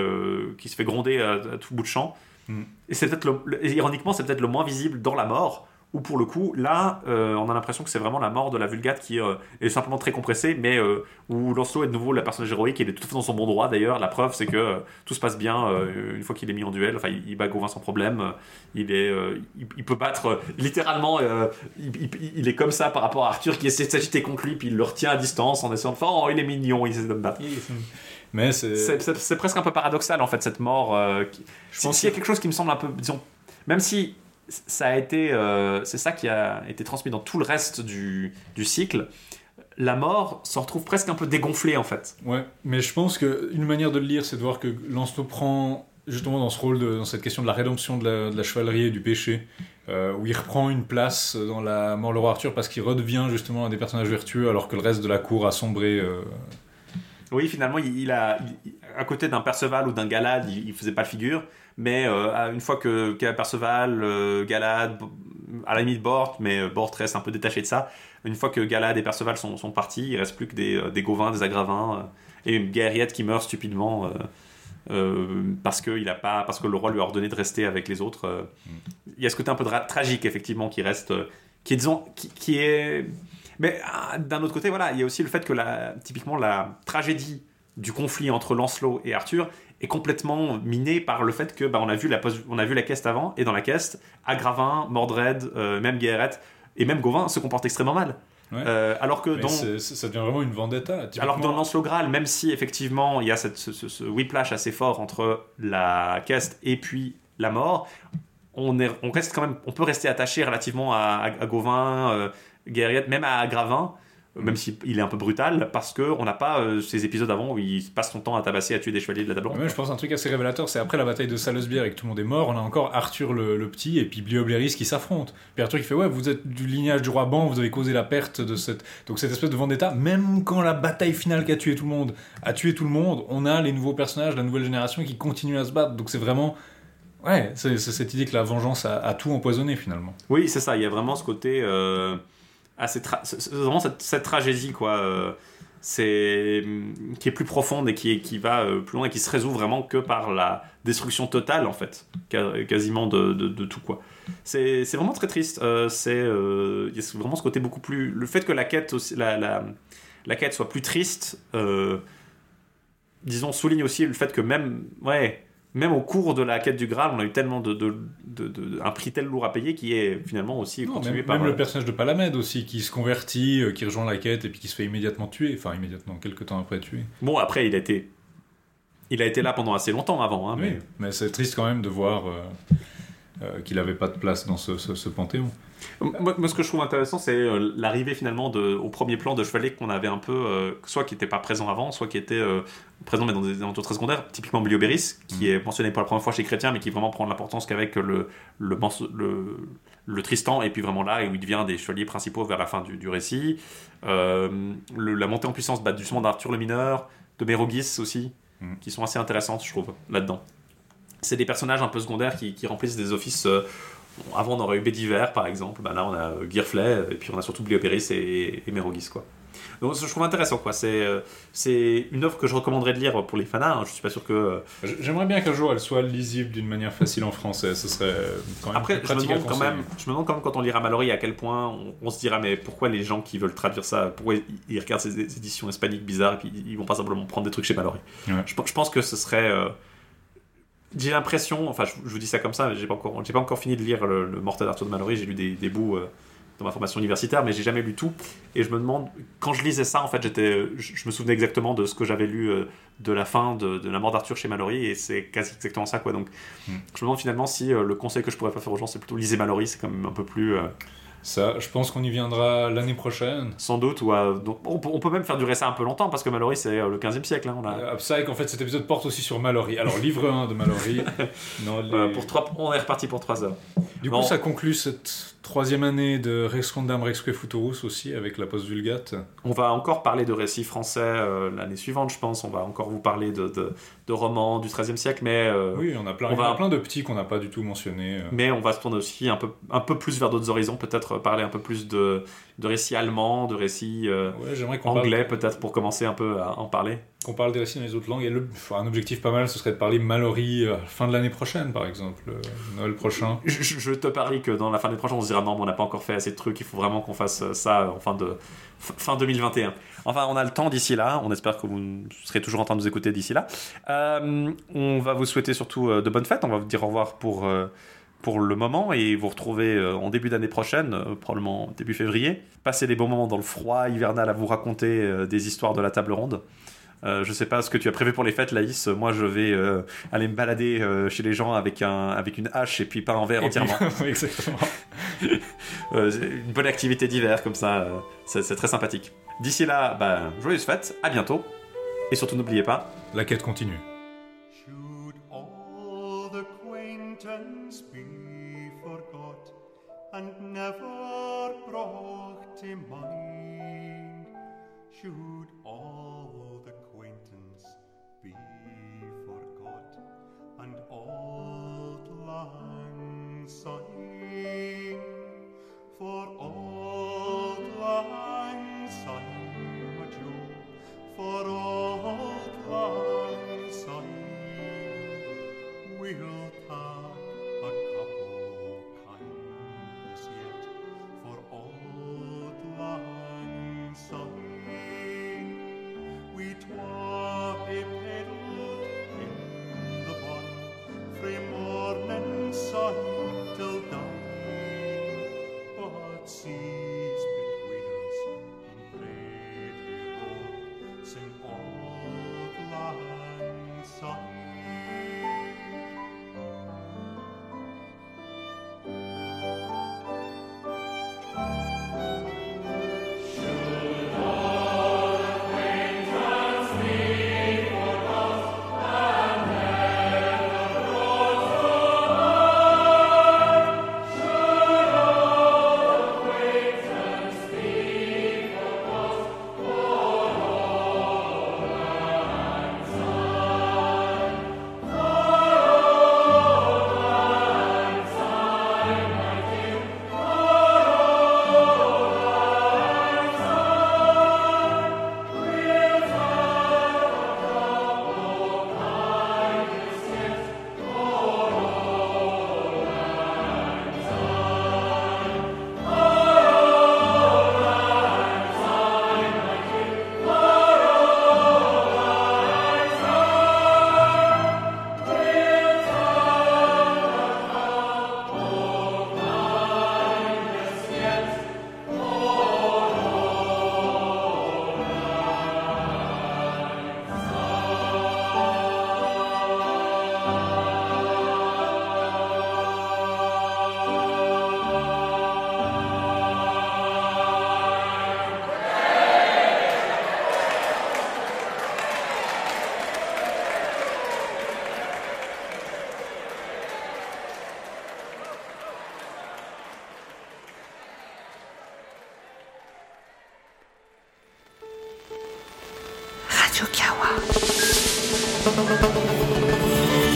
qui se fait gronder à, à tout bout de champ. Mm. Et c'est peut-être le, le- et ironiquement, c'est peut-être le moins visible dans la mort. Où pour le coup, là, euh, on a l'impression que c'est vraiment la mort de la Vulgate qui euh, est simplement très compressée, mais euh, où Lancelot est de nouveau le personnage héroïque, il est tout à fait dans son bon droit d'ailleurs. La preuve, c'est que euh, tout se passe bien euh, une fois qu'il est mis en duel. Enfin, il, il bat Gauvin sans problème. Il, est, euh, il, il peut battre euh, littéralement. euh, il, il- il est comme ça par rapport à Arthur qui essaie de s'agiter contre lui, puis il le retient à distance en essayant de faire Oh, il est mignon, il essaie de me battre. Mais c'est. C'est- C'est c'est presque un peu paradoxal en fait cette mort. euh, qui- Je si- pense S'il y a que- quelque chose qui me semble un peu, disons, même si ça a été, euh, c'est ça qui a été transmis dans tout le reste du, du cycle, la mort s'en retrouve presque un peu dégonflée en fait. Ouais, mais je pense qu'une manière de le lire, c'est de voir que Lancelot prend justement dans ce rôle, de, dans cette question de la rédemption de la, de la chevalerie et du péché, euh, où il reprend une place dans la mort le roi Arthur parce qu'il redevient justement un des personnages vertueux alors que le reste de la cour a sombré. euh, Oui, finalement, il, il a, il- à côté d'un Perceval ou d'un Galad, il, il faisait pas le figure, mais euh, une fois que Perceval, euh, Galad, à la limite Bort, mais euh, Bort reste un peu détaché de ça. Une fois que Galad et Perceval sont, sont partis, il reste plus que des, des Gauvins, des Agravins et une guerriette qui meurt stupidement. euh, parce que il a pas parce que le roi lui a ordonné de rester avec les autres euh. il y a ce côté un peu tragique effectivement qui reste euh, qui est disons qui, qui est mais ah, d'un autre côté voilà il y a aussi le fait que la typiquement la tragédie du conflit entre Lancelot et Arthur est complètement minée par le fait que bah, on a vu la on a vu la caisse avant et dans la caisse Agravin Mordred euh, même Guéret et même Gauvin se comportent extrêmement mal Ouais. Euh, alors que mais dans c'est- ça devient vraiment une vendetta. alors que dans Lancelot Graal, même si effectivement il y a cette, ce, ce- ce whiplash assez fort entre la caste et puis la mort, on, est, on reste quand même, on peut rester attaché relativement à, à, à Gauvin, euh, Guerriette, même à Gravin, même s'il est un peu brutal, parce qu'on n'a pas euh, ces épisodes avant où il passe son temps à tabasser, à tuer des chevaliers de la table. Ouais, je pense un truc assez révélateur, c'est après la bataille de Salesbière et que tout le monde est mort, on a encore Arthur le, le petit et puis Bliobléris qui s'affrontent. Puis Arthur qui fait ouais, vous êtes du lignage du roi Ban, vous avez causé la perte de cette donc cette espèce de vendetta. Même quand la bataille finale qui a tué tout le monde a tué tout le monde, on a les nouveaux personnages, la nouvelle génération qui continuent à se battre. Donc c'est vraiment ouais, c'est c'est cette idée que la vengeance a, a tout empoisonné finalement. Oui, c'est ça. Il y a vraiment ce côté euh, c'est c'est vraiment cette, tragédie quoi. euh, c'est qui est plus profonde et qui qui va euh, plus loin et qui se résout vraiment que par la destruction totale en fait, quasiment de, de- tout quoi. C'est vraiment très triste. Euh, c'est il y a vraiment ce côté beaucoup plus le fait que la quête aussi, la, la, la quête soit plus triste. disons souligne aussi le fait que même ouais même au cours de la quête du Graal, on a eu tellement de, de, de- de- un prix tel lourd à payer qui est finalement aussi Non, continué même, par. même euh, le personnage de Palamède aussi qui se convertit, euh, qui rejoint la quête et puis qui se fait immédiatement tuer, enfin immédiatement quelques temps après tuer. Bon, après, il a été, il a été là pendant assez longtemps avant, hein, Oui, mais mais c'est triste quand même de voir. euh, euh, qu'il n'avait pas de place dans ce, ce- ce panthéon. Moi, moi, ce que je trouve intéressant, c'est euh, l'arrivée finalement de, au premier plan de chevaliers qu'on avait un peu, euh, soit qui n'étaient pas présents avant, soit qui étaient euh, présents mais dans des événements très secondaires. Typiquement Biliobéris, qui est mentionné pour la première fois chez Chrétien, mais qui vraiment prend de l'importance qu'avec le, le, morceau- le, le Tristan, et puis vraiment là, où il devient des chevaliers principaux vers la fin du, du récit. Le- la montée en puissance bah, justement d'Arthur le Mineur, de Mérogis aussi, Mm. qui sont assez intéressantes, je trouve, là-dedans. C'est des personnages un peu secondaires qui, qui remplissent des offices. euh, avant, on aurait eu Bédiver, par exemple. Bah, là, on a euh, Girflet, et puis on a surtout Bliopéris et, et Mérogis, quoi. Donc, je trouve intéressant, quoi. C'est euh, c'est une œuvre que je recommanderais de lire pour les fans. hein. Je suis pas sûr que. J'aimerais bien qu'un jour elle soit lisible d'une manière facile en français. Ce serait quand même Après, je me, demande quand même, je me demande quand même quand on lira Mallory à quel point on, on se dira mais pourquoi les gens qui veulent traduire ça, pourquoi ils, ils regardent ces éditions hispaniques bizarres et puis ils vont pas simplement prendre des trucs chez Mallory? Ouais. Je, je pense que ce serait. euh, j'ai l'impression, enfin je, je vous dis ça comme ça, mais j'ai pas encore, j'ai pas encore fini de lire le, le Mortel d'Arthur de Mallory, j'ai lu des, des bouts euh, dans ma formation universitaire, mais j'ai jamais lu tout. Et je me demande, quand je lisais ça, en fait, j'étais, je, je me souvenais exactement de ce que j'avais lu euh, de la fin de, de la mort d'Arthur chez Mallory, et c'est quasi exactement ça, quoi. Donc, Mm. je me demande finalement si euh, le conseil que je pourrais pas faire aux gens, c'est plutôt lisez Mallory, c'est quand même un peu plus, euh, Ça, je pense qu'on y viendra l'année prochaine. sans doute, ou on, peut- même faire durer ça un peu longtemps, parce que Mallory, c'est euh, le 15e siècle. Hein, on a, Euh, en fait, cet épisode porte aussi sur Mallory. Alors, livre 1 de Mallory. Non, les- euh, pour trois, on est reparti pour 3 heures. Du Bon. coup, ça conclut cette troisième année de Rex Condam Rexque Futurus aussi, avec la post Vulgate. On va encore parler de récits français euh, l'année suivante, je pense. On va encore vous parler de, de, de romans du XIIIe siècle, mais, euh, Oui, on a plein, on en a va- plein de petits qu'on n'a pas du tout mentionnés. euh. mais on va se tourner aussi un peu, un peu plus vers d'autres horizons, peut-être parler un peu plus de, de récits allemands, de récits euh, Ouais, parle, anglais, peut-être pour commencer un peu à en parler. qu'on parle des récits dans les autres langues. Et le, enfin, un objectif pas mal, ce serait de parler Mallory euh, fin de l'année prochaine, par exemple, euh, Noël prochain. Je, te parie que dans la fin des prochains, on se dira non, mais on n'a pas encore fait assez de trucs, il faut vraiment qu'on fasse ça en fin, de, fin 2021. Enfin, on a le temps d'ici là, on espère que vous serez toujours en train de nous écouter d'ici là. On va vous souhaiter surtout de bonnes fêtes, on va vous dire au revoir pour, pour le moment et vous retrouver euh, en début d'année prochaine, euh, probablement début février. Passez des bons moments dans le froid hivernal à vous raconter euh, des histoires de la table ronde. Euh, je sais pas ce que tu as prévu pour les fêtes, Laïs. Moi, je vais euh, aller me balader euh, chez les gens avec, un, avec une hache et puis pas en verre entièrement. Oui, Exactement. Une bonne activité d'hiver comme ça, c'est c'est très sympathique. D'ici là, bah, joyeuses fêtes, à bientôt. Et surtout n'oubliez pas, La quête continue. Never brought to mind? Should all the acquaintance be forgot and old lang syne? For old lang syne, for old